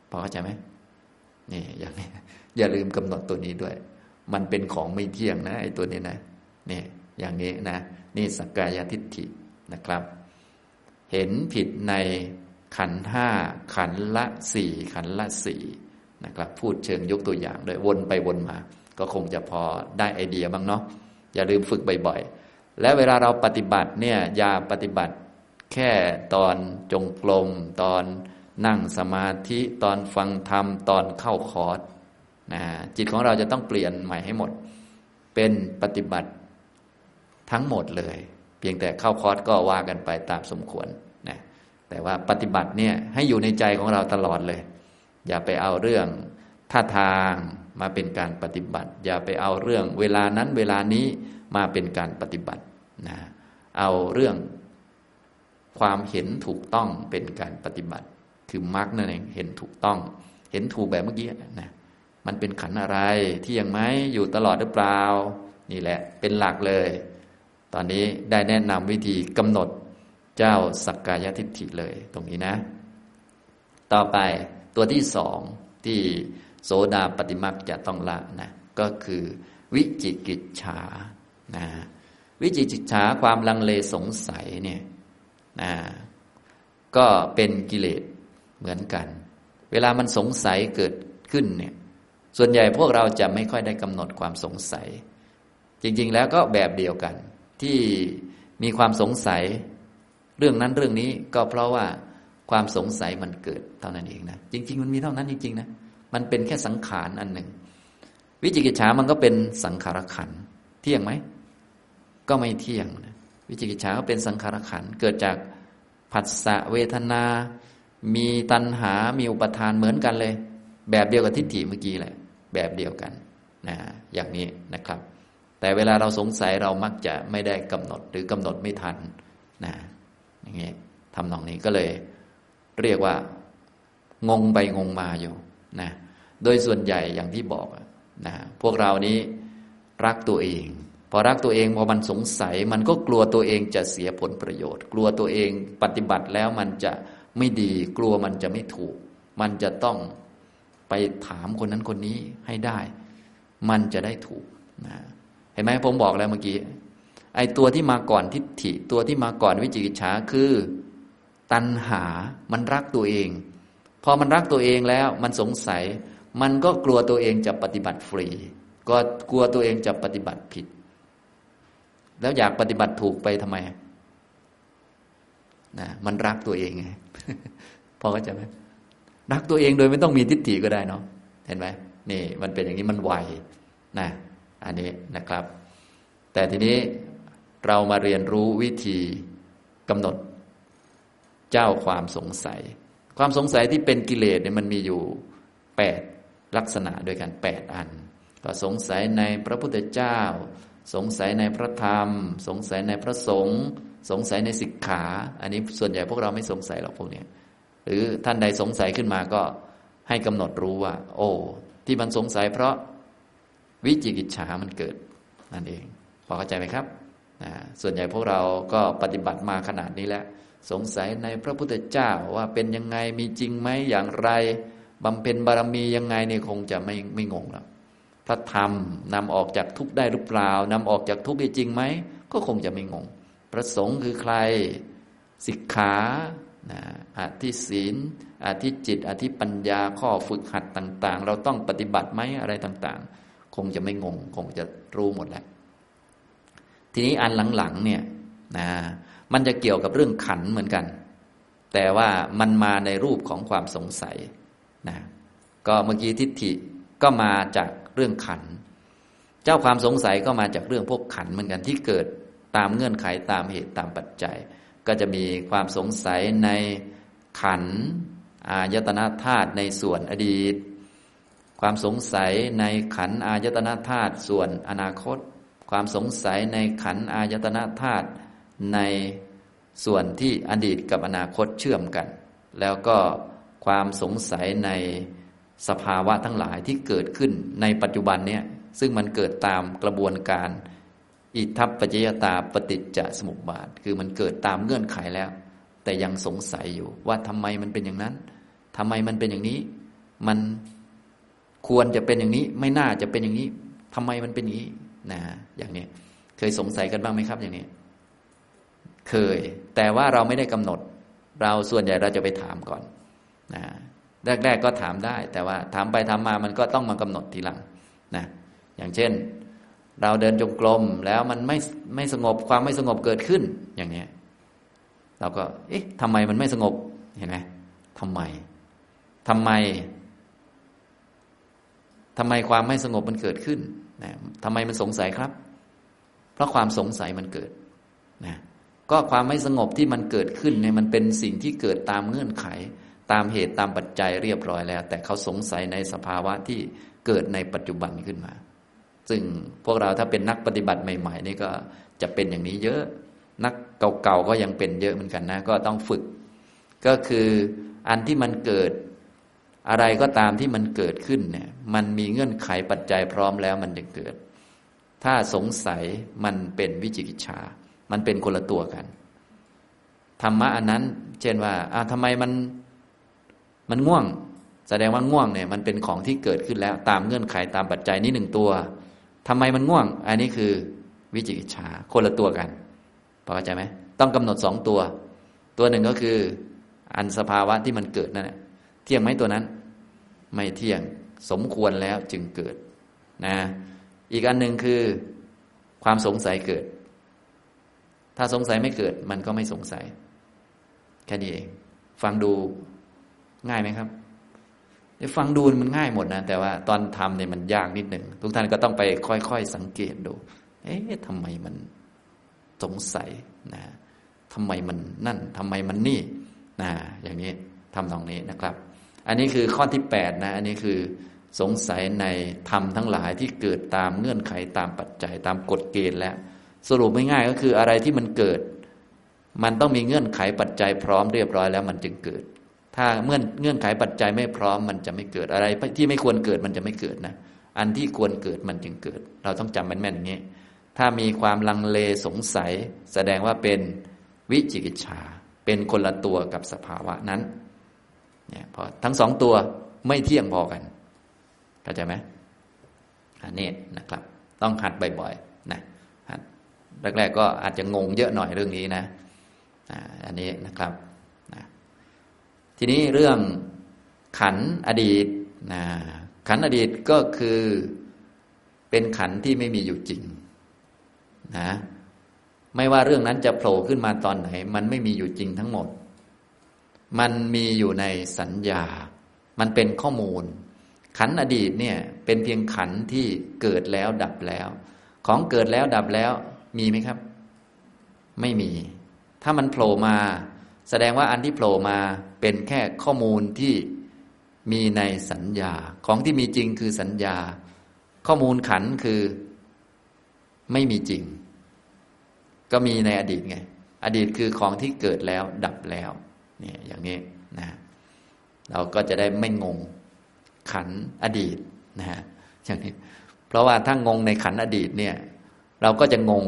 พอเข้าใจไหมนี่อย่างนี้อย่าลืมกำหนดตัวนี้ด้วย มันเป็นของไม่เที่ยงนะไอ้ตัวนี้นะนี่ อย่างนี้นะ นี่สักกายทิฏฐินะครับ เห็นผิดในขันห้าขันละสี่ขันละสี่นะครับ พูดเชิงยกตัวอย่างโดยวนไปวนมา ก็คงจะพอได้ไอเดียบ้างเนาะอย่าลืมฝึกบ่อยๆ และเวลาเราปฏิบัติเนี่ยอย่าปฏิบัติแค่ตอนจงกรมตอนนั่งสมาธิตอนฟังธรรม ตอนเข้าคอร์สนะจิตของเราจะต้องเปลี่ยนใหม่ให้หมด เป็นปฏิบัติ ทั้งหมดเลย เพียงแต่เข้าคอร์สก็ว่ากันไปตามสมควรนะแต่ว่าปฏิบัติเนี่ยให้อยู่ในใจของเราตลอดเลย อย่าไปเอาเรื่องท่าทางมาเป็นการปฏิบัติ อย่าไปเอาเรื่องเวลานั้นเวลานี้มาเป็นการปฏิบัตินะเอาเรื่องความเห็นถูกต้องเป็นการปฏิบัติ คือมรรคนั่นเองเห็นถูกต้อง เห็นถูกแบบเมื่อกี้นะมันเป็นขันอะไรที่ยังไหมอยู่ตลอดหรือเปล่า นี่แหละ เป็นหลักเลย ตอนนี้ได้แนะนำวิธีกำหนดเจ้าสักกายทิฏฐิเลยตรงนี้นะ ต่อไปตัวที่สองที่โสดาปฏิมักจะต้องละนะก็คือวิจิกิจฉานะวิจิกิจฉาความลังเลสงสัยเนี่ยนะก็เป็นกิเลสเหมือนกัน เวลามันสงสัยเกิดขึ้นเนี่ยส่วนใหญ่พวกเราจะไม่ค่อยได้กำหนดความสงสัย จริง ๆ แล้วก็แบบเดียวกัน ที่มีความสงสัยเรื่องนั้นเรื่องนี้ก็เพราะว่าความสงสัยมันเกิดเท่านั้นเองนะจริง ๆ มันมีเท่านั้นจริงๆนะมันเป็นแค่สังขารอันหนึ่ง วิจิกิจฉามันก็เป็นสังขารขันเที่ยงไหมก็ไม่เที่ยงนะวิจิกิจฉาก็เป็นสังขารขันเกิดจากผัสสะเวทนา มีตัณหา มีอุปทานเหมือนกันเลย แบบเดียวกับทิฏฐิเมื่อกี้แหละ แบบเดียวกันนะอย่างนี้นะครับ แต่เวลาเราสงสัยเรามักจะไม่ได้กำหนดหรือกำหนดไม่ทันนะอย่างนี้ยทำนองนี้ก็เลย เรียกว่า งงไปงงมาอยู่นะโดยส่วนใหญ่อย่างที่บอกนะพวกเรานี้รักตัวเอง พอรักตัวเองพอมันสงสัย มันก็กลัวตัวเองจะเสียผลประโยชน์ กลัวตัวเองปฏิบัติแล้วมันจะไม่ดี กลัวมันจะไม่ถูก มันจะต้องไปถามคนนั้นคนนี้ให้ได้ มันจะได้ถูกนะ เห็นไหมผมบอกแล้วเมื่อกี้ไอ้ตัวที่มาก่อนทิฏฐิ ตัวที่มาก่อนวิจิกิจฉาคือ ตัณหา มันรักตัวเอง พอมันรักตัวเองแล้วมันสงสัย มันก็กลัวตัวเองจะปฏิบัติฟรี ก็กลัวตัวเองจะปฏิบัติผิด แล้วอยากปฏิบัติถูกไปทำไมนะมันรักตัวเองไงพอเข้าใจไหมรักตัวเองโดยไม่ต้องมีทิฏฐิก็ได้เนาะเห็นไหมนี่ มันเป็นอย่างนี้มันไวนะ อันนี้นะครับ แต่ทีนี้เรามาเรียนรู้วิธีกำหนดเจ้าความสงสัย ความสงสัยที่เป็นกิเลสเนี่ยมันมีอยู่แปดลักษณะด้วยกันแปดอัน ก็สงสัยในพระพุทธเจ้า สงสัยในพระธรรม สงสัยในพระสงฆ์สงสัยในสิกขา อันนี้ส่วนใหญ่พวกเราไม่สงสัยหรอกพวกนี้หรือท่านใดสงสัยขึ้นมาก็ให้กำหนดรู้ว่า โอ้ ที่มันสงสัยเพราะ วิจิกิจฉามันเกิดนั่นเองพอเข้าใจไหมครับส่วนใหญ่พวกเราก็ปฏิบัติมาขนาดนี้แล้วสงสัยในพระพุทธเจ้าว่าเป็นยังไงมีจริงไหมอย่างไรบำเพ็ญบารมียังไงเนี่ยคงจะไม่ไม่งงหรอกพระธรรมนำออกจากทุกได้หรือเปล่านำออกจากทุกได้จริงไหมก็คงจะไม่งง พระสงฆ์คือใครสิกขาอธิศีลอธิจิต อธิปัญญาข้อฝึกหัดต่าง ๆ เราต้องปฏิบัติไหมอะไรต่าง ๆ คงจะไม่งง คงจะรู้หมดแหละ ทีนี้อันหลังๆเนี่ยนะมันจะเกี่ยวกับเรื่องขันเหมือนกัน แต่ว่ามันมาในรูปของความสงสัยนะก็เมื่อกี้ทิฏฐิก็มาจากเรื่องขัน เจ้าความสงสัยก็มาจากเรื่องพวกขันเหมือนกันที่เกิดตามเงื่อนไขตามเหตุตามปัจจัย ก็จะมีความสงสัยในขันอายตนะธาตุในส่วนอดีต ความสงสัยในขันอายตนะธาตุส่วนอนาคต ความสงสัยในขันอายตนะธาตุในส่วนที่อดีตกับอนาคตเชื่อมกัน แล้วก็ความสงสัยในสภาวะทั้งหลายที่เกิดขึ้นในปัจจุบันเนี่ยซึ่งมันเกิดตามกระบวนการ อิทัปปัจจยตาปฏิจจสมุปบาท คือมันเกิดตามเงื่อนไขแล้ว แต่ยังสงสัยอยู่ว่าทำไมมันเป็นอย่างนั้นทำไมมันเป็นอย่างนี้ มัน ควรจะเป็นอย่างนี้ ไม่น่าจะเป็นอย่างนี้ทำไมมันเป็นอย่างนี้นะอย่างนี้เคยสงสัยกันบ้างไหมครับ อย่างนี้ เคย แต่ว่าเราไม่ได้กำหนด เราส่วนใหญ่เราจะไปถามก่อนนะแรก ๆ ก็ถามได้ แต่ว่าถามไปถามมามันก็ต้องมากำหนดทีหลังนะอย่างเช่น เราเดินจงกรมแล้วมันไม่ไม่สงบความไม่สงบเกิดขึ้นอย่างนี้เราก็ เอ๊ะทำไมมันไม่สงบเห็นไหมทำไมทำไม ทำไมความไม่สงบมันเกิดขึ้นนะทำไมมันสงสัยครับ เพราะความสงสัยมันเกิดนะก็ความไม่สงบที่มันเกิดขึ้นเนี่ยมันเป็นสิ่งที่เกิดตามเงื่อนไข ตามเหตุตามปัจจัยเรียบร้อยแล้ว แต่เขาสงสัยในสภาวะที่เกิดในปัจจุบันขึ้นมา ซึ่งพวกเราถ้าเป็นนักปฏิบัติใหม่ ๆ นี่ก็จะเป็นอย่างนี้เยอะ นักเก่าๆก็ยังเป็นเยอะเหมือนกันนะ ก็ต้องฝึก ก็คืออันที่มันเกิด อะไรก็ตามที่มันเกิดขึ้นเนี่ย มันมีเงื่อนไขปัจจัยพร้อมแล้วมันจะเกิด ถ้าสงสัยมันเป็นวิจิกิจฉา มันเป็นคนละตัวกัน ธรรมะอันนั้น เช่นว่าอ้าทำไมมันมันง่วง แสดงว่าง่วงเนี่ย มันเป็นของที่เกิดขึ้นแล้ว ตามเงื่อนไขตามปัจจัยนี้หนึ่งตัวทำไมมันง่วง อันนี้คือวิจิกิจฉาคนละตัวกันพอเข้าใจไหมต้องกำหนดสองตัว ตัวหนึ่งก็คือ อันสภาวะที่มันเกิดนั่นแหละ เที่ยงไหมตัวนั้น ไม่เที่ยงสมควรแล้วจึงเกิดนะอีกอันหนึ่งคือความสงสัยเกิด ถ้าสงสัยไม่เกิด มันก็ไม่สงสัย แค่นี้เอง ฟังดูง่ายไหมครับฟังดูมันง่ายหมดนะ แต่ว่าตอนทำเนี่ยมันยากนิดหนึ่งทุกท่านก็ต้องไปค่อยๆสังเกตดู เอ๊ะทำไมมันสงสัยนะทำไมมันนั่นทำไมมันนี่นะอย่างนี้ทำตรงนี้นะครับ อันนี้คือข้อที่แปดนะอันนี้คือสงสัยในธรรมทั้งหลายที่เกิดตามเงื่อนไขตามปัจจัยตามกฎเกณฑ์แล้วสรุปไม่ง่ายก็คืออะไรที่มันเกิด มันต้องมีเงื่อนไขปัจจัยพร้อมเรียบร้อยแล้วมันจึงเกิด ถ้าเมื่อเงื่อนไขปัจจัยไม่พร้อมมันจะไม่เกิดอะไรที่ไม่ควรเกิดมันจะไม่เกิดนะอันที่ควรเกิดมันจึงเกิด เราต้องจำแม่นๆอย่างนี้ ถ้ามีความลังเลสงสัย แสดงว่าเป็นวิจิกิจฉาเป็นคนละตัวกับสภาวะนั้น เนี่ยพอทั้งสองตัวไม่เที่ยงพอกันเข้าใจไหมอันนี้นะครับ ต้องหัดบ่อยๆนะหัดแรก ๆ ก็อาจจะงงเยอะหน่อยเรื่องนี้นะอันนี้นะครับนะทีนี้เรื่องขันอดีตนะขันอดีตก็คือเป็นขันที่ไม่มีอยู่จริงนะไม่ว่าเรื่องนั้นจะโผล่ขึ้นมาตอนไหน มันไม่มีอยู่จริงทั้งหมด มันมีอยู่ในสัญญา มันเป็นข้อมูล ขันอดีตเนี่ยเป็นเพียงขันที่เกิดแล้วดับแล้ว ของเกิดแล้วดับแล้วมีไหมครับ ไม่มี ถ้ามันโผล่มา แสดงว่าอันที่โผล่มาเป็นแค่ข้อมูลที่มีในสัญญา ของที่มีจริงคือสัญญา ข้อมูลขันคือไม่มีจริง ก็มีในอดีตไง อดีตคือของที่เกิดแล้วดับแล้ว เนี่ยอย่างนี้นะเราก็จะได้ไม่งงขันอดีตนะฮะอย่างนี้ เพราะว่าถ้างงในขันอดีตเนี่ย เราก็จะงง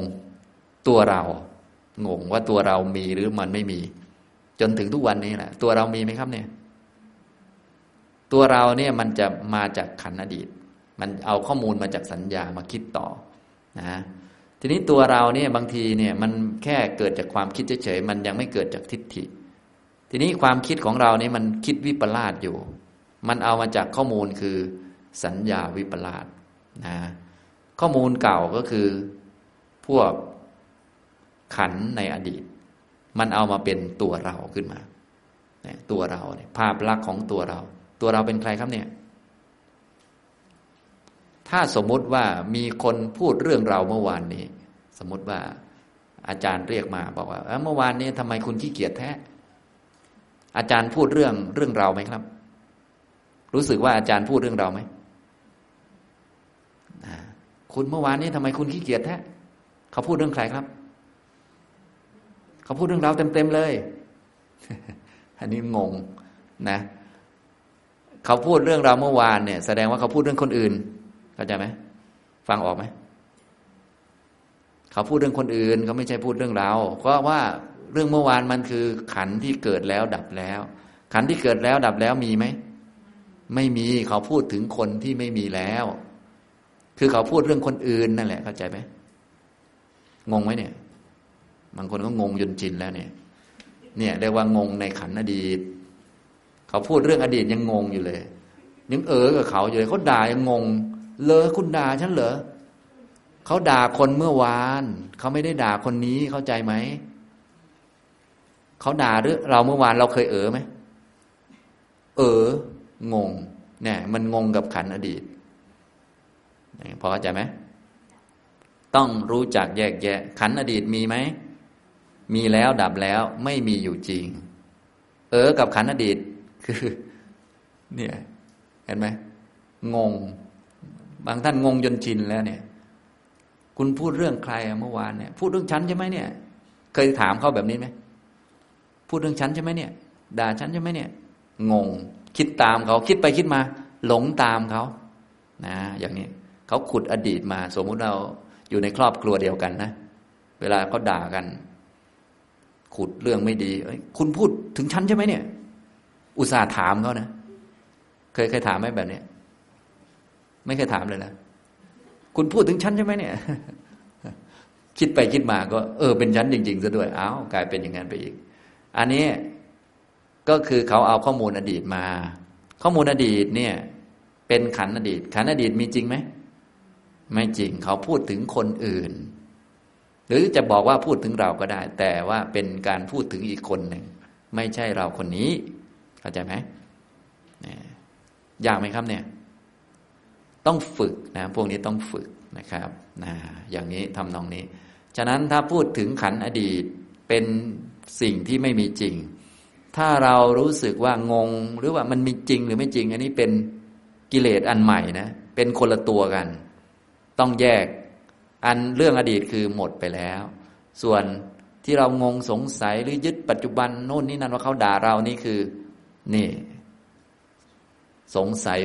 ตัวเรา งงว่าตัวเรามีหรือมันไม่มี จนถึงทุกวันนี้แหละตัวเรามีไหมครับเนี่ย ตัวเราเนี่ยมันจะมาจากขันอดีต มันเอาข้อมูลมาจากสัญญามาคิดต่อนะทีนี้ตัวเราเนี่ยบางทีเนี่ยมันแค่เกิดจากความคิดเฉยๆมันยังไม่เกิดจากทิฏฐิ ทีนี้ความคิดของเราเนี่ยมันคิดวิปลาสอยู่ มันเอามาจากข้อมูลคือสัญญาวิปลาสนะข้อมูลเก่าก็คือพวกขันในอดีต มันเอามาเป็นตัวเราขึ้นมาตัวเราเนี่ยภาพลักษณ์ของตัวเรา ตัวเราเป็นใครครับเนี่ย ถ้าสมมุติว่ามีคนพูดเรื่องเราเมื่อวานนี้ สมมติว่าอาจารย์เรียกมาบอกว่าเมื่อวานนี้ทำไมคุณขี้เกียจแท้ อาจารย์พูดเรื่องเรื่องเราไหมครับ รู้สึกว่าอาจารย์พูดเรื่องเราไหมคุณเมื่อวานนี้ทำไมคุณขี้เกียจแท้เขาพูดเรื่องใครครับ เขาพูดเรื่องเราเต็มๆเลย อันนี้งงนะ เขาพูดเรื่องเราเมื่อวานเนี่ย แสดงว่าเขาพูดเรื่องคนอื่นเข้าใจไหมฟังออกไหมเขาพูดเรื่องคนอื่นเขาไม่ใช่พูดเรื่องเราเพราะว่า เรื่องเมื่อวานมันคือขันที่เกิดแล้วดับแล้ว ขันที่เกิดแล้วดับแล้วมีไหมไม่มีเขาพูดถึงคนที่ไม่มีแล้ว คือเขาพูดเรื่องคนอื่นนั่นแหละเข้าใจไหมงงไหมเนี่ย บางคนก็งงยนจินแล้วเนี่ย เนี่ยเรียกว่างงในขันอดีต เขาพูดเรื่องอดีตยังงงอยู่เลย ยังเออกับเขาอยู่เลยเขาด่ายังงง เลยคุณด่าฉันเหรอเขาด่าคนเมื่อวาน เขาไม่ได้ด่าคนนี้เข้าใจไหม เขาด่าหรือเราเมื่อวานเราเคยเออไหมเอองงเนี่ยมันงงกับขันอดีตพอเข้าใจไหมต้องรู้จักแยกแยะ ขันอดีตมีไหมมีแล้วดับแล้วไม่มีอยู่จริง เออกับขันอดีตคือ เนี่ย เห็นไหมงง บางท่านงงจนชินแล้วเนี่ย คุณพูดเรื่องใครเมื่อวานเนี่ย พูดเรื่องฉันใช่ไหมเนี่ย เคยถามเขาแบบนี้ไหม พูดเรื่องฉันใช่ไหมเนี่ย ด่าฉันใช่ไหมเนี่ย งง คิดตามเขาคิดไปคิดมา หลงตามเขานะอย่างนี้เขาขุดอดีตมา สมมุติเราอยู่ในครอบครัวเดียวกันนะ เวลาเขาด่ากัน ขุดเรื่องไม่ดีคุณพูดถึงฉันใช่ไหมเนี่ย อุตส่าห์ถามเขานะเคยเคยถามไหมแบบนี้ไม่เคยถามเลยนะคุณพูดถึงฉันใช่ไหมเนี่ย คิดไปคิดมาก็ เออเป็นฉันจริงๆซะด้วยอ้าวกลายเป็นอย่างนั้นไปอีก อันนี้ก็คือเขาเอาข้อมูลอดีตมา ข้อมูลอดีตเนี่ย เป็นขันอดีต ขันอดีตมีจริงไหมไม่จริงเขาพูดถึงคนอื่น หรือจะบอกว่าพูดถึงเราก็ได้ แต่ว่าเป็นการพูดถึงอีกคนหนึ่งไม่ใช่เราคนนี้เข้าใจไหมยากไหมครับเนี่ย ต้องฝึกนะพวกนี้ต้องฝึกนะครับนะอย่างนี้ทำนองนี้ ฉะนั้นถ้าพูดถึงขันอดีตเป็น สิ่งที่ไม่มีจริง ถ้าเรารู้สึกว่างง หรือว่ามันมีจริงหรือไม่จริง อันนี้เป็นกิเลสอันใหม่นะเป็นคนละตัวกัน ต้องแยกอันเรื่องอดีตคือหมดไปแล้ว ส่วนที่เรางงสงสัยหรือยึดปัจจุบันโน่นนี่นั่นว่าเขาด่าเรานี่คือ นี่ สงสัย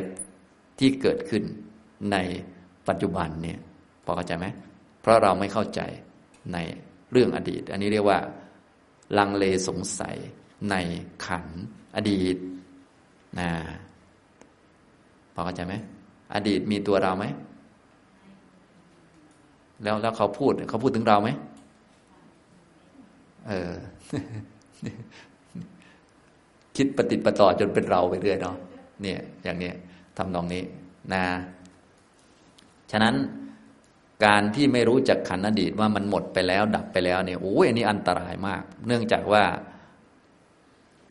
ที่เกิดขึ้นในปัจจุบันเนี่ยพอเข้าใจไหมเพราะเราไม่เข้าใจในเรื่องอดีต อันนี้เรียกว่า ลังเลสงสัยในขันอดีตนะพอเข้าใจไหมอดีตมีตัวเราไหมแล้วแล้วเขาพูดเขาพูดถึงเราไหมเออ คิดปฏิปต่อจนเป็นเราไปเรื่อยเนาะเนี่ย อย่างนี้ทำนองนี้นะ ฉะนั้น การที่ไม่รู้จักขันอดีตว่ามันหมดไปแล้ว ดับไปแล้วเนี่ยโอ้ยอันนี้อันตรายมาก เนื่องจากว่า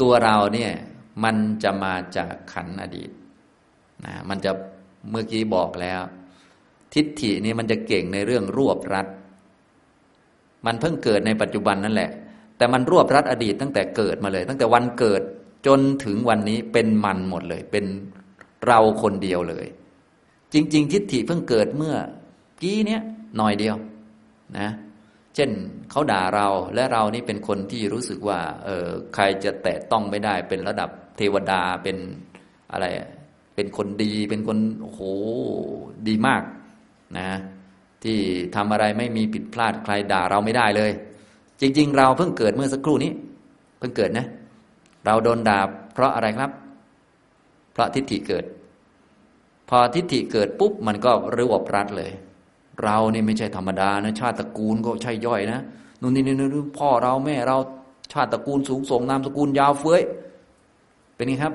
ตัวเราเนี่ยมันจะมาจากขันอดีตนะมันจะเมื่อกี้บอกแล้ว ทิฏฐินี่มันจะเก่งในเรื่องรวบรัด มันเพิ่งเกิดในปัจจุบันนั่นแหละ แต่มันรวบรัดอดีตตั้งแต่เกิดมาเลย ตั้งแต่วันเกิดจนถึงวันนี้เป็นมันหมดเลย เป็นเราคนเดียวเลย จริง ๆ ทิฏฐิเพิ่งเกิดเมื่อ กี้เนี้ยหน่อยเดียวนะ เช่นเขาด่าเราและเรานี่เป็นคนที่รู้สึกว่า เออใครจะแตะต้องไม่ได้ เป็นระดับเทวดาเป็นอะไร เป็นคนดีเป็นคนโอ้โหดีมากนะ ที่ทำอะไรไม่มีผิดพลาดใครด่าเราไม่ได้เลย จริง ๆ เราเพิ่งเกิดเมื่อสักครู่นี้ เพิ่งเกิดนะ เราโดนด่าเพราะอะไรครับ เพราะทิฏฐิเกิด พอทิฏฐิเกิดปุ๊บมันก็รวบรัดเลย เราเนี่ยไม่ใช่ธรรมดานะชาติตระกูลก็ใช่ย่อยนะนู่นนี่นี่พ่อเราแม่เราชาติตระกูลสูงส่งนามสกุลยาวเฟ้ยเป็นไงครับ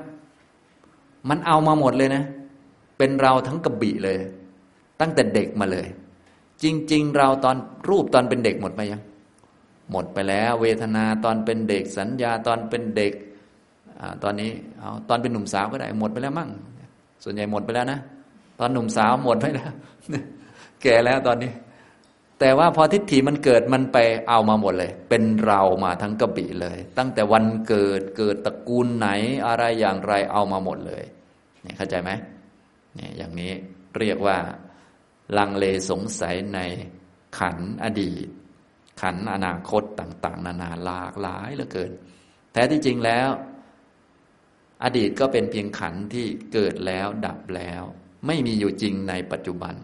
มันเอามาหมดเลยนะ เป็นเราทั้งกระบี่เลย ตั้งแต่เด็กมาเลย จริง ๆ เราตอนรูปตอนเป็นเด็กหมดไปยัง หมดไปแล้ว เวทนาตอนเป็นเด็กสัญญาตอนเป็นเด็กอตอนนี้เอาตอนเป็นหนุ่มสาวก็ได้หมดไปแล้วมั่ง ส่วนใหญ่หมดไปแล้วนะ ตอนหนุ่มสาวหมดไปแล้ว แก่แล้วตอนนี้ แต่ว่าพอทิฏฐิมันเกิดมันไปเอามาหมดเลย เป็นเรามาทั้งกระบี่เลย ตั้งแต่วันเกิดเกิดตระกูลไหนอะไรอย่างไรเอามาหมดเลยเนี่ยเข้าใจไหมเนี่ยอย่างนี้เรียกว่าลังเลสงสัยในขันอดีต ขันอนาคตต่าง ๆ นานาหลากหลายเหลือเกิน แท้ที่จริงแล้ว อดีตก็เป็นเพียงขันที่เกิดแล้วดับแล้ว ไม่มีอยู่จริงในปัจจุบัน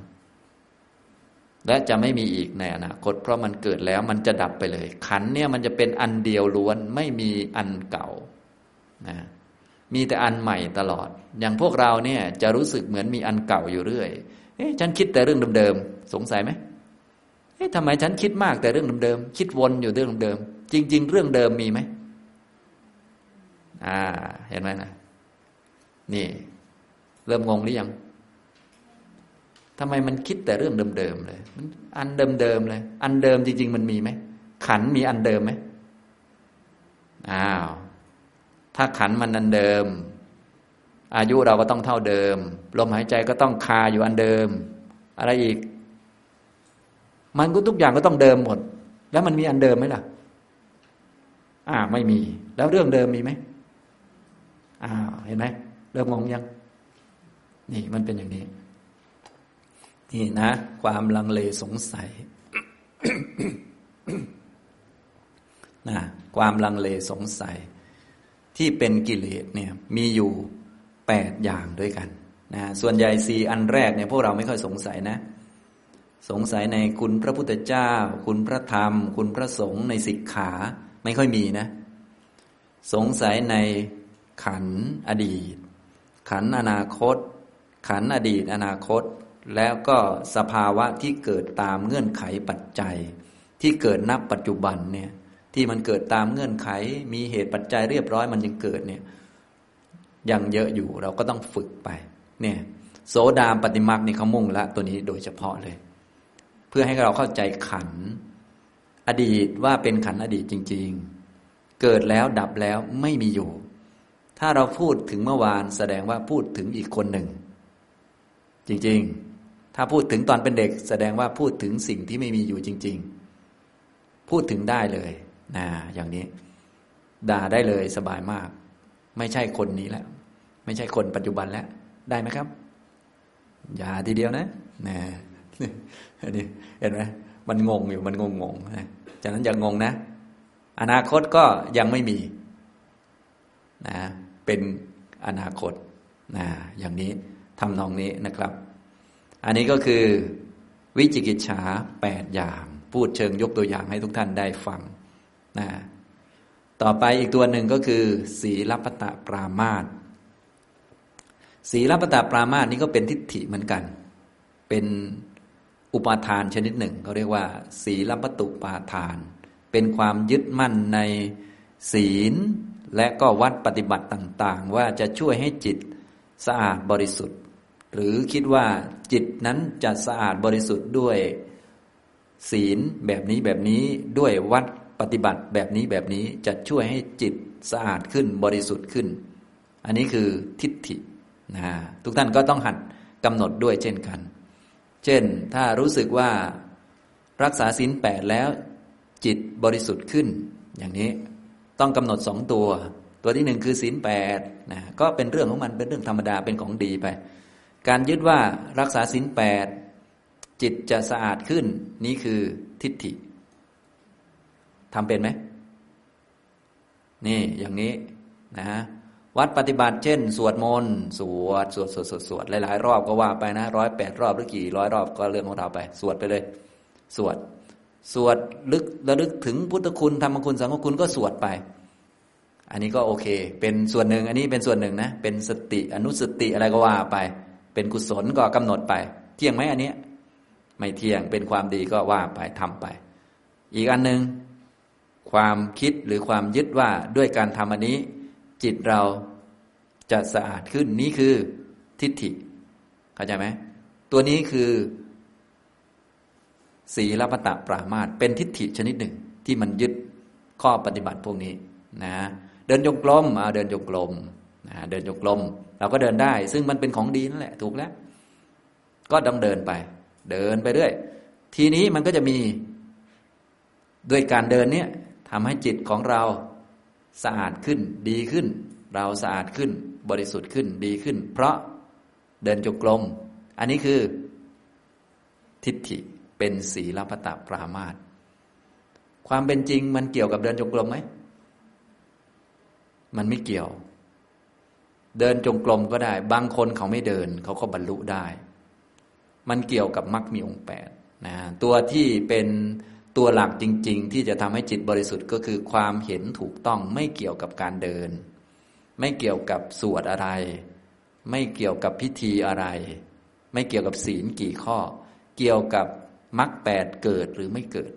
และจะไม่มีอีกในอนาคต เพราะมันเกิดแล้วมันจะดับไปเลย ขันเนี่ยมันจะเป็นอันเดียวล้วนไม่มีอันเก่านะมีแต่อันใหม่ตลอด อย่างพวกเราเนี่ยจะรู้สึกเหมือนมีอันเก่าอยู่เรื่อยเอ๊ะฉันคิดแต่เรื่องเดิมๆสงสัยไหมเอ๊ะทำไมฉันคิดมากแต่เรื่องเดิมๆคิดวนอยู่เรื่องเดิมจริง ๆ เรื่องเดิมมีไหมอ่า เห็นไหมนะนี่ เริ่มงงหรือยัง ทำไมมันคิดแต่เรื่องเดิมๆเลย มันอันเดิมๆเลย อันเดิมจริง ๆ มันมีไหม ขันมีอันเดิมไหมอ้าว ถ้าขันมันอันเดิม อายุเราก็ต้องเท่าเดิม ลมหายใจก็ต้องคาอยู่อันเดิม อะไรอีก มันก็ทุกอย่างก็ต้องเดิมหมด แล้วมันมีอันเดิมไหมล่ะ อ่า ไม่มี แล้วเรื่องเดิมมีไหมอ้าว เห็นไหม เริ่มงงยัง นี่มันเป็นอย่างนี้ นี่นะ ความลังเลสงสัยนะความลังเลสงสัย ที่เป็นกิเลสเนี่ยมีอยู่แปดอย่างด้วยกันนะส่วนใหญ่สี่อันแรกเนี่ยพวกเราไม่ค่อยสงสัยนะ สงสัยในคุณพระพุทธเจ้า คุณพระธรรม คุณพระสงฆ์ในสิกขาไม่ค่อยมีนะ สงสัยในขันอดีต ขันอนาคต ขันอดีต อนาคต แล้วก็สภาวะที่เกิดตามเงื่อนไขปัจจัย ที่เกิดนับปัจจุบันเนี่ยที่มันเกิดตามเงื่อนไข มีเหตุปัจจัยเรียบร้อยมันยังเกิดเนี่ยยังเยอะอยู่เราก็ต้องฝึกไปเนี่ยโสดาปฏิมาคนี่เขามุ่งละตัวนี้โดยเฉพาะเลย เพื่อให้เราเข้าใจขัน อดีตว่าเป็นขันอดีตจริง ๆ เกิดแล้วดับแล้วไม่มีอยู่ ถ้าเราพูดถึงเมื่อวานแสดงว่าพูดถึงอีกคนหนึ่ง จริง ๆ ถ้าพูดถึงตอนเป็นเด็ก แสดงว่าพูดถึงสิ่งที่ไม่มีอยู่จริง ๆ พูดถึงได้เลยนะอย่างนี้ ด่าได้เลยสบายมาก ไม่ใช่คนนี้แล้ว ไม่ใช่คนปัจจุบันแล้ว ได้ไหมครับ อย่าทีเดียวนะนะนนี้เห็นไหมมันงงอยู่มันงงงงนะจากนั้นอย่างงงนะ อนาคตก็ยังไม่มีนะเป็นอนาคตนะอย่างนี้ทำนองนี้นะครับ อันนี้ก็คือวิจิกิจฉาแปดอย่าง พูดเชิงยกตัวอย่างให้ทุกท่านได้ฟังนะต่อไปอีกตัวหนึ่งก็คือสีลปตะปรามาตสีลปตะปรามาสนี้ก็เป็นทิฏฐิเหมือนกัน เป็นอุปาทานชนิดหนึ่งเขาเรียกว่าสีลปตุปาทาน เป็นความยึดมั่นในศีลและก็วัดปฏิบัติต่าง ๆ ว่าจะช่วยให้จิตสะอาดบริสุทธิ์ หรือคิดว่าจิตนั้นจะสะอาดบริสุทธิ์ด้วย ศีลแบบนี้แบบนี้ด้วยวัดปฏิบัติแบบนี้แบบนี้จะช่วยให้จิตสะอาดขึ้นบริสุทธิ์ขึ้น อันนี้คือทิฏฐินะทุกท่านก็ต้องหัดกำหนดด้วยเช่นกัน เช่นถ้ารู้สึกว่ารักษาศีลแปดแล้ว จิตบริสุทธิ์ขึ้น อย่างนี้ต้องกำหนดสองตัว ตัวที่หนึ่งคือศีลแปดนะก็เป็นเรื่องของมันเป็นเรื่องธรรมดาเป็นของดีไป การยึดว่ารักษาศีลแปดจิตจะสะอาดขึ้น นี่คือทิฏฐิทำเป็นไหม นี่อย่างนี้นะวัดปฏิบัติเช่น สวดมนต์สวดสวดสวดสวดสวดหลายๆรอบก็ว่าไปนะร้อยแปดรอบหรือกี่ร้อยรอบก็เรื่องของเราไป สวดไปเลย สวด สวดลึกระลึกถึงพุทธคุณธรรมคุณสังฆคุณก็สวดไป อันนี้ก็โอเค เป็นส่วนหนึ่ง อันนี้เป็นส่วนหนึ่งนะ เป็นสติอนุสติอะไรก็ว่าไป เป็นกุศลก็กำหนดไป เที่ยงไหมอันนี้ไม่เที่ยงเป็นความดีก็ว่าไปทำไป อีกอันหนึ่งความคิดหรือความยึดว่าด้วยการทำอันนี้ จิตเราจะสะอาดขึ้นนี่คือทิฏฐิเข้าใจไหมตัวนี้คือสีลปตะปรามาตเป็นทิฏฐิชนิดหนึ่งที่มันยึดข้อปฏิบัติพวกนี้นะ เดินจงกรมมาเดินจงกรม เดินจงกรมเราก็เดินได้ ซึ่งมันเป็นของดีนั่นแหละ ถูกแล้ว ก็ต้องเดินไป เดินไปเรื่อยทีนี้มันก็จะมีด้วยการเดินเนี้ยทำให้จิตของเราสะอาดขึ้น ดีขึ้น เราสะอาดขึ้น บริสุทธิ์ขึ้นดีขึ้น เพราะเดินจงกรมอันนี้คือ ทิฏฐิเป็นศีลพตปรามาตความเป็นจริงมันเกี่ยวกับเดินจงกรมไหมมันไม่เกี่ยว เดินจงกรมก็ได้ บางคนเขาไม่เดิน เขาก็บรรลุได้ มันเกี่ยวกับมรรคมีองค์แปดนะตัวที่เป็นตัวหลักจริง ๆ ที่จะทำให้จิตบริสุทธิ์ก็คือความเห็นถูกต้องไม่เกี่ยวกับการเดิน ไม่เกี่ยวกับสวดอะไร ไม่เกี่ยวกับพิธีอะไร ไม่เกี่ยวกับศีลกี่ข้อ เกี่ยวกับมรรคแปดเกิดหรือไม่เกิด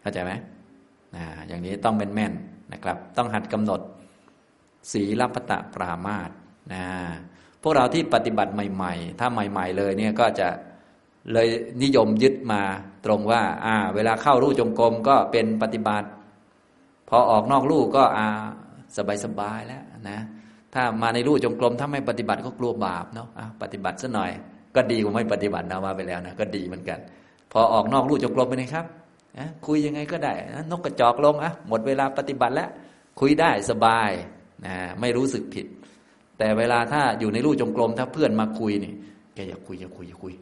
เข้าใจไหมนะอย่างนี้ต้องเป็นแม่นนะครับ ต้องหัดกำหนด ศีลปตะปรามาตนะพวกเราที่ปฏิบัติใหม่ ๆ ถ้าใหม่ ๆ เลยเนี่ยก็จะเลยนิยมยึดมาตรงว่า อ่า เวลาเข้ารูจงกรมก็เป็นปฏิบัติ พอออกนอกรูก็อ่าสบายสบายแล้วนะ ถ้ามาในรูจงกรมถ้าไม่ปฏิบัติก็กลัวบาปเนาะะปฏิบัติซะหน่อย ก็ดีกว่าไม่ปฏิบัตินะมาไปแล้วนะก็ดีเหมือนกัน พอออกนอกรูจงกรมไปเลยครับคุยยังไงก็ได้นกกระจอกลงอะหมดเวลาปฏิบัติแล้วคุยได้สบาย นะไม่รู้สึกผิด แต่เวลาถ้าอยู่ในรูจงกรมถ้าเพื่อนมาคุยนี่แกอย่าคุยอย่าคุยอย่าคุย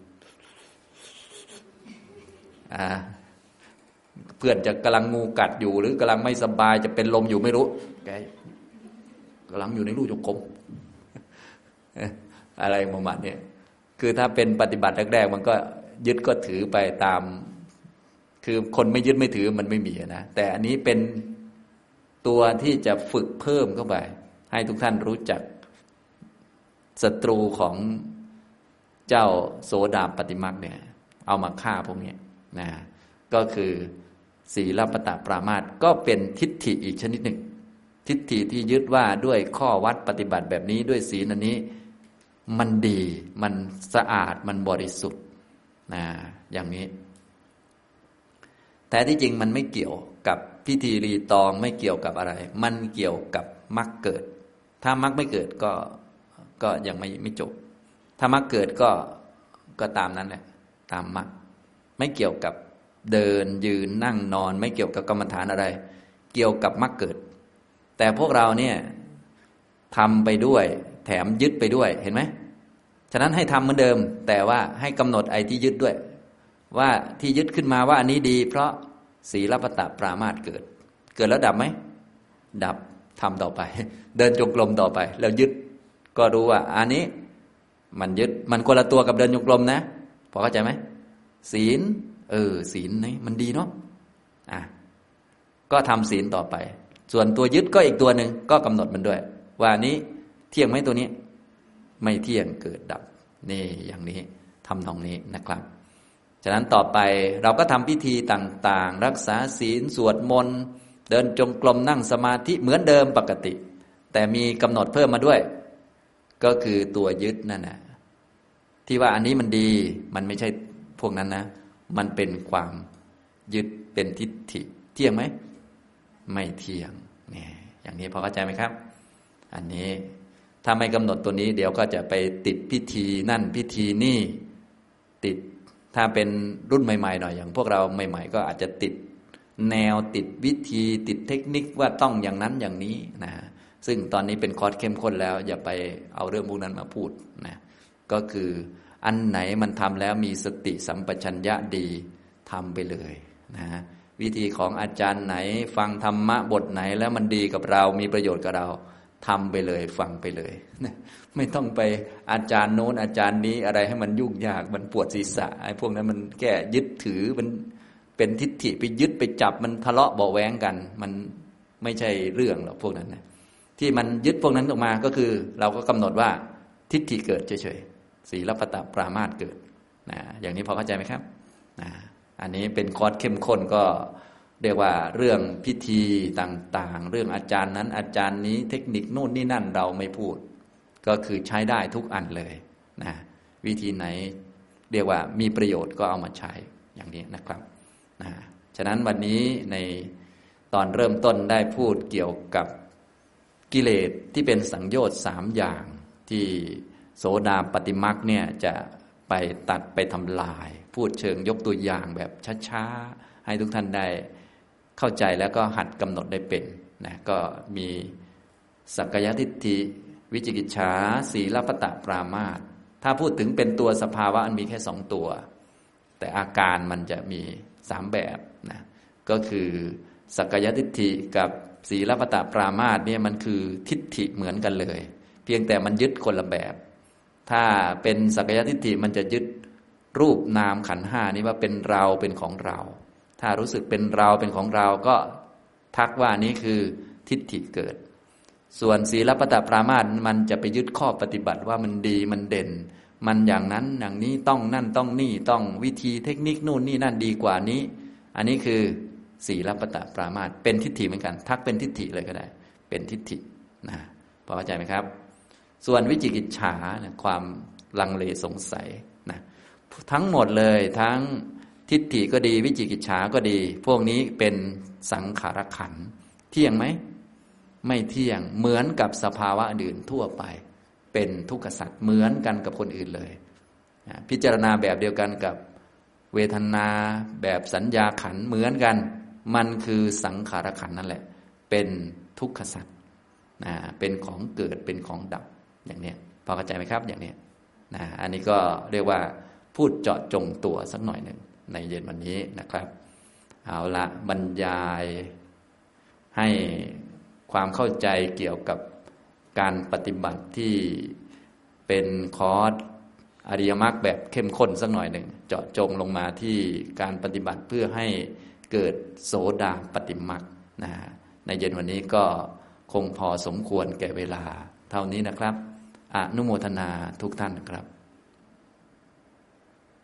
เพื่อนจะกำลังงูกัดอยู่ หรือกำลังไม่สบายจะเป็นลมอยู่ไม่รู้แกกำลังอยู่ในรูจงกรมอะไรประมาณนี้คือถ้าเป็นปฏิบัติแรกๆมันก็ยึดก็ถือไปตาม คือคนไม่ยึดไม่ถือมันไม่มีนะ แต่อันนี้เป็น ตัวที่จะฝึกเพิ่มเข้าไป ให้ทุกท่านรู้จักศัตรูของเจ้าโสดาปฏิมักเนี่ย เอามาฆ่าพวกนี้นะก็คือศีลปตะปรามาตก็เป็นทิฏฐิอีกชนิดหนึ่ง ทิฏฐิที่ยึดว่าด้วยข้อวัดปฏิบัติแบบนี้ด้วยศีลอันนี้ มันดีมันสะอาดมันบริสุทธิ์นะอย่างนี้ แต่ที่จริงมันไม่เกี่ยวกับ พิธีรีตองไม่เกี่ยวกับอะไร มันเกี่ยวกับมรรคเกิด ถ้ามรรคไม่เกิดก็ก็ยังไม่ไม่จบ ถ้ามรรคเกิดก็ก็ตามนั้นแหละตามมรรคไม่เกี่ยวกับเดินยืนนั่งนอน ไม่เกี่ยวกับกรรมฐานอะไร เกี่ยวกับมรรคเกิด แต่พวกเราเนี่ยทำไปด้วยแถมยึดไปด้วยเห็นไหมฉะนั้นให้ทำเหมือนเดิม แต่ว่าให้กำหนดไอ้ที่ยึดด้วย ว่าที่ยึดขึ้นมาว่าอันนี้ดี เพราะ ศีลปตะปรามาตเกิด เกิดแล้วดับไหม ดับทำต่อไป เดินจงกรมต่อไป แล้วยึดก็รู้ว่า อันนี้ มันยึดมันคนละตัวกับเดินจงกรมนะพอเข้าใจไหมศีล เออ ศีลนี่มันดีเนาะอะก็ทำศีลต่อไป ส่วนตัวยึดก็อีกตัวหนึ่งก็กำหนดมันด้วย ว่านี้เที่ยงไหมตัวนี้ ไม่เที่ยงเกิดดับ นี่อย่างนี้ทำตรงนี้นะครับ ฉะนั้นต่อไปเราก็ทำพิธีต่างๆ รักษาศีลสวดมนต์ เดินจงกรมนั่งสมาธิเหมือนเดิมปกติ แต่มีกำหนดเพิ่มมาด้วย ก็คือตัวยึดนั่นนะที่ว่าอันนี้มันดีมันไม่ใช่พวกนั้นนะ มันเป็นความยึดเป็นทิฏฐิ เที่ยงไหม ไม่เที่ยงเนี่ยอย่างนี้พอเข้าใจไหมครับ อันนี้ถ้าไม่กำหนดตัวนี้ เดี๋ยวก็จะไปติดพิธีนั่นพิธีนี่ ติด ถ้าเป็นรุ่นใหม่ๆหน่อยอย่างพวกเราใหม่ ๆ ก็อาจจะติดแนวติดวิธีติดเทคนิคว่าต้องอย่างนั้นอย่างนี้นะซึ่งตอนนี้เป็นคอร์สเข้มข้นแล้ว อย่าไปเอาเรื่องพวกนั้นมาพูดนะก็คืออันไหนมันทำแล้วมีสติสัมปชัญญะดีทำไปเลยนะวิธีของอาจารย์ไหน ฟังธรรมะบทไหนแล้วมันดีกับเรา มีประโยชน์กับเราทำไปเลย ฟังไปเลย ไม่ต้องไปอาจารย์โน้นอาจารย์นี้อะไรให้มันยุ่งยากมันปวดศีรษะไอ้พวกนั้นมันแก้ยึดถือมันเป็นทิฏฐิไปยึดไปจับมันทะเลาะเบาแวงกัน มันไม่ใช่เรื่องหรอกพวกนั้นนะที่มันยึดพวกนั้นออกมาก็คือ เราก็กำหนดว่าทิฏฐิเกิดเฉยๆศีลปตะปรามาตเกิดนะอย่างนี้พอเข้าใจไหมครับนะอันนี้เป็นคอร์สเข้มข้นก็เรียกว่าเรื่องพิธีต่างๆ เรื่องอาจารย์นั้นอาจารย์นี้เทคนิคนู่นนี่นั่นเราไม่พูด ก็คือใช้ได้ทุกอันเลยนะวิธีไหนเรียกว่ามีประโยชน์ก็เอามาใช้อย่างนี้นะครับนะฉะนั้นวันนี้ในตอนเริ่มต้นได้พูดเกี่ยวกับกิเลสที่เป็นสังโยชน์สามอย่างที่โสดาปฏิมักเนี่ยจะไปตัดไปทำลาย พูดเชิงยกตัวอย่างแบบช้าๆ ให้ทุกท่านได้เข้าใจแล้วก็หัดกำหนดได้เป็นนะก็มีสักกายทิฏฐิ วิจิกิจฉาสีลปตะปรามาตถ้าพูดถึงเป็นตัวสภาวะมันมีแค่สองตัว แต่อาการมันจะมีสามแบบนะก็คือสักกายทิฏฐิกับสีลปตะปรามาตเนี่ยมันคือทิฏฐิเหมือนกันเลย เพียงแต่มันยึดคนละแบบ ถ้าเป็นสักกายทิฏฐิมันจะยึดรูปนามขันห้านี้ว่าเป็นเราเป็นของเรา ถ้ารู้สึกเป็นเราเป็นของเราก็ทักว่านี้คือทิฏฐิเกิด ส่วนศีลปตปรามาสมันจะไปยึดข้อปฏิบัติว่ามันดีมันเด่น มันอย่างนั้นอย่างนี้ต้องนั่นต้องนี่ต้องวิธีเทคนิคนู่นนี่นั่นดีกว่านี้ อันนี้คือศีลปตปรามาสเป็นทิฏฐิเหมือนกัน ทักเป็นทิฏฐิเลยก็ได้ เป็นทิฏฐินะพอเข้าใจไหมครับ ส่วนวิจิกิจฉาความลังเลสงสัยนะทั้งหมดเลยทั้งทิฏฐิก็ดี วิจิกิจฉาก็ดี พวกนี้เป็นสังขารขันเที่ยงไหม ไม่เที่ยงเหมือนกับสภาวะอื่นทั่วไป เป็นทุกขสัตว์เหมือนกันกับคนอื่นเลย พิจารณาแบบเดียวกันกับเวทนาแบบสัญญาขันเหมือนกัน มันคือสังขารขันนั่นแหละ เป็นทุกขสัตว์นะเป็นของเกิดเป็นของดับอย่างนี้พอเข้าใจไหมครับอย่างนี้นะอันนี้ก็เรียกว่าพูดเจาะจงตัวสักหน่อยหนึ่งในเย็นวันนี้นะครับ เอาละบรรยายให้ ความเข้าใจเกี่ยวกับการปฏิบัติที่เป็นคอร์สอริยมรรคแบบเข้มข้นสักหน่อยหนึ่งเจาะจงลงมาที่การปฏิบัติเพื่อให้เกิดโสดาปฏิมรรคนะในเย็นวันนี้ก็คงพอสมควรแก่เวลา เท่านี้นะครับ อนุโมทนาทุกท่านครับ